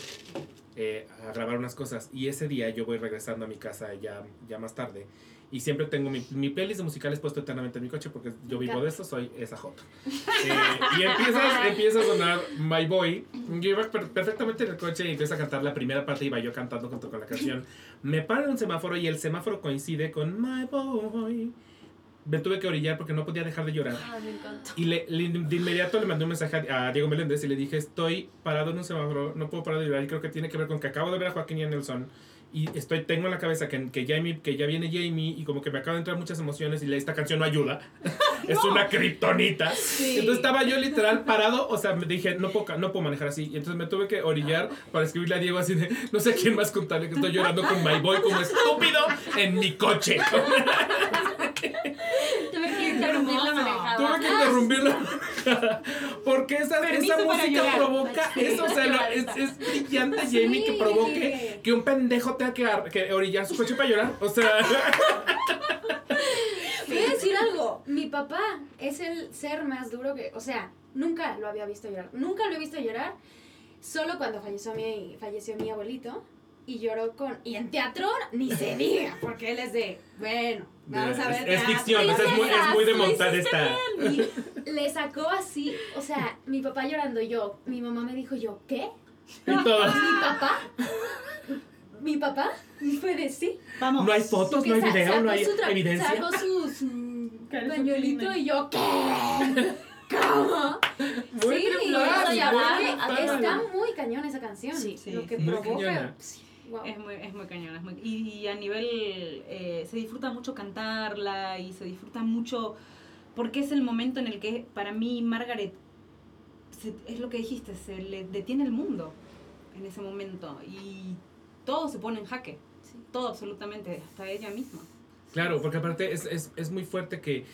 Eh, a grabar unas cosas. Y ese día yo voy regresando a mi casa ya, ya más tarde. Y siempre tengo mi, mi playlist de musicales puesto eternamente en mi coche porque yo vivo de eso, soy esa J. Eh, y empieza, empieza a sonar My Boy. Yo iba per- perfectamente en el coche y empiezo a cantar la primera parte y iba yo cantando junto con la canción. Me paro en un semáforo y el semáforo coincide con My Boy. Me tuve que orillar porque no podía dejar de llorar. Ah, me. Y le, le- de inmediato le mandé un mensaje a, a Diego Meléndez y le dije, estoy parado en un semáforo, no puedo parar de llorar y creo que tiene que ver con que acabo de ver a Joaquín y a Nelson y estoy, tengo en la cabeza que, que, Jamie, que ya viene Jamie y como que me acaban de entrar muchas emociones y esta canción no ayuda. es una kriptonita. Entonces estaba yo literal parado, o sea, me dije, no puedo, no puedo manejar así. Y entonces me tuve que orillar para escribirle a Diego así de, no sé quién más contarle que estoy llorando con My Boy como estúpido en mi coche. Tuve que interrumpir la manejada. Tuve que Porque esa, esa música llorar. provoca eso. O sea, es, es brillante, Jamie, que provoque que un pendejo tenga que, que orillar su coche para llorar. O sea, Voy a decir algo. Mi papá es el ser más duro que. O sea, nunca lo había visto llorar. Nunca lo he visto llorar. Solo cuando falleció mi, falleció mi abuelito. Y lloró con. Y en teatro ni se diga. Porque él es de. Bueno, vamos a ver. es teatro". ficción, o sea, es muy, es muy de montar esta. Y le sacó así. O sea, mi papá llorando. y Yo. Mi mamá me dijo yo, ¿qué? Y todas. ¿Mi papá? ¿Mi papá? Y fue de sí. Vamos. No hay fotos, no hay video, no hay evidencia. Sacó sus pañuelito y yo, ¿qué? ¿Cómo? Muy sí, tripulada. está muy cañón esa canción. Sí, sí, lo que provoca. Sí, wow. Es muy, es muy cañón. Es muy, y, y a nivel. eh, se disfruta mucho cantarla y se disfruta mucho. Porque es el momento en el que, para mí, Margaret. se- es lo que dijiste, se le detiene el mundo en ese momento. Y todo se pone en jaque. Todo, absolutamente. Hasta ella misma. Claro, porque aparte es, es, es muy fuerte que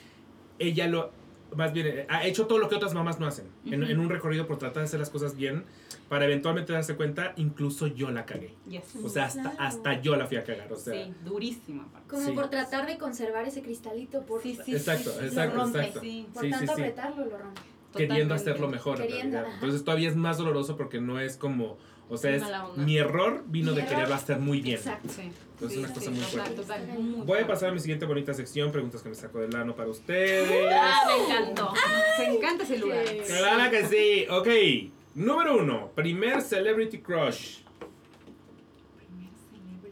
ella lo. Más bien, eh, ha hecho todo lo que otras mamás no hacen. en, en un recorrido por tratar de hacer las cosas bien, para eventualmente darse cuenta, incluso yo la cagué. Yes. O sea, hasta, Claro. hasta yo la fui a cagar. O sea, sí, durísima. Como sí. por tratar de conservar ese cristalito por, Sí, sí, exacto, sí, exacto, lo rompe, exacto. sí. por tanto sí. apretarlo lo rompe. queriendo Totalmente. hacerlo mejor. en. Entonces todavía es más doloroso porque no es como. O sea, es mi error vino Mi de error. quererlo hacer muy bien. Exacto. Sí. Entonces, Sí, una cosa sí, muy fuerte. total, muy Voy a pasar a mi siguiente bonita sección, preguntas que me saco del ano para ustedes. Ah, me encantó. Se encanta ese lugar. Sí. Claro que sí. Ok. Número uno. Primer celebrity crush.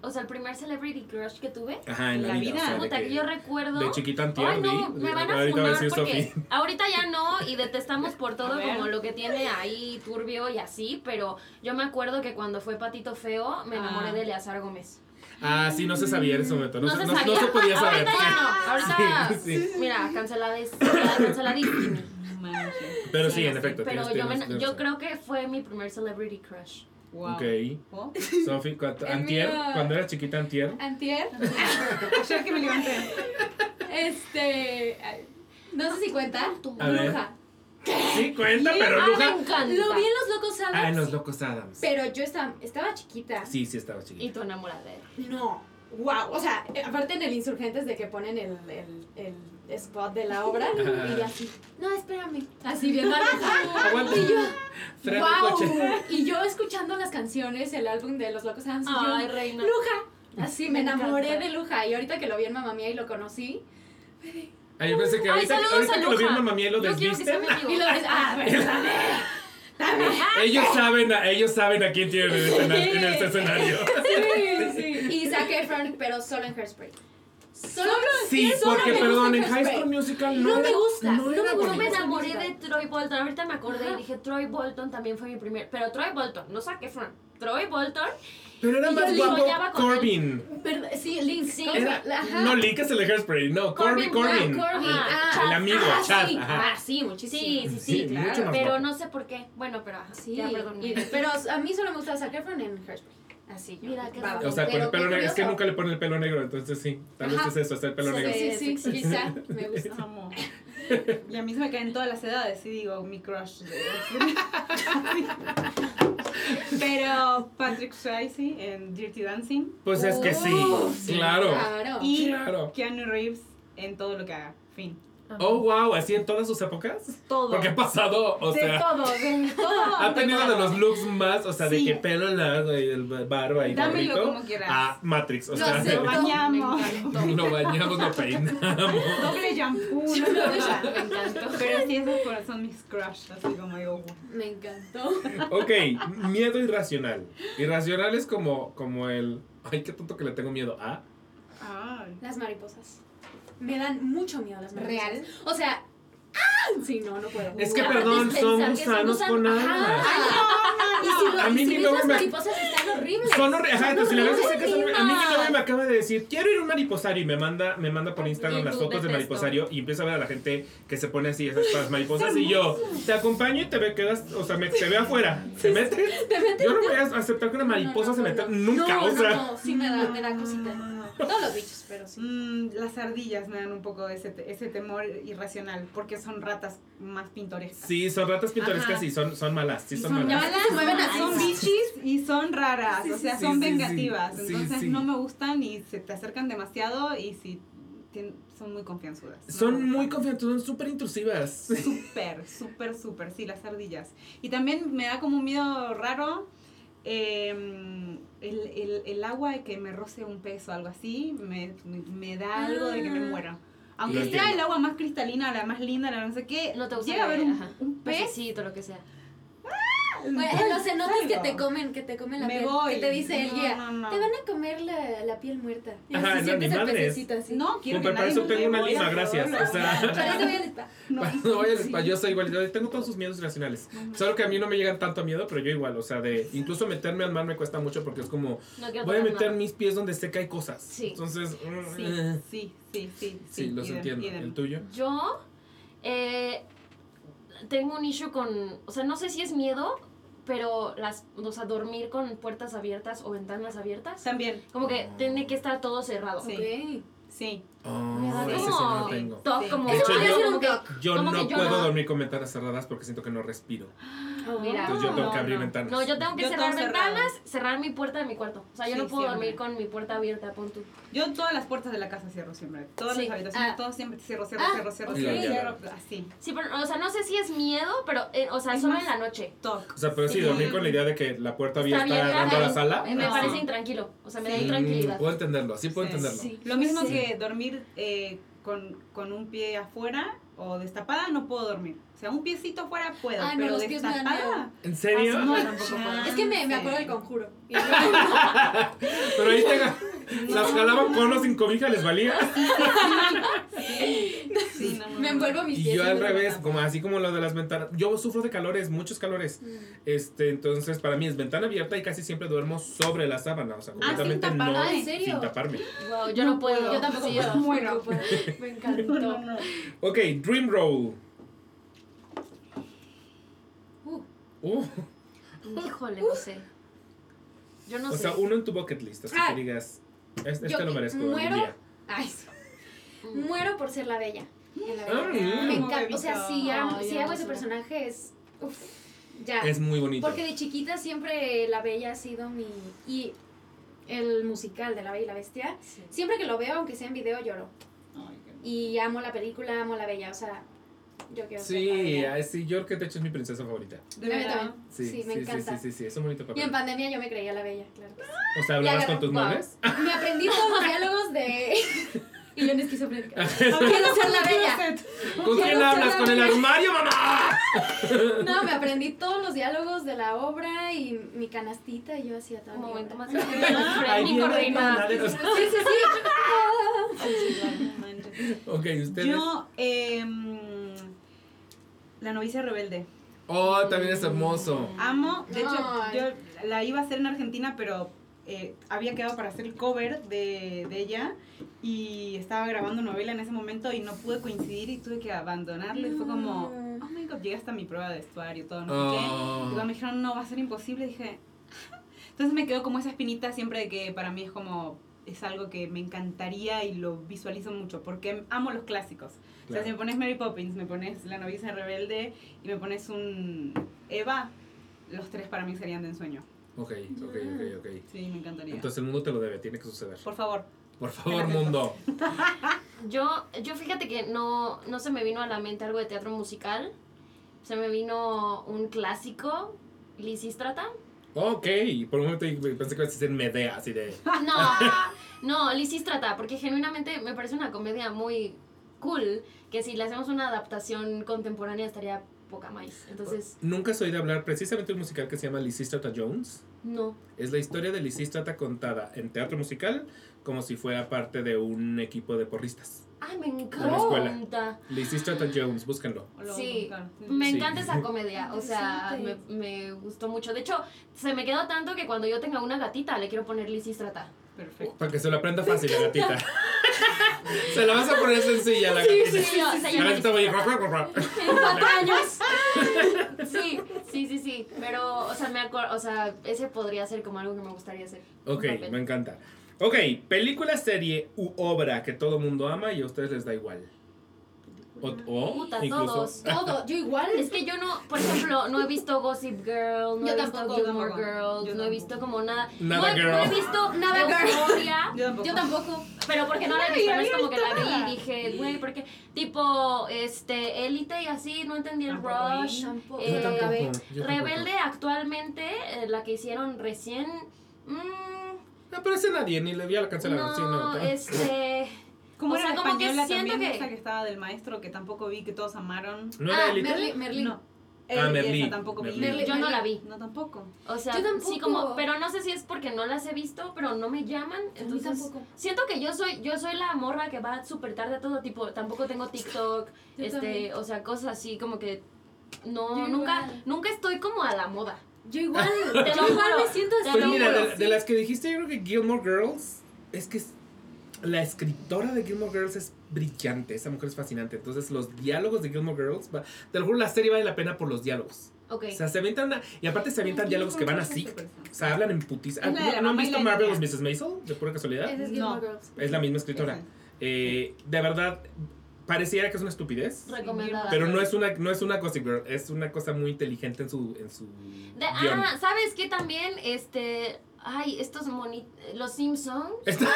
O sea, el primer celebrity crush que tuve. Ajá, en la, La vida. vida. o sea, de Puta, que- que yo recuerdo. de chiquita antier, Ay, no, me van a Ahorita fumar porque ahorita ya no y detestamos por todo como lo que tiene ahí turbio y así, pero yo me acuerdo que cuando fue Patito Feo me enamoré Ah. de Eleazar Gómez. Ah, sí, no se sabía en ese momento. No, No se, no- no sabía. se podía saber. Ahorita sí. ya no, ahorita Sí, sí. mira, canceladis, canceladísimo. Manches. Pero sí, Sí, en sí, efecto. Pero yo, me- yo creo que fue mi primer celebrity crush. Wow. Ok. ¿Oh? Sofi, ¿cuánto- El antier, mío- cuando eras chiquita antier. Antier, Ayer que me levanté. este... No sé si cuenta. A ver. Bruja. Sí, cuenta, pero Ah, me Luja. encanta. Lo vi en Los Locos Adams. Ah, en los locos Adams. Pero yo estaba, estaba chiquita. Sí, sí, estaba Y chiquita. tu enamoradero. No, wow. O sea, eh, aparte en el Insurgentes de que ponen el, el, el spot de la obra. Y así, no, espérame. Así viendo a Luja. Aguanta. Y yo, wow. Y yo escuchando las canciones, el álbum de Los Locos Adams. Y Ay, yo, reina. Luja. Así me Me enamoré de Luja. Y ahorita que lo vi en Mamá Mía y lo conocí. Ay, yo pensé que Ay, ahorita, saludos ahorita a que lo vi en. Mamá Mía lo desviste. Y lo ves, ah, verdad. Ellos saben, a, ellos saben a quién tienen en el, escena- en el escenario. Zac Efron, pero solo en Hairspray. Solo, Sí, solo porque me perdón, gusta en High Hairspray. School Musical no, No me gusta, No, me gusta. Me enamoré de. Troy Bolton. Ahorita me acordé Ajá. y dije, Troy Bolton también fue mi primer. Pero Troy Bolton, no Zac Efron. Troy Bolton. Pero era más guapo. Corbin. Sí, Link. No, Link es el de Hairspray, no, Corbin, Corbin. Ah, Corbin. Ah, El amigo, ah, Chad, sí. ajá. Ah, sí, muchísimo. Sí, Sí, Sí, sí, mucho claro. más Pero guapo. no sé por qué. Bueno, pero ajá. Sí, Ya, perdón. y- pero a mí solo me gusta Zac Efron en Hairspray. Así, yo. Mira, qué. O sea, con el pelo negro. Es que nunca le ponen el pelo negro, entonces sí. Tal vez Ajá. es eso, está el pelo Sí, negro. sí, sí, Sexy. quizá me gusta. Amo. Y a mí se me caen todas las edades, sí digo, mi crush. Pero Patrick Swayze en Dirty Dancing Pues es que sí, Uh, claro. Claro. y Claro. Keanu Reeves en todo lo que haga. Fin. Oh, wow, así en todas sus épocas. Todo. Porque ha pasado, o de sea, todo, de todo. ha tenido de los looks más, o sea, de que pelo largo y el barba y Dámelo gorrito como quieras. a Matrix, o Lo sea, bañamos. Lo bañamos, lo peinamos. Doble shampoo. Me encantó. Pero sí, esos fueron- son mis crush, así como digo. Me encantó. Ok, miedo irracional. Irracional es como, como el, ay, qué tonto que le tengo miedo a. Ay. Las mariposas. Me dan mucho miedo las mariposas. ¿Real? O sea, ¡ah! Sí, no, no puedo. Es que Aparte perdón, es son pensar que son gusanos con alas. Y si, lo, A mí si mi novio las me- mariposas están horribles. Son horribles. Ajá, entonces, si la ves así que son horribles. A mí mi novio me acaba de decir, quiero ir a un mariposario y me manda, me manda por Instagram las fotos del detesto. mariposario y empiezo a ver a la gente que se pone así esas las mariposas y yo te acompaño y te ve, quedas, o sea, me, te ve afuera. ¿Te metes? Yo no voy a aceptar que una mariposa No, no, se meta no. nunca, No, o no, sea. no, sí me da, me da cosita. Todos los bichos, pero sí. Mm, las ardillas me dan un poco ese, ese temor irracional porque son ratas más pintorescas. Sí, son ratas pintorescas Ajá. y son, son malas, sí son, son malas. Son bichis y son raras, Sí, o sea, sí, son vengativas. Sí, Entonces sí. no me gustan y se te acercan demasiado y si son muy confianzudas. Son muy confiantes, son súper intrusivas. Súper, súper, súper, sí, las ardillas. Y también me da como un miedo raro eh, el, el, el agua de que me roce un pez o algo así, me, me, me da algo de que me Ah. muera. Aunque sea el agua más cristalina, la más linda, la no sé qué, No te gusta llega a ver un, un pez. Pececito, lo que sea. Bueno, en los cenotes que te comen, que te comen la Me piel. voy. Que te dice el No, guía. no, no. Te van a comer la, la piel muerta. Y Ajá, así no, el así. No, quiero que para eso me tengo una voy a lima, gracias. O sea, Para eso voy al spa. No. No voy al spa, yo soy igual, tengo todos sus miedos irracionales. Solo que a mí no me llegan tanto a miedo, pero yo igual, o sea, de incluso meterme al mar me cuesta mucho porque es como voy a meter mis pies donde sé que hay cosas. Sí. Entonces, Sí, eh, sí, sí, sí. sí, los entiendo. El tuyo. Yo eh, tengo un issue con, o sea, no sé si es miedo, pero las, o sea, dormir con puertas abiertas o ventanas abiertas. También, Como que tiene que estar todo cerrado. Sí. Ok. sí. Me da Oh, ese sí no lo tengo. toc, Sí. como De hecho, yo- como que- Yo como no que puedo no. dormir con ventanas cerradas porque siento que no respiro. Mira. Entonces yo tengo que No, abrir no. ventanas. No, yo tengo que Yo cerrar todo cerrado. ventanas, cerrar mi puerta de mi cuarto. O sea, yo Sí, no puedo siempre. dormir con mi puerta abierta, pon tú. Yo todas las puertas de la casa cierro siempre. Todas Sí. las habitaciones, Ah. todas siempre cierro, cierro, Ah, cierro, cierro, ok. cierro, así. Sí, pero, o sea, no sé si es miedo, pero, eh, o sea, Es solo más- en la noche. Toc. O sea, pero sí, Sí. dormir con la idea de que la puerta abierta abierta, dando a la sala. Me No. parece intranquilo. O sea, me da Sí. intranquilidad. Puedo entenderlo, así puedo entenderlo. Lo mismo que dormir eh, con, con un pie afuera o destapada, no puedo dormir. O sea, un piecito afuera puedo, Ay, no, pero dan destapada. ¿En serio? Ah, no, tampoco puedo. Es que me, me acuerdo del conjuro. Pero ahí tenga. Las jalaban con o sin cobija, les valía. Sí, no, no, me no. envuelvo mis Y pies. yo en al revés, como así como lo de las ventanas. Yo sufro de calores, muchos calores. Mm. Este, entonces para mí es ventana abierta y casi siempre duermo sobre la sábana, o sea, sin completamente tapar- no ah, ¿en serio? sin taparme. Wow, yo no, No puedo. puedo. Yo tampoco Sí, puedo. yo- Muero. No puedo. Me encantó. No, no, no. Ok, Dream Roll. Uh, Uh, Híjole, no sé. Yo no o sé. sea, uno en tu bucket list, así Ah. que digas, este, Yo este lo merezco algún muero. día. Ay, sí. Mm. Muero por ser la bella. En la Ah, bella. Me encanta. O sea, si, hago- si hago ese personaje es. Uf, ya. Es muy bonito. Porque de chiquita siempre la bella ha sido mi. Y el musical de La Bella y la Bestia. Sí. Siempre que lo veo, aunque sea en video, lloro. Ay, qué- Y amo la película, amo la bella. O sea, yo quiero Sí, ay, sí, yo creo que de hecho es mi princesa favorita. De verdad. Sí, Sí, me sí, encanta. Sí, sí, sí, sí, es un bonito Y papel. en pandemia yo me creía la bella, claro. O sea, ¿hablabas con tus novios? Me aprendí todos los diálogos de. Y yo en esquizofrénica. Quiero ser la bella. ¿Con quién hablas? ¿Con el armario, mamá? No, me aprendí todos los diálogos de la obra y mi canastita y yo hacía todo. Un momento más. Ahí Nico viene Reina. Sí, sí, sí. Ok, ustedes. Yo, em, La novicia rebelde. Oh, también es hermoso. Amo, de hecho, yo la iba a hacer en Argentina, pero eh, había quedado para hacer el cover de, de ella y estaba grabando novela en ese momento y no pude coincidir y tuve que abandonarlo y fue como, oh my god, llegué hasta mi prueba de vestuario, todo, no sé Oh. qué. Y cuando me dijeron, no, va a ser imposible, dije, entonces me quedó como esa espinita siempre de que para mí es como, es algo que me encantaría y lo visualizo mucho porque amo los clásicos. O sea, Claro. si me pones Mary Poppins, me pones La novicia rebelde y me pones un Eva, los tres para mí serían de ensueño. Ok, ok, ok, ok. Sí, me encantaría. Entonces el mundo te lo debe, tiene que suceder. Por favor. Por favor, mundo. Yo, yo fíjate que no, no se me vino a la mente algo de teatro musical. Se me vino un clásico, Lisístrata. Ok, por un momento pensé que ibas a decir Medea, así de. No, no, Lisístrata, porque genuinamente me parece una comedia muy cool, que si le hacemos una adaptación contemporánea estaría poca más. Entonces, Nunca has oído hablar precisamente de un musical que se llama Lysistrata Jones. no. Es la historia de Lysistrata contada en teatro musical como si fuera parte de un equipo de porristas. Ay, me encanta. Lysistrata Jones, búsquenlo. Sí. Me Sí. encanta esa comedia, o sea, me, me gustó mucho. De hecho, se me quedó tanto que cuando yo tenga una gatita le quiero poner Lisístrata. Perfecto. Para que se lo aprenda fácil la gatita. se la vas a poner sencilla a la gatita. sí, sí, La se gatita va a ir- cuatro años. Sí, sí, sí, sí. Pero, o sea, me acuerdo, o sea, ese podría ser como algo que me gustaría hacer. Ok, me encanta. Ok, película, serie u obra que todo mundo ama y a ustedes les da igual. O, o Puta, incluso. todos. Todo, yo igual. Es que yo no, por ejemplo, no he visto Gossip Girl, no Yo he tampoco, visto Gilmore. Girls, Yo no he visto como nada. Nada no, he, girl. no he visto Nada girl. Euphoria, Yo tampoco. Yo tampoco. pero porque no la he visto, no es como que la vi y dije, güey, porque tipo, este, Élite y así, no entendí el rush. Tampoco. Eh, Yo tampoco, yo tampoco. Rebelde actualmente, eh, la que hicieron recién, mm, No, pero ese nadie, ni le vi a la sí, no, no. este... ¿Cómo O era sea, la como que siento también? que- Esa que estaba del maestro que tampoco vi, que todos amaron. ¿No era ah? Merlin, Merlin. No. Ah, Eh, Merlí, Esa tampoco vi. Merlí. Yo no la vi. No, tampoco. O sea, Yo tampoco. sí como, pero no sé si es porque no las he visto, pero no me llaman, A mí entonces tampoco. siento que yo soy yo soy la morra que va súper tarde a todo tipo, tampoco tengo TikTok, Yo este, también. o sea, cosas así como que no Yo nunca igual. nunca estoy como a la moda. Yo igual. Te yo lo igual me siento así. Pues lo mira, de, las que dijiste, yo creo que Gilmore Girls es que es- la escritora de Gilmore Girls es brillante. Esa mujer es fascinante. Entonces, los diálogos de Gilmore Girls, va- te lo juro, la serie vale la pena por los diálogos. Ok. O sea, se avientan. una- y aparte, se avientan diálogos que van así. O sea, hablan en putis. La ¿No, no han visto Marvelous. Mrs. Maisel? De pura casualidad. Es No. Gilmore Girls. Es la misma escritora. Eh, de verdad, pareciera que es una estupidez. Recomendada. Pero no es una, no es una Gossip Girl, es una cosa muy inteligente en su, en su De- ah, ¿sabes qué también? Este, ay, estos moni los Simpsons. Está-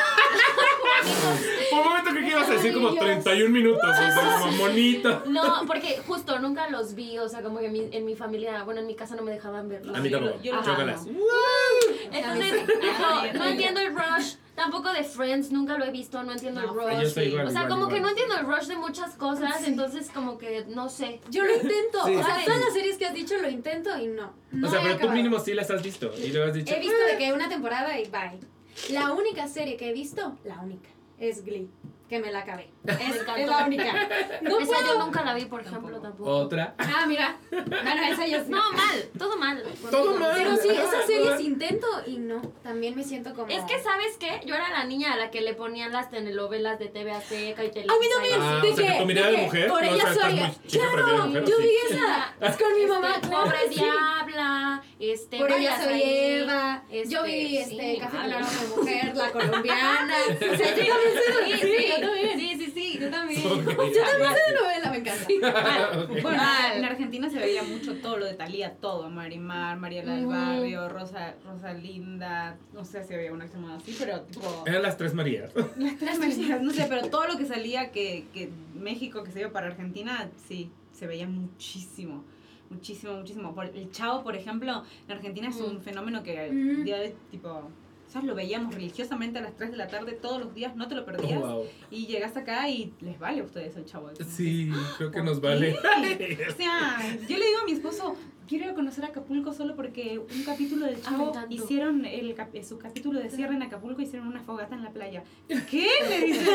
Por un momento que ibas a decir como 31 minutos, o sea, como monito. No, porque justo nunca los vi, o sea, como que mi- en mi familia, bueno, en mi casa no me dejaban verlos. A mí yo tampoco. yo. Entonces, no, no entiendo el rush. Tampoco de Friends, nunca lo he visto, no entiendo el rush. Yo soy igual, o sea, igual, como que no entiendo el rush de muchas cosas, entonces como que no sé. Yo lo intento. Sí. O sea, todas las series que has dicho lo intento y no. No O sea, pero tú mínimo sí las has visto. Y luego has dicho. He visto de que una temporada y bye. La única serie que he visto, la única, es Glee. Que me la acabé. Es, es la única. No Esa puedo. yo nunca la vi, por ejemplo, tampoco. Otra. Ah, mira. Bueno, esa yo sí. No, mal, todo mal. Todo mal. Pero sí, esas series intento y no. También me siento como. Es que, ¿sabes qué? Yo era la niña a la que le ponían las telenovelas de TV Azteca y Televisa. A mí también. Ah, de o sea, que de que mujer. Por no, o ella sea, soy. Claro, mujer, yo sí. vi esa. Es con mi mamá. Este, claro Pobre sí. Diabla, este, Por ella soy ahí, Eva. este, yo vi sí, este Café aroma de mujer, la colombiana. O sea, yo también sí, yo también. sí, sí, sí. Yo también. Yo también sé de novela, me encanta. Bueno, Mal. en Argentina se veía mucho todo lo de Talía, todo. Marimar, Mariela del. Barrio, Rosa, Rosalinda. No sé si había una que se llamaba así, pero tipo. Eran las tres Marías. Las tres Marías, no sé, pero todo lo que salía que, que México, que se iba para Argentina, sí, se veía muchísimo. Muchísimo, muchísimo. Por, el chavo, por ejemplo, en Argentina es un Mm. fenómeno que Mm. día de tipo ¿sabes? Lo veíamos religiosamente a las 3 de la tarde todos los días, no te lo perdías. Oh, wow. Y llegas acá y les vale a ustedes el chavo. Sí, creo que ¿Por nos qué? vale. O sea, yo le digo a mi esposo, quiero ir a conocer Acapulco solo porque un capítulo del Ah, Chavo encantó. hicieron el, cap- su capítulo de cierre en Acapulco hicieron una fogata en la playa. ¿Qué? Le dice,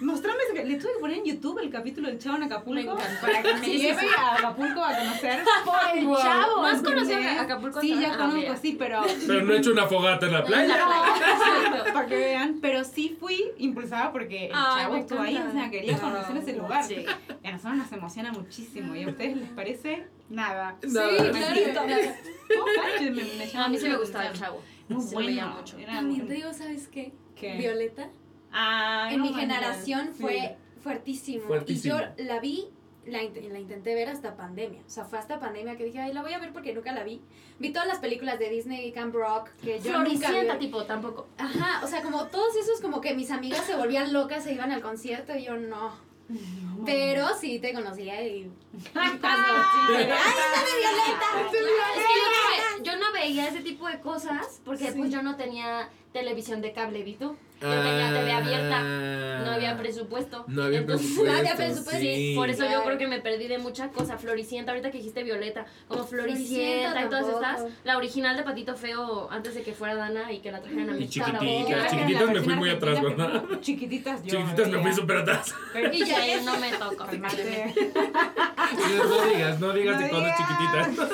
mostrame ese Le tuve que poner en YouTube el capítulo del Chavo en Acapulco para que me lleve sí. a Acapulco a conocer por el Wow. Chavo. ¿No has conocido ¿entendés? Acapulco Sí, ya Ah, conozco, mira. sí, pero... Pero no he hecho una fogata en la playa. la playa. para que vean, pero sí fui impulsada porque el Ay, chavo estuvo ahí, o sea, quería conocer ese lugar. Sí. Y a nosotros nos emociona muchísimo. ¿Y a ustedes les parece? Nada. Nada. Sí, claro. Me- me A mí sí me gustaba el chavo. Muy veía bueno. mucho. También te digo, ¿sabes qué? ¿Qué? Violeta. Ay, en no mi generación Sí. fue fuertísimo. Fuertísimo. Y yo la vi, la, int- la intenté ver hasta pandemia. O sea, fue hasta pandemia que dije, ay, la voy a ver porque nunca la vi. Vi todas las películas de Disney, Camp Rock, que yo nunca Floricienta, vi. tipo, tampoco. Ajá, o sea, como todos esos como que mis amigas se volvían locas, se iban al concierto y yo no. Pero sí te conocía y... y ¡Ay, está de Violeta! Es que yo no, veía ese tipo de cosas porque Sí. pues yo no tenía televisión de cable, ¿vi tú? Abierta, no había presupuesto. No había Entonces, presupuesto. no había presupuesto, sí. Por eso yo creo que me perdí de mucha cosa. Floricienta, ahorita que dijiste Violeta, como Floricienta Floricienta y todas tampoco. estas. La original de Patito Feo antes de que fuera Dana y que la trajeran a Y México. chiquititas, chiquititas me fui muy atrás, ¿verdad? Chiquititas yo. Chiquititas me fui súper atrás. Y ya Sí, no me. Calmate. No digas, no digas No de cosas chiquititas.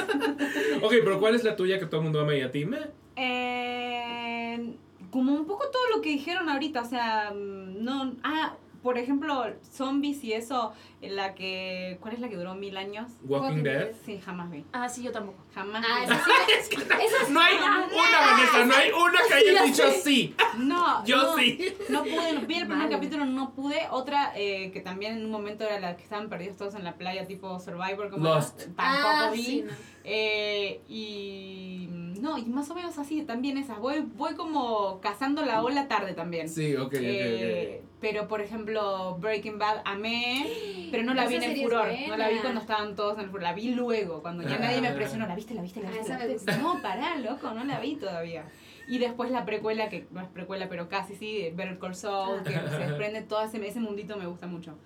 ok, pero ¿cuál es la tuya que todo el mundo ama y a ti? Me? Eh, como un poco todo lo que dijeron ahorita, o sea, mm, no, ah, por ejemplo, zombies y eso, la que, ¿cuál es la que duró mil años? Walking Dead. Sí, jamás vi, Ah, sí, yo tampoco. jamás Ah, vi. esa sí. Esa sí. No hay una, Vanessa, no hay una que haya dicho sí. No, Yo no, sí. No pude, vi el primer Mal. capítulo, no pude. Otra eh, que también en un momento era la que estaban perdidos todos en la playa, tipo Survivor, como Lost. Tampoco Ah, vi. sí, no. Eh, y no, y más o menos así, también esas. Voy, voy como cazando la ola tarde también. Sí, ok, ok, Eh, pero por ejemplo, Breaking Bad amé, pero no la vi en el furor. buena. No la vi cuando estaban todos en el furor. La vi luego, cuando ya Ah. nadie me presionó. ¿La viste? ¿La viste? ¿La Ah, viste? gusta. No, pará, loco, no la vi todavía. Y después la precuela, que no es precuela, pero casi sí, de Better Call Saul, que se desprende todo ese, ese mundito, me gusta mucho.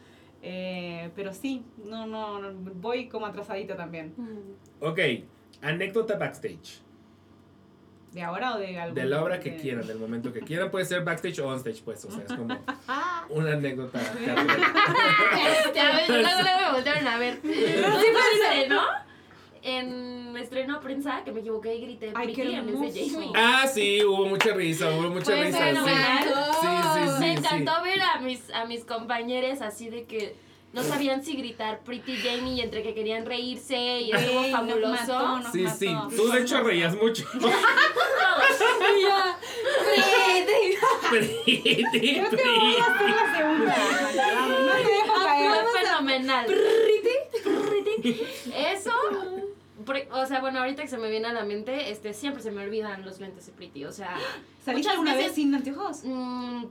Eh, pero sí, no, no, no, voy como atrasadita también. Mm. ok. Anécdota backstage. ¿De ahora o de algo? De la obra que quieran, del momento que quieran. Puede ser backstage o onstage, pues. O sea, es como una anécdota. Este, a ver, luego, luego me voltearon a ver. Sí fue estreno. En estreno prensa, que me equivoqué y grité Ay, qué Pretty en vez de. Jamie. Ah, sí, hubo mucha risa, hubo mucha Fue risa. Sí. fenomenal. Sí, sí, sí. me sí. encantó ver a mis, a mis compañeros así de que no sabían si gritar Pretty Jamie y entre que querían reírse y estuvo Ey, nos fabuloso. mató, nos Sí, sí. Tú, de hecho, reías mucho. Pretty, Creo que voy a hacer la segunda. No te dejo caer. Fue fenomenal. Eso, por- o sea, bueno, ahorita que se me viene a la mente, este, siempre se me olvidan los lentes de Pretty, o sea, ¿Saliste muchas alguna vez veces- sin anteojos? mm,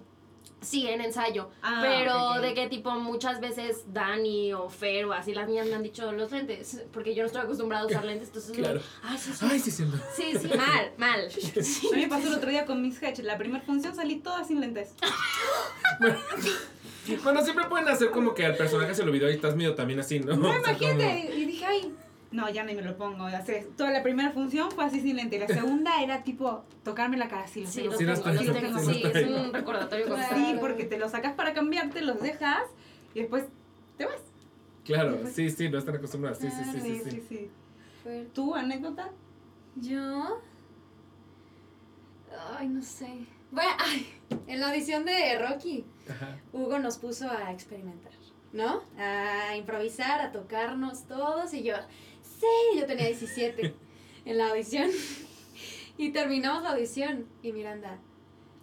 sí, en ensayo, Ah, pero de qué tipo muchas veces Dani o Fer o así las niñas me han dicho los lentes, porque yo no estoy acostumbrada a usar lentes, entonces, Claro. ay, sí, sí, Ay, sí, sí. sí, sí, mal, mal. A mí me pasó el otro día con Miss Hedge. La primera función salí toda sin lentes. Bueno, siempre pueden hacer como que al personaje se lo olvidó y estás medio también así, ¿no? No, O sea, imagínate. Y dije, ay, no, ya ni me lo pongo. O sea, toda la primera función fue así sin lente. La segunda era tipo tocarme la cara Sí, tengo. los Sí, los tengo, los tengo, sí, sí, es un recordatorio Claro. Sí, porque te los sacas para cambiarte, los dejas y después te vas. Claro, sí, sí, no están acostumbrados. Sí, sí, sí, sí. sí, sí. sí. ¿Tu anécdota? Yo. Ay, no sé. Bueno, ay, en la audición de Rocky, Ajá. Hugo nos puso a experimentar, ¿no? A improvisar, a tocarnos todos y yo, sí, yo tenía 17 en la audición. Y terminamos la audición y Miranda,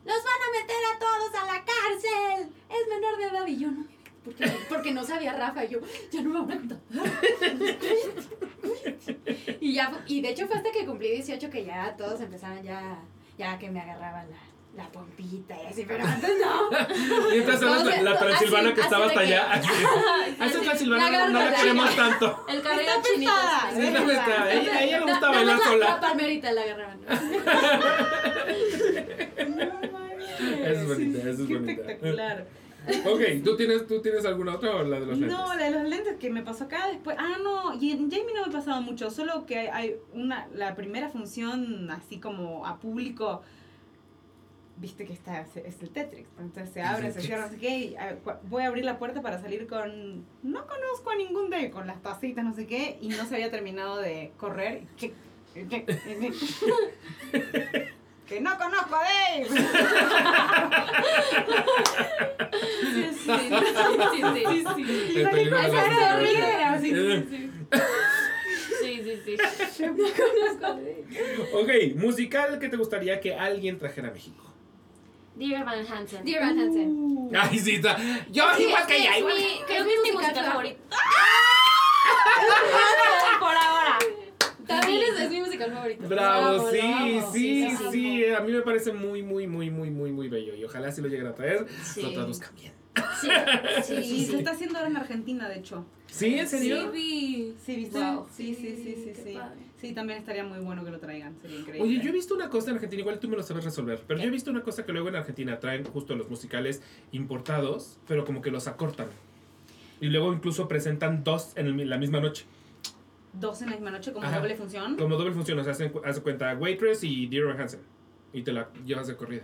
¡los van a meter a todos a la cárcel! Es menor de edad y yo no. Porque, porque no sabía Rafa, y yo, ya no me van a contar. y ya, y de hecho fue hasta que cumplí 18 que ya todos empezaron ya, ya que me agarraban la, la pompita y así, pero antes no. Mientras eras la, la Así- transilvana que estaba hasta allá. así. A esa transilvana La no, no la queremos tanto. El cabello Está chinito. pesada. Sí, no está. A ella, le gusta bailar sola. La palmerita la agarraban. es bonita, esa es Qué bonita. espectacular. Ok, ¿tú tienes, ¿tú tienes alguna otra o la de los lentes? No, la de los lentes que me pasó acá después. Ah, no, y en Jamie no me ha pasado mucho, solo que hay, hay una, la primera función así como a público. Viste que está, es es el Tetris. Entonces se abre, se cierra, no sé qué. Y, ah, voy a abrir la puerta para salir con. No conozco a ningún de con las tacitas, no sé qué. Y no se había terminado de correr. que- que- que no conozco a Dave. Sí, sí, sí, sí, sí. Era sí, Sí, sí, sí. Ok, musical que te gustaría que alguien trajera a México. Dear Van Hansen. Dear Van Hansen. Ay, sí, está. Yo Sí, igual es que ella, es igual. Creo que es mi musical favorito. favorito. Por ahora. También es, es mi musical favorito. Bravo, Bravo, sí, bravo. sí, Sí, sí, sí. A mí me parece muy, muy, muy, muy, muy, muy bello. Y ojalá si lo lleguen a traer, Sí. lo traduzcan bien. Sí, sí, Sí, sí. se está haciendo ahora en Argentina, de hecho. ¿Sí? ¿En Sí, serio? vi. Sí, ¿viste? Wow. Sí, sí, sí, sí, sí. Sí, también estaría muy bueno que lo traigan, sería increíble. Oye, yo he visto una cosa en Argentina, igual tú me lo sabes resolver, pero yo he visto una cosa que luego en Argentina traen justo los musicales importados, pero como que los acortan. Y luego incluso presentan dos en el- la misma noche. Dos en la misma noche como Ajá. doble función. Como doble función, o sea, hacen, hace cuenta Waitress y Dear Hansen. Y te la llevas de corrida.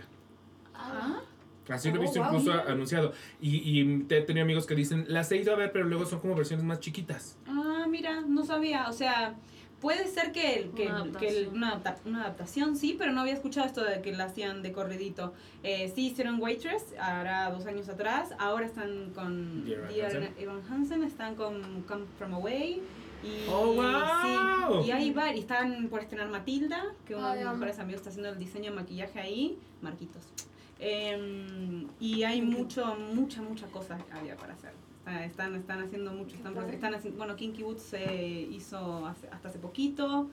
Ah, Así lo he Oh, visto wow. incluso anunciado. Y, y te he tenido amigos que dicen, las he ido a ver, pero luego son como versiones más chiquitas. ah, mira, no sabía. O sea, puede ser que, el- que, Una que el- adaptación. una, adapta- una adaptación, sí, pero no había escuchado esto de que la hacían de corridito. Eh, sí hicieron Waitress, ahora dos años atrás. Ahora están con Dear Evan Hansen. Están con Come From Away. Y, Oh, wow. sí, y ahí va, y están por estrenar Matilda, que uno de Ay, mis amo. mejores amigos está haciendo el diseño de maquillaje ahí, Marquitos. Em, y hay mucho, mucha, mucha cosa había para hacer. Está- Están, están haciendo mucho, están, están haciendo, bueno, Kinky Boots se hizo hace- hasta hace poquito.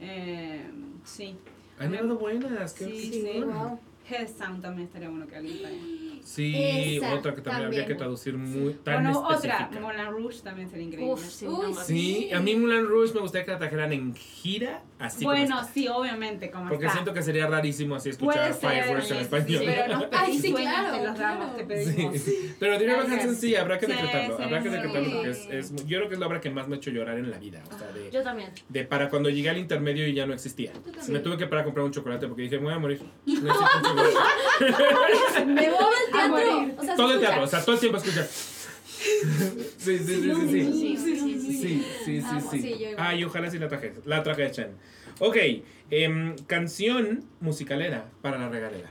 Em, sí. Han llegado buenas. qué Sí, sí. Wow. Head Sound también estaría bueno que alguien traiga. Sí, Esa otra que también, habría que también. traducir muy tan Bueno, otra, específica. Moulin Rouge también sería increíble. Uf, sí, Uy, no mames. Sí, a mí Mulan Rouge me gustaría que la trajeran en gira, así bueno, sí, obviamente, como Porque está. siento que sería rarísimo así escuchar Fireworks en español. sí, pero nos Ay, sí, claro, los damos, claro. te pedimos. Sí. Pero. Hansen sí, habrá que decretarlo. sí, habrá que sí. decretarlo porque es, es yo creo que es la obra que más me ha hecho llorar en la vida. O sea, de, Yo también. de para cuando llegué al intermedio y ya no existía. también. Me tuve que parar a comprar un chocolate porque dije, me voy a morir. Necesito un chocolate. Me voy al A morir. Teatro. O sea, todo el teatro, o sea, todo el tiempo escuchar. Sí, sí, sí, sí, sí. Sí, sí, sí, sí. Igual. Ay, ojalá sí la traje, la trajesen. Ok, em, canción musicalera para la regadera.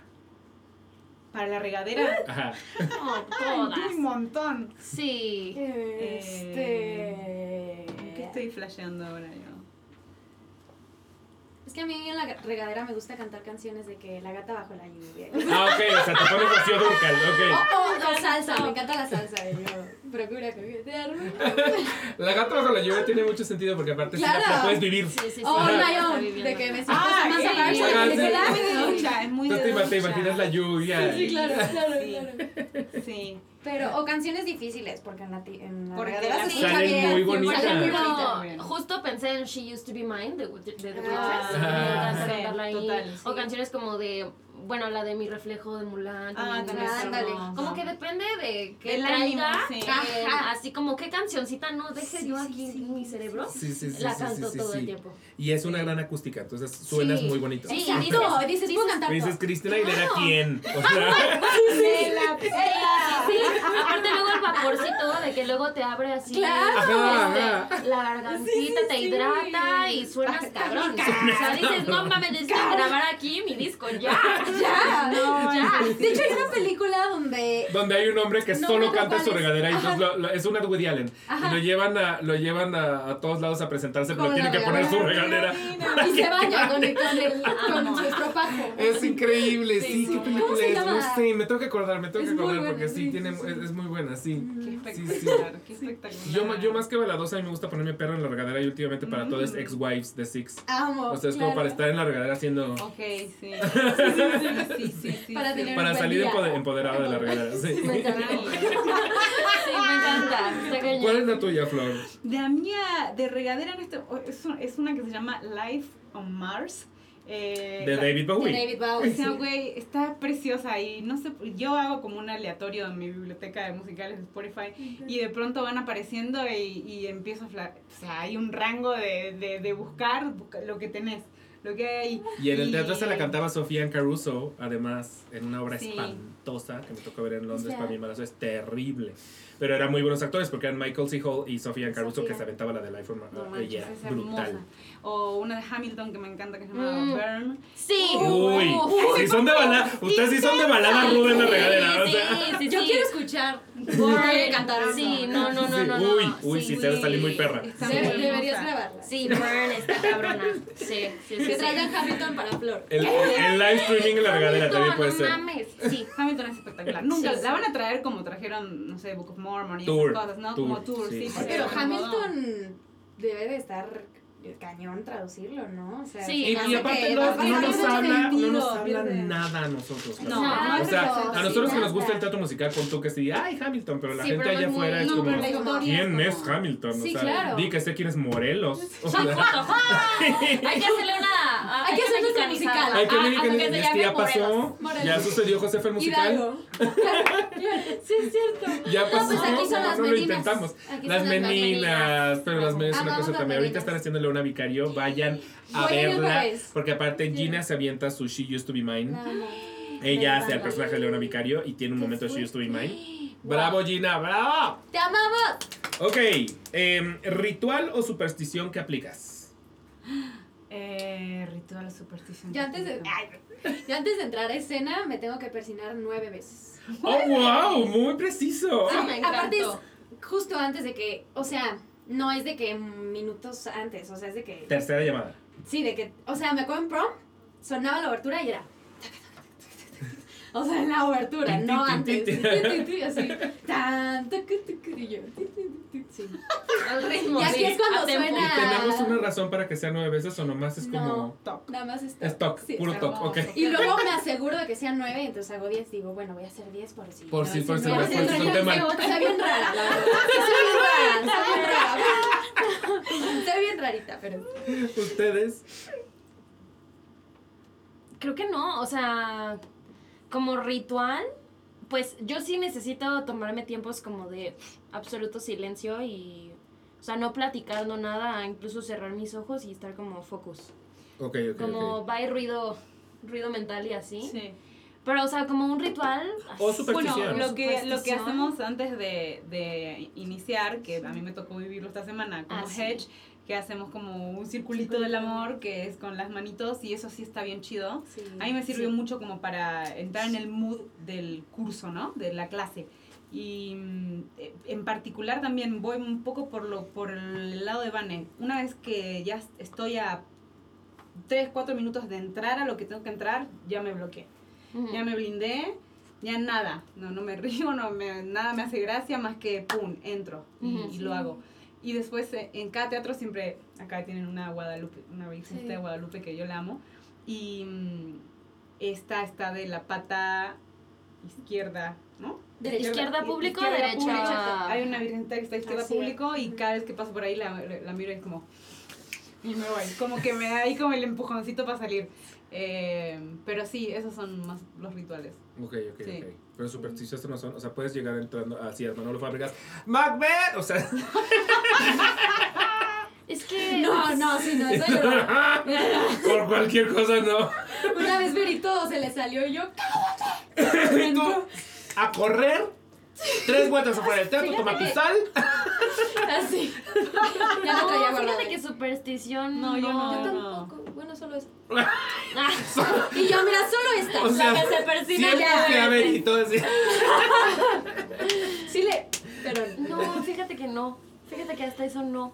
Para la regadera, Ajá. No, hay un todas. montón. Sí. Este. ¿Qué estoy flasheando ahora yo? Es que a mí en la regadera me gusta cantar canciones de que la gata bajo la lluvia. Ah, ok, o sea, te pones Rocío Dúrcal, ok. O, o salsa, me encanta la salsa. Y yo procura coquetearme. La gata bajo la lluvia tiene mucho sentido porque aparte sí la- Claro. la puedes vivir. Sí, sí, sí. O Ajá. un Está lion, viviendo. de que me siento Ah, más sí, a Marcia, Ajá, la sí. película. Es muy de ducha, es muy Tú de te, ducha. te imaginas la lluvia. Sí, y- claro, claro, Sí. claro. Sí. Pero, o canciones difíciles, porque en la, ti- en la Porque salen muy sí, bonitas. salen muy No, bonitas. bien. justo pensé en She Used to Be Mine de, de, de The Ah, sí, total, O canciones como de, bueno, la de Mi Reflejo de Mulan. Ah, ándale. Como que depende de qué traiga, ánimo, sí. eh, así como qué cancioncita no deje Sí, yo aquí sí, en mi cerebro. Sí, sí, sí. la canto sí, sí, todo sí. el tiempo. Y es una gran acústica, entonces suenas Sí. muy bonito. Sí, dices- dices, puedo cantar Me dices. Cristina Aguilera, ¿quién? O sea, Se la pela. Sí, aparte luego el vaporcito de que luego te abre así este, la gargantita, te sí. hidrata y suenas cabrón. O sea, dices, no mames, necesito grabar aquí mi disco, ya. Ya, No, Ya. De hecho, hay una película donde donde hay un hombre que No solo canta su regadera y entonces lo- lo- es una de Woody Allen. Ajá. Y lo llevan a, lo llevan a, a todos lados a presentarse, pero tienen que poner su regadera. y se baña con, el, con, el, con su estropajo. Es increíble, sí, Sí, qué película ¿Cómo se es, llama? no sé, me tengo que acordar, me tengo Es que acordar buena, porque sí, sí, tiene, sí. Es, es muy buena, sí. Qué Sí, espectacular, qué espectacular. Yo, yo más que baladosa, a mí me gusta ponerme perro en la regadera y últimamente para todo es Mm. ex-wives de Six. Amo. O sea, es como para estar en la regadera haciendo... Ok, sí. Sí, sí, sí, sí, sí, Para tener- salir día. empode- empoderado de la regadera, sí. Me encanta. Encanta. ¿Cuál es la tuya, Flor? De la mía, de regadera, en este, es, una- es una que se llama Life on Mars. Eh, De la- David De Bowie. O sea, sí. güey, está preciosa y no sé, yo hago como un aleatorio en mi biblioteca de musicales de Spotify y de pronto van apareciendo y, y empiezo a fla- O sea, hay un rango de, de, de buscar, busca- lo que tenés, lo que hay ahí. Y en el teatro se la cantaba Sofía Caruso, además, en una obra Sí. espantosa que me tocó ver en Londres sea- para mi embarazo. Es terrible. Pero eran muy buenos actores porque eran Michael C. Hall y Sofía Caruso Sofía. que se aventaba la del iPhone. No ella manches, era es brutal. hermosa. O una de Hamilton que me encanta que se llama Mm. Burn. Sí. Uy, si son de balada, ustedes sí son de balada ruda en la regadera. O Sí, sea. sí, sí, Yo sí. quiero escuchar. Cantar eso. Sí, no, no, no, Sí, no. uy, no, uy, sí, te va a salir muy perra. Está muy deberías grabarla. Sí, Burn está cabrona. Sí, sí, sí. Que traigan Hamilton para Flor. El, el live streaming en la regadera también puede no ser. mames. Sí. Hamilton es espectacular. Nunca la van a traer como trajeron, no sé, Book of Mormon y Tour, esas cosas, ¿no? tour, como tour, sí. sí. porque Pero Hamilton debe de estar cañón traducirlo, ¿no? O sea, Sí, Y, aparte no, nos habla, no nos habla pierde- nada a nosotros. No, no o sea, a nosotros que nos gusta el teatro musical, con tú que sí, ay, Hamilton, pero la Sí, gente pero allá afuera es como, ¿quién es Hamilton? Sí, o sea, claro. di que sé quién es Morelos. O sea. Hay que hacerle una. Hay que hacer nuestro mexicanizarla. musical. Ay, que Ah, hasta que ya pasó, ya sucedió Josefa el musical. Sí, es cierto. ya pasó, pues aquí son no, lo meninas. intentamos. Las meninas, pero las meninas es una cosa también. Ahorita están haciéndole vicario, vayan a Voy el verla, porque aparte. Gina se avienta su She Used to Be Mine. Ella hace al encanta. personaje de Leona Vicario y tiene un momento de She Used to Be Mine. ¡Bravo, Gina! ¡Bravo! ¡Te amamos! Ok, em, ¿ritual o superstición que aplicas? Eh, ritual superstición. Ya antes de, ay, ya antes de entrar a escena me tengo que persinar nueve veces. ¡Oh, wow! Muy preciso. Ah, me Aparte es justo antes de que, o sea, no es de que minutos antes, o sea, es de que, Tercera llamada. sí, de que, o sea, me acuerdo en prom, sonaba la obertura y era... O sea, en la obertura, no antes. Así. Tan, tucu, tucu, y yo. Al ritmo. Y aquí sí, es cuando a tempo. ¿Y suena- tenemos una razón para que sea nueve veces o nomás es como... No, Toc. nada más es Es toc, Sí, puro está toc, ok. Y luego me aseguro de que sean nueve, entonces hago diez. Digo, bueno, voy a hacer diez por si. Por si- por si- por si Está bien rara, la verdad. Sí, Soy bien rara, soy bien rara. Estoy bien rarita, pero. ¿Ustedes? Creo que no, o sea, como ritual, pues yo sí necesito tomarme tiempos como de absoluto silencio y, o sea, no platicar, no nada, incluso cerrar mis ojos y estar como focus. Ok, ok, Como ok. va y ruido, ruido mental y así. Sí. Pero, o sea, como un ritual. O superstición. Bueno, lo que, lo que hacemos antes de, de iniciar, que a mí me tocó vivirlo esta semana, como Ah, sí. Que hacemos como un circulito del amor, que es con las manitos, y eso sí está bien chido. Sí. A mí me sirvió Sí. mucho como para entrar en el mood del curso, ¿no? De la clase. Y mm, en particular también voy un poco por, lo, por el lado de Vane. Una vez que ya estoy a 3, 4 minutos de entrar a lo que tengo que entrar, ya me bloqueé. Ujú. Ya me blindé, ya nada. No, no me río, no me, nada me hace gracia más que pum, entro y, Ujú. y lo hago. Y después eh, en cada teatro siempre, acá tienen una Guadalupe, una virgen Sí. de Guadalupe que yo la amo. Y mm, esta está de la pata izquierda, ¿no? ¿De izquierda público izquierda derecha? pública. Hay una virgen que está izquierda Así es. público y cada vez que paso por ahí la, la miro y es como... Y me voy. Como que me da ahí como el empujoncito para salir. Eh, pero sí, esos son más los rituales. Ok, ok, Sí. ok. Pero supersticiosos no son. O sea, puedes llegar entrando así a Manolo Fábricas. ¡Macbeth! O sea. Es que. No, no, sí, no, eso yo no. por cualquier cosa no. Una vez Verito se le salió y yo. y tú, a correr. Tres vueltas afuera del teatro, toma tu sal. Así. Ya lo No, traía guardado. fíjate que superstición. No, yo no. Yo tampoco. Bueno, solo eso. Ah, Y yo, mira, solo esta. O sea, la que se persina siempre ya. que a ver y todo así. Sí le. Pero. No, fíjate que no. Fíjate que hasta eso no.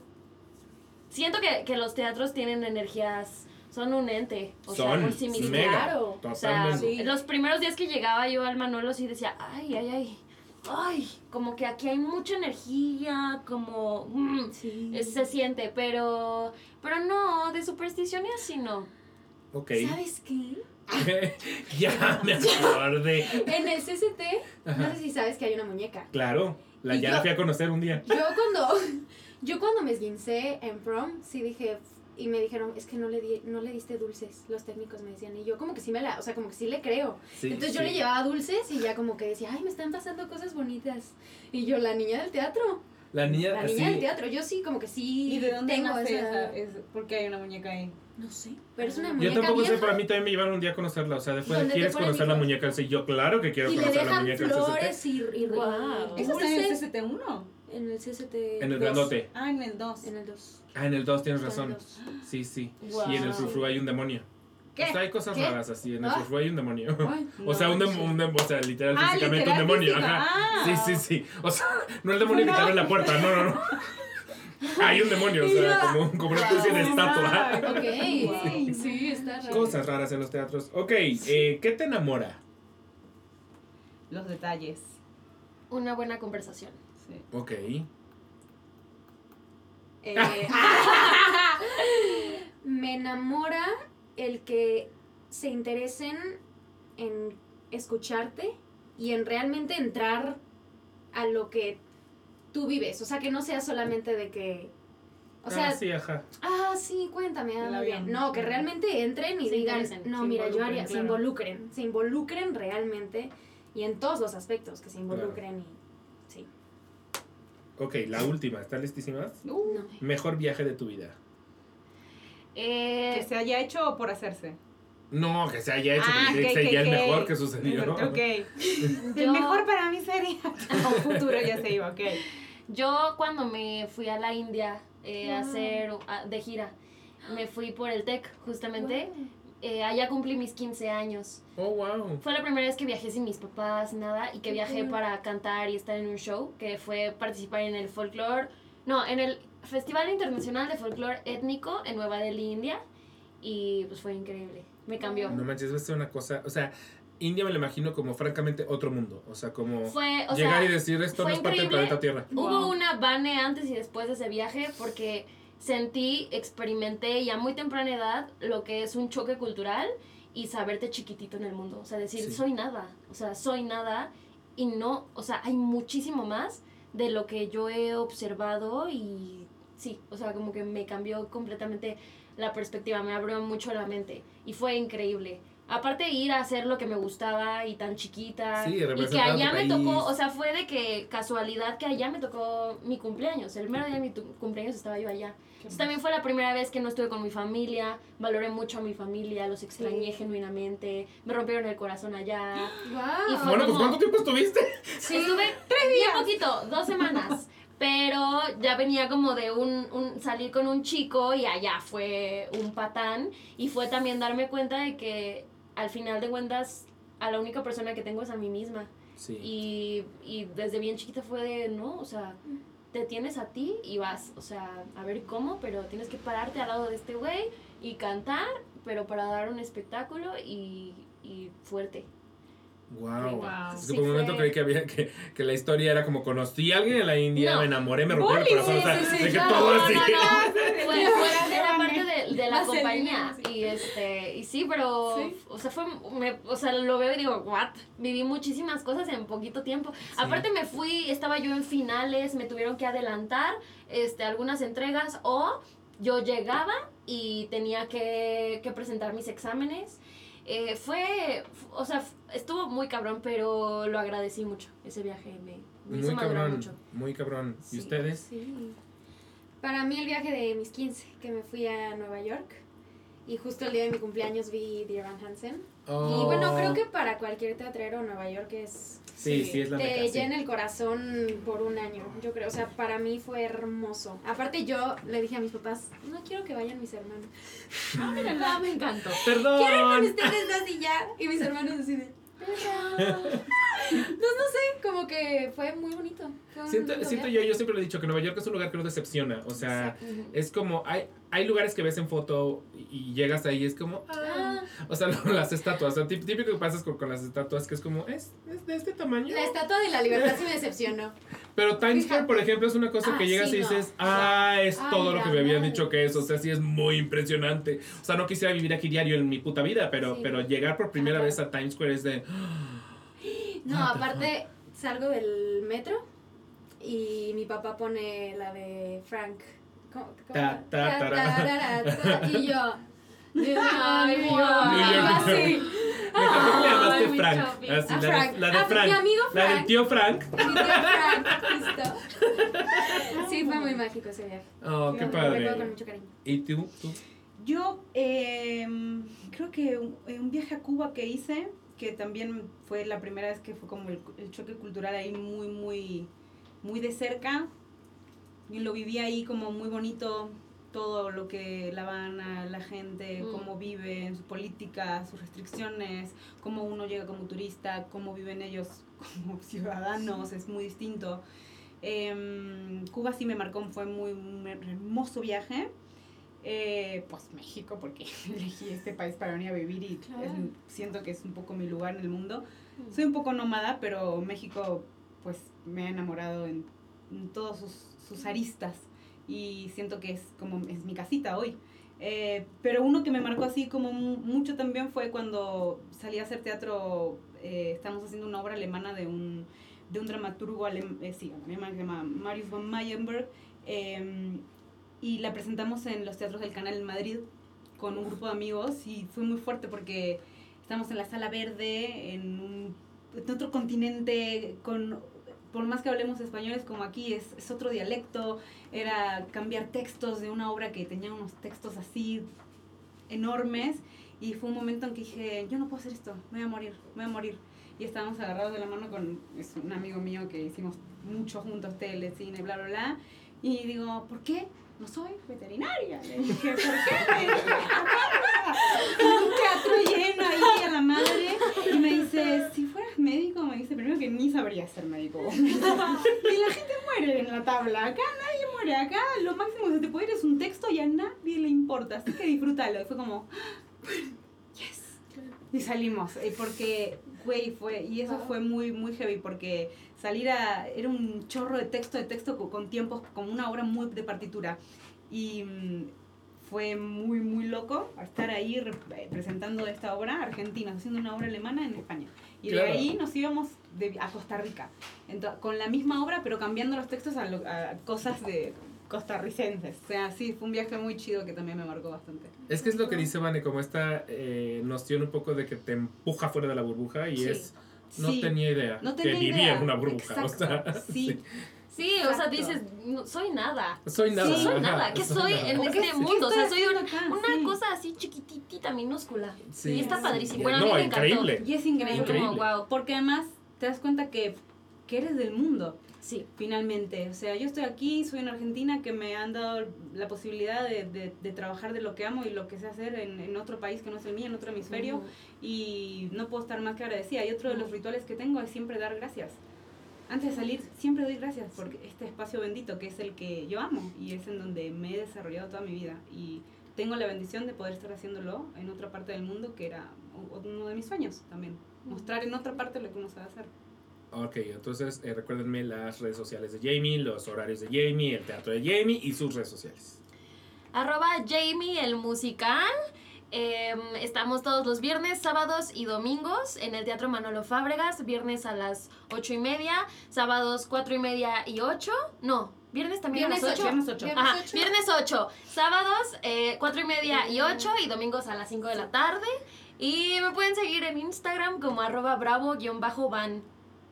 Siento que, que los teatros tienen energías. Son un ente. O sea, Son por sí mismos. mega. claro. O sea. Sí. los primeros días que llegaba yo al Manolo sí decía, ay, ay, ay. Ay, como que aquí hay mucha energía, como mm, Sí. se siente, pero pero no, de superstición y así no. Ok. ¿Sabes qué? ya me acordé. En el CCT, no Ajá. sé si sabes que hay una muñeca. Claro. La Y ya yo- la fui a conocer un día. Yo cuando, yo cuando me esguincé en prom, sí dije, y me dijeron, es que no le, di, no le diste dulces, los técnicos me decían. Y yo como que sí me la, o sea, como que sí le creo. Sí, Entonces yo sí. le llevaba dulces y ya como que decía, ay, me están pasando cosas bonitas. Y yo, la niña del teatro, La niña, la niña sí. del teatro, yo sí como que sí ¿Y de dónde tengo nace esa- esa? Es, ¿Por qué hay una muñeca ahí? No sé, pero es una Yo muñeca Yo tampoco sé, vieja pero a mí también me llevaron un día a conocerla. O sea, después de ¿quieres conocer la muñeca? Sí, yo claro que quiero y le conocer la dejan muñeca del CCT. flores y, y, y ¿Eso está en el dulces CCT1? En el CCT En el grandote. Ah, en el 2. En el 2. Ah, en el 2 tienes razón. dos. Sí, sí. Guau. Y en el frufru hay un demonio. ¿Qué? O sea, hay cosas ¿Qué? raras así. En el Ah. frufru hay un demonio. Ay, o sea, un, no, dem- un dem- o sea, literal, Ah, físicamente literal, un demonio. física. Ajá. Ah. Sí, sí, sí. O sea, no el demonio que te abre la puerta. No, no, no. Hay un demonio, o sea, como, como una especie de Wow. estatua. Ok. Wow. Sí, está raro. Cosas raras en los teatros. Ok, eh, ¿qué te enamora? Los detalles. Una buena conversación. Sí. Ok. Eh, me enamora el que se interesen en escucharte y en realmente entrar a lo que tú vives. O sea, que no sea solamente de que. O sea, ah, sí, ajá. ah, sí, cuéntame, ah, bien. No, que realmente entren y Se digan, no, mira, yo haría, se involucren, se involucren realmente y en todos los aspectos, que se involucren y. Ok, la última. ¿Están listísimas? Uh, No. Mejor viaje de tu vida. Eh, Que se haya hecho o por hacerse. No, que se haya hecho, Ah, que ok, ser ya el ok. mejor que sucedió. Ok. El Yo- mejor para mí sería. O futuro ya se iba, ok. Yo cuando me fui a la India eh, a Wow. hacer a- de gira, me fui por el TEC justamente. Eh, allá cumplí mis 15 años. Oh, wow. Fue la primera vez que viajé sin mis papás, nada, y que viajé para cantar y estar en un show, que fue participar en el folclore, no, en el Festival Internacional de Folclore Étnico en Nueva Delhi, India, y pues fue increíble, me cambió. No manches, es una cosa. O sea, India me lo imagino como francamente otro mundo. O sea, como Fue, o llegar sea, y decir esto no es parte del planeta Tierra. Hubo Wow. una bane antes y después de ese viaje porque sentí, experimenté ya muy temprana edad lo que es un choque cultural y saberte chiquitito en el mundo. O sea, decir, Sí. soy nada. O sea, soy nada y no, o sea, hay muchísimo más de lo que yo he observado y sí, o sea, como que me cambió completamente la perspectiva, me abrió mucho la mente y fue increíble. Aparte ir a hacer lo que me gustaba y tan chiquita Sí, y que allá me tocó, o sea, fue de que casualidad que allá me tocó mi cumpleaños, el mero día de mi cumpleaños estaba yo allá. Entonces, también fue la primera vez que no estuve con mi familia, valoré mucho a mi familia, los extrañé Sí. genuinamente, me rompieron el corazón allá. Wow. Y fue Bueno, pues como- ¿cuánto tiempo estuviste? Estuve bien poquito, dos semanas. Pero ya venía como de un, un salir con un chico y allá fue un patán. Y fue también darme cuenta de que al final de cuentas a la única persona que tengo es a mí misma. Sí. Y, y desde bien chiquita fue de, no, o sea, te tienes a ti y vas, o sea, a ver cómo, pero tienes que pararte al lado de este güey y cantar, pero para dar un espectáculo y, y fuerte. Wow. Wow. Es que Sí por un momento fue- creí que, había, que, que la historia era como conocí a alguien en la India, No. me enamoré, me rompí el corazón. O sea, sí, sí, de que No, todo no, así. no, no. Fue, fue, era Vale. parte de, de la compañía. Y este, y sí, pero, Sí. o sea, fue, me, o sea, lo veo y digo, what? Viví muchísimas cosas en poquito tiempo. Aparte me fui, estaba yo en finales, me tuvieron que adelantar, este, algunas entregas o yo llegaba y tenía que, que presentar mis exámenes. Eh, fue, o sea, estuvo muy cabrón, pero lo agradecí mucho. Ese viaje me, me hizo Muy cabrón, mucho. muy cabrón. ¿Y Sí. ustedes? Sí. Para mí el viaje de mis 15, que me fui a Nueva York. Y justo el día de mi cumpleaños vi Dear Van Hansen. Y Oh. bueno, creo que para cualquier teatrero Nueva York es... Sí, sí, es la te meca, sí. llena el corazón por un año, yo creo. O sea, para mí fue hermoso. Aparte yo le dije a mis papás, no quiero que vayan mis hermanos. Ah, mira, no, me encantó. Quiero ir con Perdón. ustedes así ya. Y mis hermanos así de... "Pero". Entonces, no sé, como que fue muy bonito. Fue Siento, siento yo, yo siempre lo he dicho, que Nueva York es un lugar que no decepciona. O sea, es como, hay, hay lugares que ves en foto y llegas ahí y es como, ah. Ah, O sea, las estatuas, o sea, típico que pasas con, con las estatuas, que es como, es, es de este tamaño. la estatua de la libertad sí me decepcionó. Pero Times Square, por ejemplo, es una cosa Ah, que llegas sí, y no. dices, ah, es Ay, todo lo que me habían dicho que es. O sea, sí es muy impresionante. O sea, no quisiera vivir aquí diario en mi puta vida, pero, Sí. pero llegar por primera Ajá. vez a Times Square es de, No, aparte salgo del metro y mi papá pone la de Frank. Ta, ta, ta, Y yo. Ay, guau. así. Que le llamaste Ay, mi Frank. Así, A la, Frank. De, la de A Frank. mi amigo La del Frank. tío Frank. Mi tío Frank, justo. Sí, fue muy mágico ese viaje. Oh, qué Lo recuerdo con padre. mucho cariño. ¿Y tú? tú? Yo eh, creo que un, eh, un viaje a Cuba que hice, que también fue la primera vez que fue como el, el choque cultural ahí muy, muy, muy de cerca. Y lo viví ahí como muy bonito, todo lo que La Habana, la gente, Mm. cómo viven, su política, sus restricciones, cómo uno llega como turista, cómo viven ellos como ciudadanos, es muy distinto. Em, Cuba sí me marcó, fue muy un hermoso viaje. Eh, pues México, porque elegí este país para venir a vivir y Claro. es- siento que es un poco mi lugar en el mundo. Soy un poco nómada, pero México pues me ha enamorado en, en todos sus, sus aristas y siento que es como es mi casita hoy. Eh, pero uno que me marcó así como mu- mucho también fue cuando salí a hacer teatro, eh, estamos haciendo una obra alemana de un, de un dramaturgo alem- eh, sí, alemán que se llama Marius von Mayenberg, eh, y la presentamos en los teatros del canal en Madrid con un grupo de amigos y fue muy fuerte porque estamos en la sala verde, en, un, en otro continente, con, por más que hablemos español es como aquí, es, es otro dialecto, era cambiar textos de una obra que tenía unos textos así enormes y fue un momento en que dije, yo no puedo hacer esto, me voy a morir, me voy a morir. Y estábamos agarrados de la mano con es un amigo mío que hicimos mucho juntos, tele, cine, bla, bla, bla. Y digo, ¿por qué? No soy veterinaria. Le dije, ¿por qué? Me dice, un teatro lleno ahí a la madre. Y me dice, si fueras médico, me dice, primero que ni sabría ser médico. Y la gente muere en la tabla. Acá nadie muere. Acá lo máximo que se te puede ir es un texto y a nadie le importa. Así que disfrútalo. Y fue como, yes. Y salimos. Porque, güey, fue. Y eso fue muy, muy heavy. Porque salir a. Era un chorro de texto, de texto con, tiempos, como una obra muy de partitura. Y. mm, fue muy, muy loco estar ahí re- presentando esta obra argentina, haciendo una obra alemana en España. Y Claro. de ahí nos íbamos de- a Costa Rica, Ento- con la misma obra, pero cambiando los textos a, lo- a cosas de costarricenses. O sea, sí, fue un viaje muy chido que también me marcó bastante. Es que es lo que dice Vane, como esta eh, noción un poco de que te empuja fuera de la burbuja y Sí. es. No Sí. tenía idea No que vivía en una burbuja. O sea, sí. Sí, o sea, dices, no, soy nada. Soy nada. Sí, soy nada. ¿Qué soy nada. en ¿Qué- este qué mundo? O sea, soy una Sí. cosa así chiquitita, minúscula. Sí. Y está Sí. padrísimo. Bueno, a mí no, me encantó. increíble. Y es increíble. Como, wow. Porque además te das cuenta que, que eres del mundo. Sí. finalmente. O sea, yo estoy aquí, soy en Argentina, que me han dado la posibilidad de, de- de trabajar de lo que amo y lo que sé hacer en, en otro país que no es el mío, en otro hemisferio, y no puedo estar más que agradecida. Y otro de los rituales que tengo es siempre dar gracias. Antes de salir, siempre doy gracias por este espacio bendito que es el que yo amo y es en donde me he desarrollado toda mi vida. Y tengo la bendición de poder estar haciéndolo en otra parte del mundo que era uno de mis sueños también. Mostrar en otra parte lo que uno sabe hacer. Ok, entonces eh, recuérdenme las redes sociales de Jamie, los horarios de Jamie, el teatro de Jamie y sus redes sociales. Arroba Jamie el musical. Em, estamos todos los viernes, sábados y domingos en el Teatro Manolo Fábregas. Viernes a las ocho y media, sábados cuatro y media y ocho. No, viernes también Viernes a las 8. Viernes ocho. Viernes Ajá, ocho. viernes 8, sábados eh, 4 y media y 8 y domingos a las 5 de la tarde. Y me pueden seguir en Instagram como arroba bravo-van.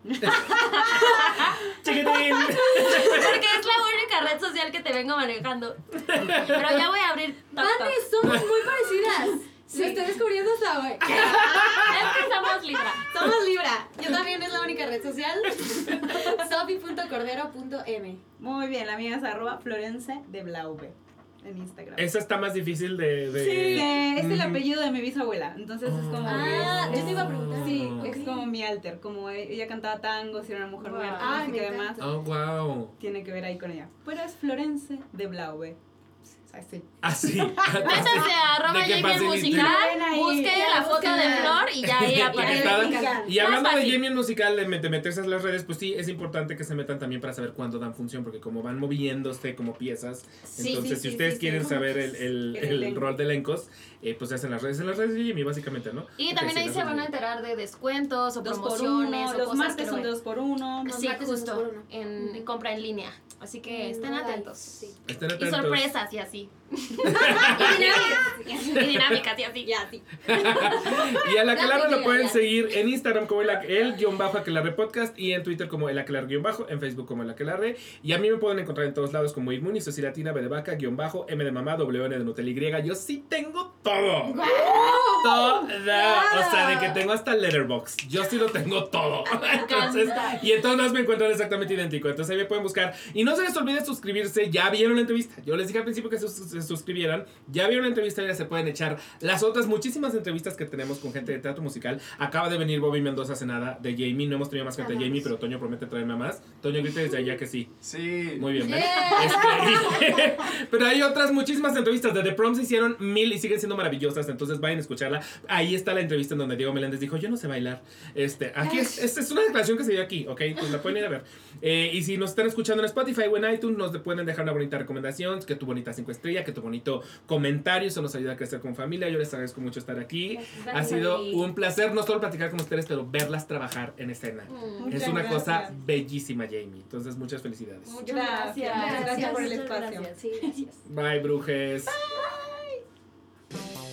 ¡Chiquitín! Porque es la única red social que te vengo manejando. Pero ya voy a abrir. Vane, somos muy parecidas. Sí. Lo estoy descubriendo hasta hoy. Es que somos Libra. Somos Libra. Yo también es la única red social. sofi.cordero.m. Muy bien, la mía es arroba Florence de Blauve en Instagram. Esa está más difícil de. de- Sí, es el apellido de mi bisabuela, entonces es como... Ah, es- yo te iba a preguntar. Sí, Ok. es como mi alter, como ella cantaba tangos y era una mujer muy Wow. artística Ay, me y además. Oh, wow. tiene que ver ahí con ella. Pero es Florence de Blauve. Así. Así. Métanse a Jamie el musical, busquen la foto de. Flor y ya ahí Y aparece. Y hablando de. Jamie el musical, de, met- de meterse a las redes, pues sí, es importante que se metan también para saber cuándo dan función, porque como van moviéndose como piezas, Sí, entonces sí, si sí, ustedes sí, quieren sí. saber el, el, El el elenco. rol de elencos, eh, pues se hacen las redes, en las redes de Jamie, básicamente, ¿no? Y también ahí se van a enterar de descuentos o Dos por promociones uno, o los cosas martes que son de dos por uno. Los Sí, dos justo. por uno. En compra en línea. Así que Mm, estén atentos. sí. Estén Y atentos. sorpresas y así. Y y y así. Ya, sí. Y a la La Aquelarre lo pueden ya. seguir en Instagram como el, el guion bajo Aquelarre Podcast y en Twitter como el Aquelarre guion bajo, en Facebook como el Aquelarre. Y a mí me pueden encontrar en todos lados como Inmuni, Soci Latina, B de Vaca, guion bajo, M de Mamá, W N de Nutella Y. Yo sí tengo todo. Todo. O sea, de que tengo hasta Letterbox. Yo sí lo tengo todo. Entonces, y en todos lados me encuentran exactamente idéntico. Entonces ahí me pueden buscar. Y no se les olvide suscribirse. Ya vieron la entrevista. Yo les dije al principio que se, se suscribieran. Ya vieron la entrevista y ya se pueden echar las otras muchísimas entrevistas que tenemos con gente de teatro musical. Acaba de venir Bobby Mendoza hace nada de Jamie. No hemos tenido más gente de Jamie, pero Toño promete traerme a más. Toño grita desde allá que sí. Sí. Muy bien, ¿ven? Este, pero hay otras muchísimas entrevistas. De The Prom se hicieron mil y siguen siendo maravillosas. Entonces vayan a escucharla. Ahí está la entrevista en donde Diego Meléndez dijo: Yo no sé bailar. Este, aquí es, es, es una declaración que se dio aquí, ¿ok? Pues la pueden ir a ver. Eh, y si nos están escuchando en Spotify o en iTunes, nos pueden dejar una bonita recomendación. Que tu bonita cinco estrellas, tu bonito comentario. Eso nos ayuda a crecer como familia. Yo les agradezco mucho estar aquí. Ha sido un placer no solo platicar con ustedes, pero verlas trabajar en escena. Es una cosa bellísima, Jamie. Entonces, muchas felicidades. Muchas gracias. Gracias, gracias por el espacio. Sí, Bye, brujes. Bye.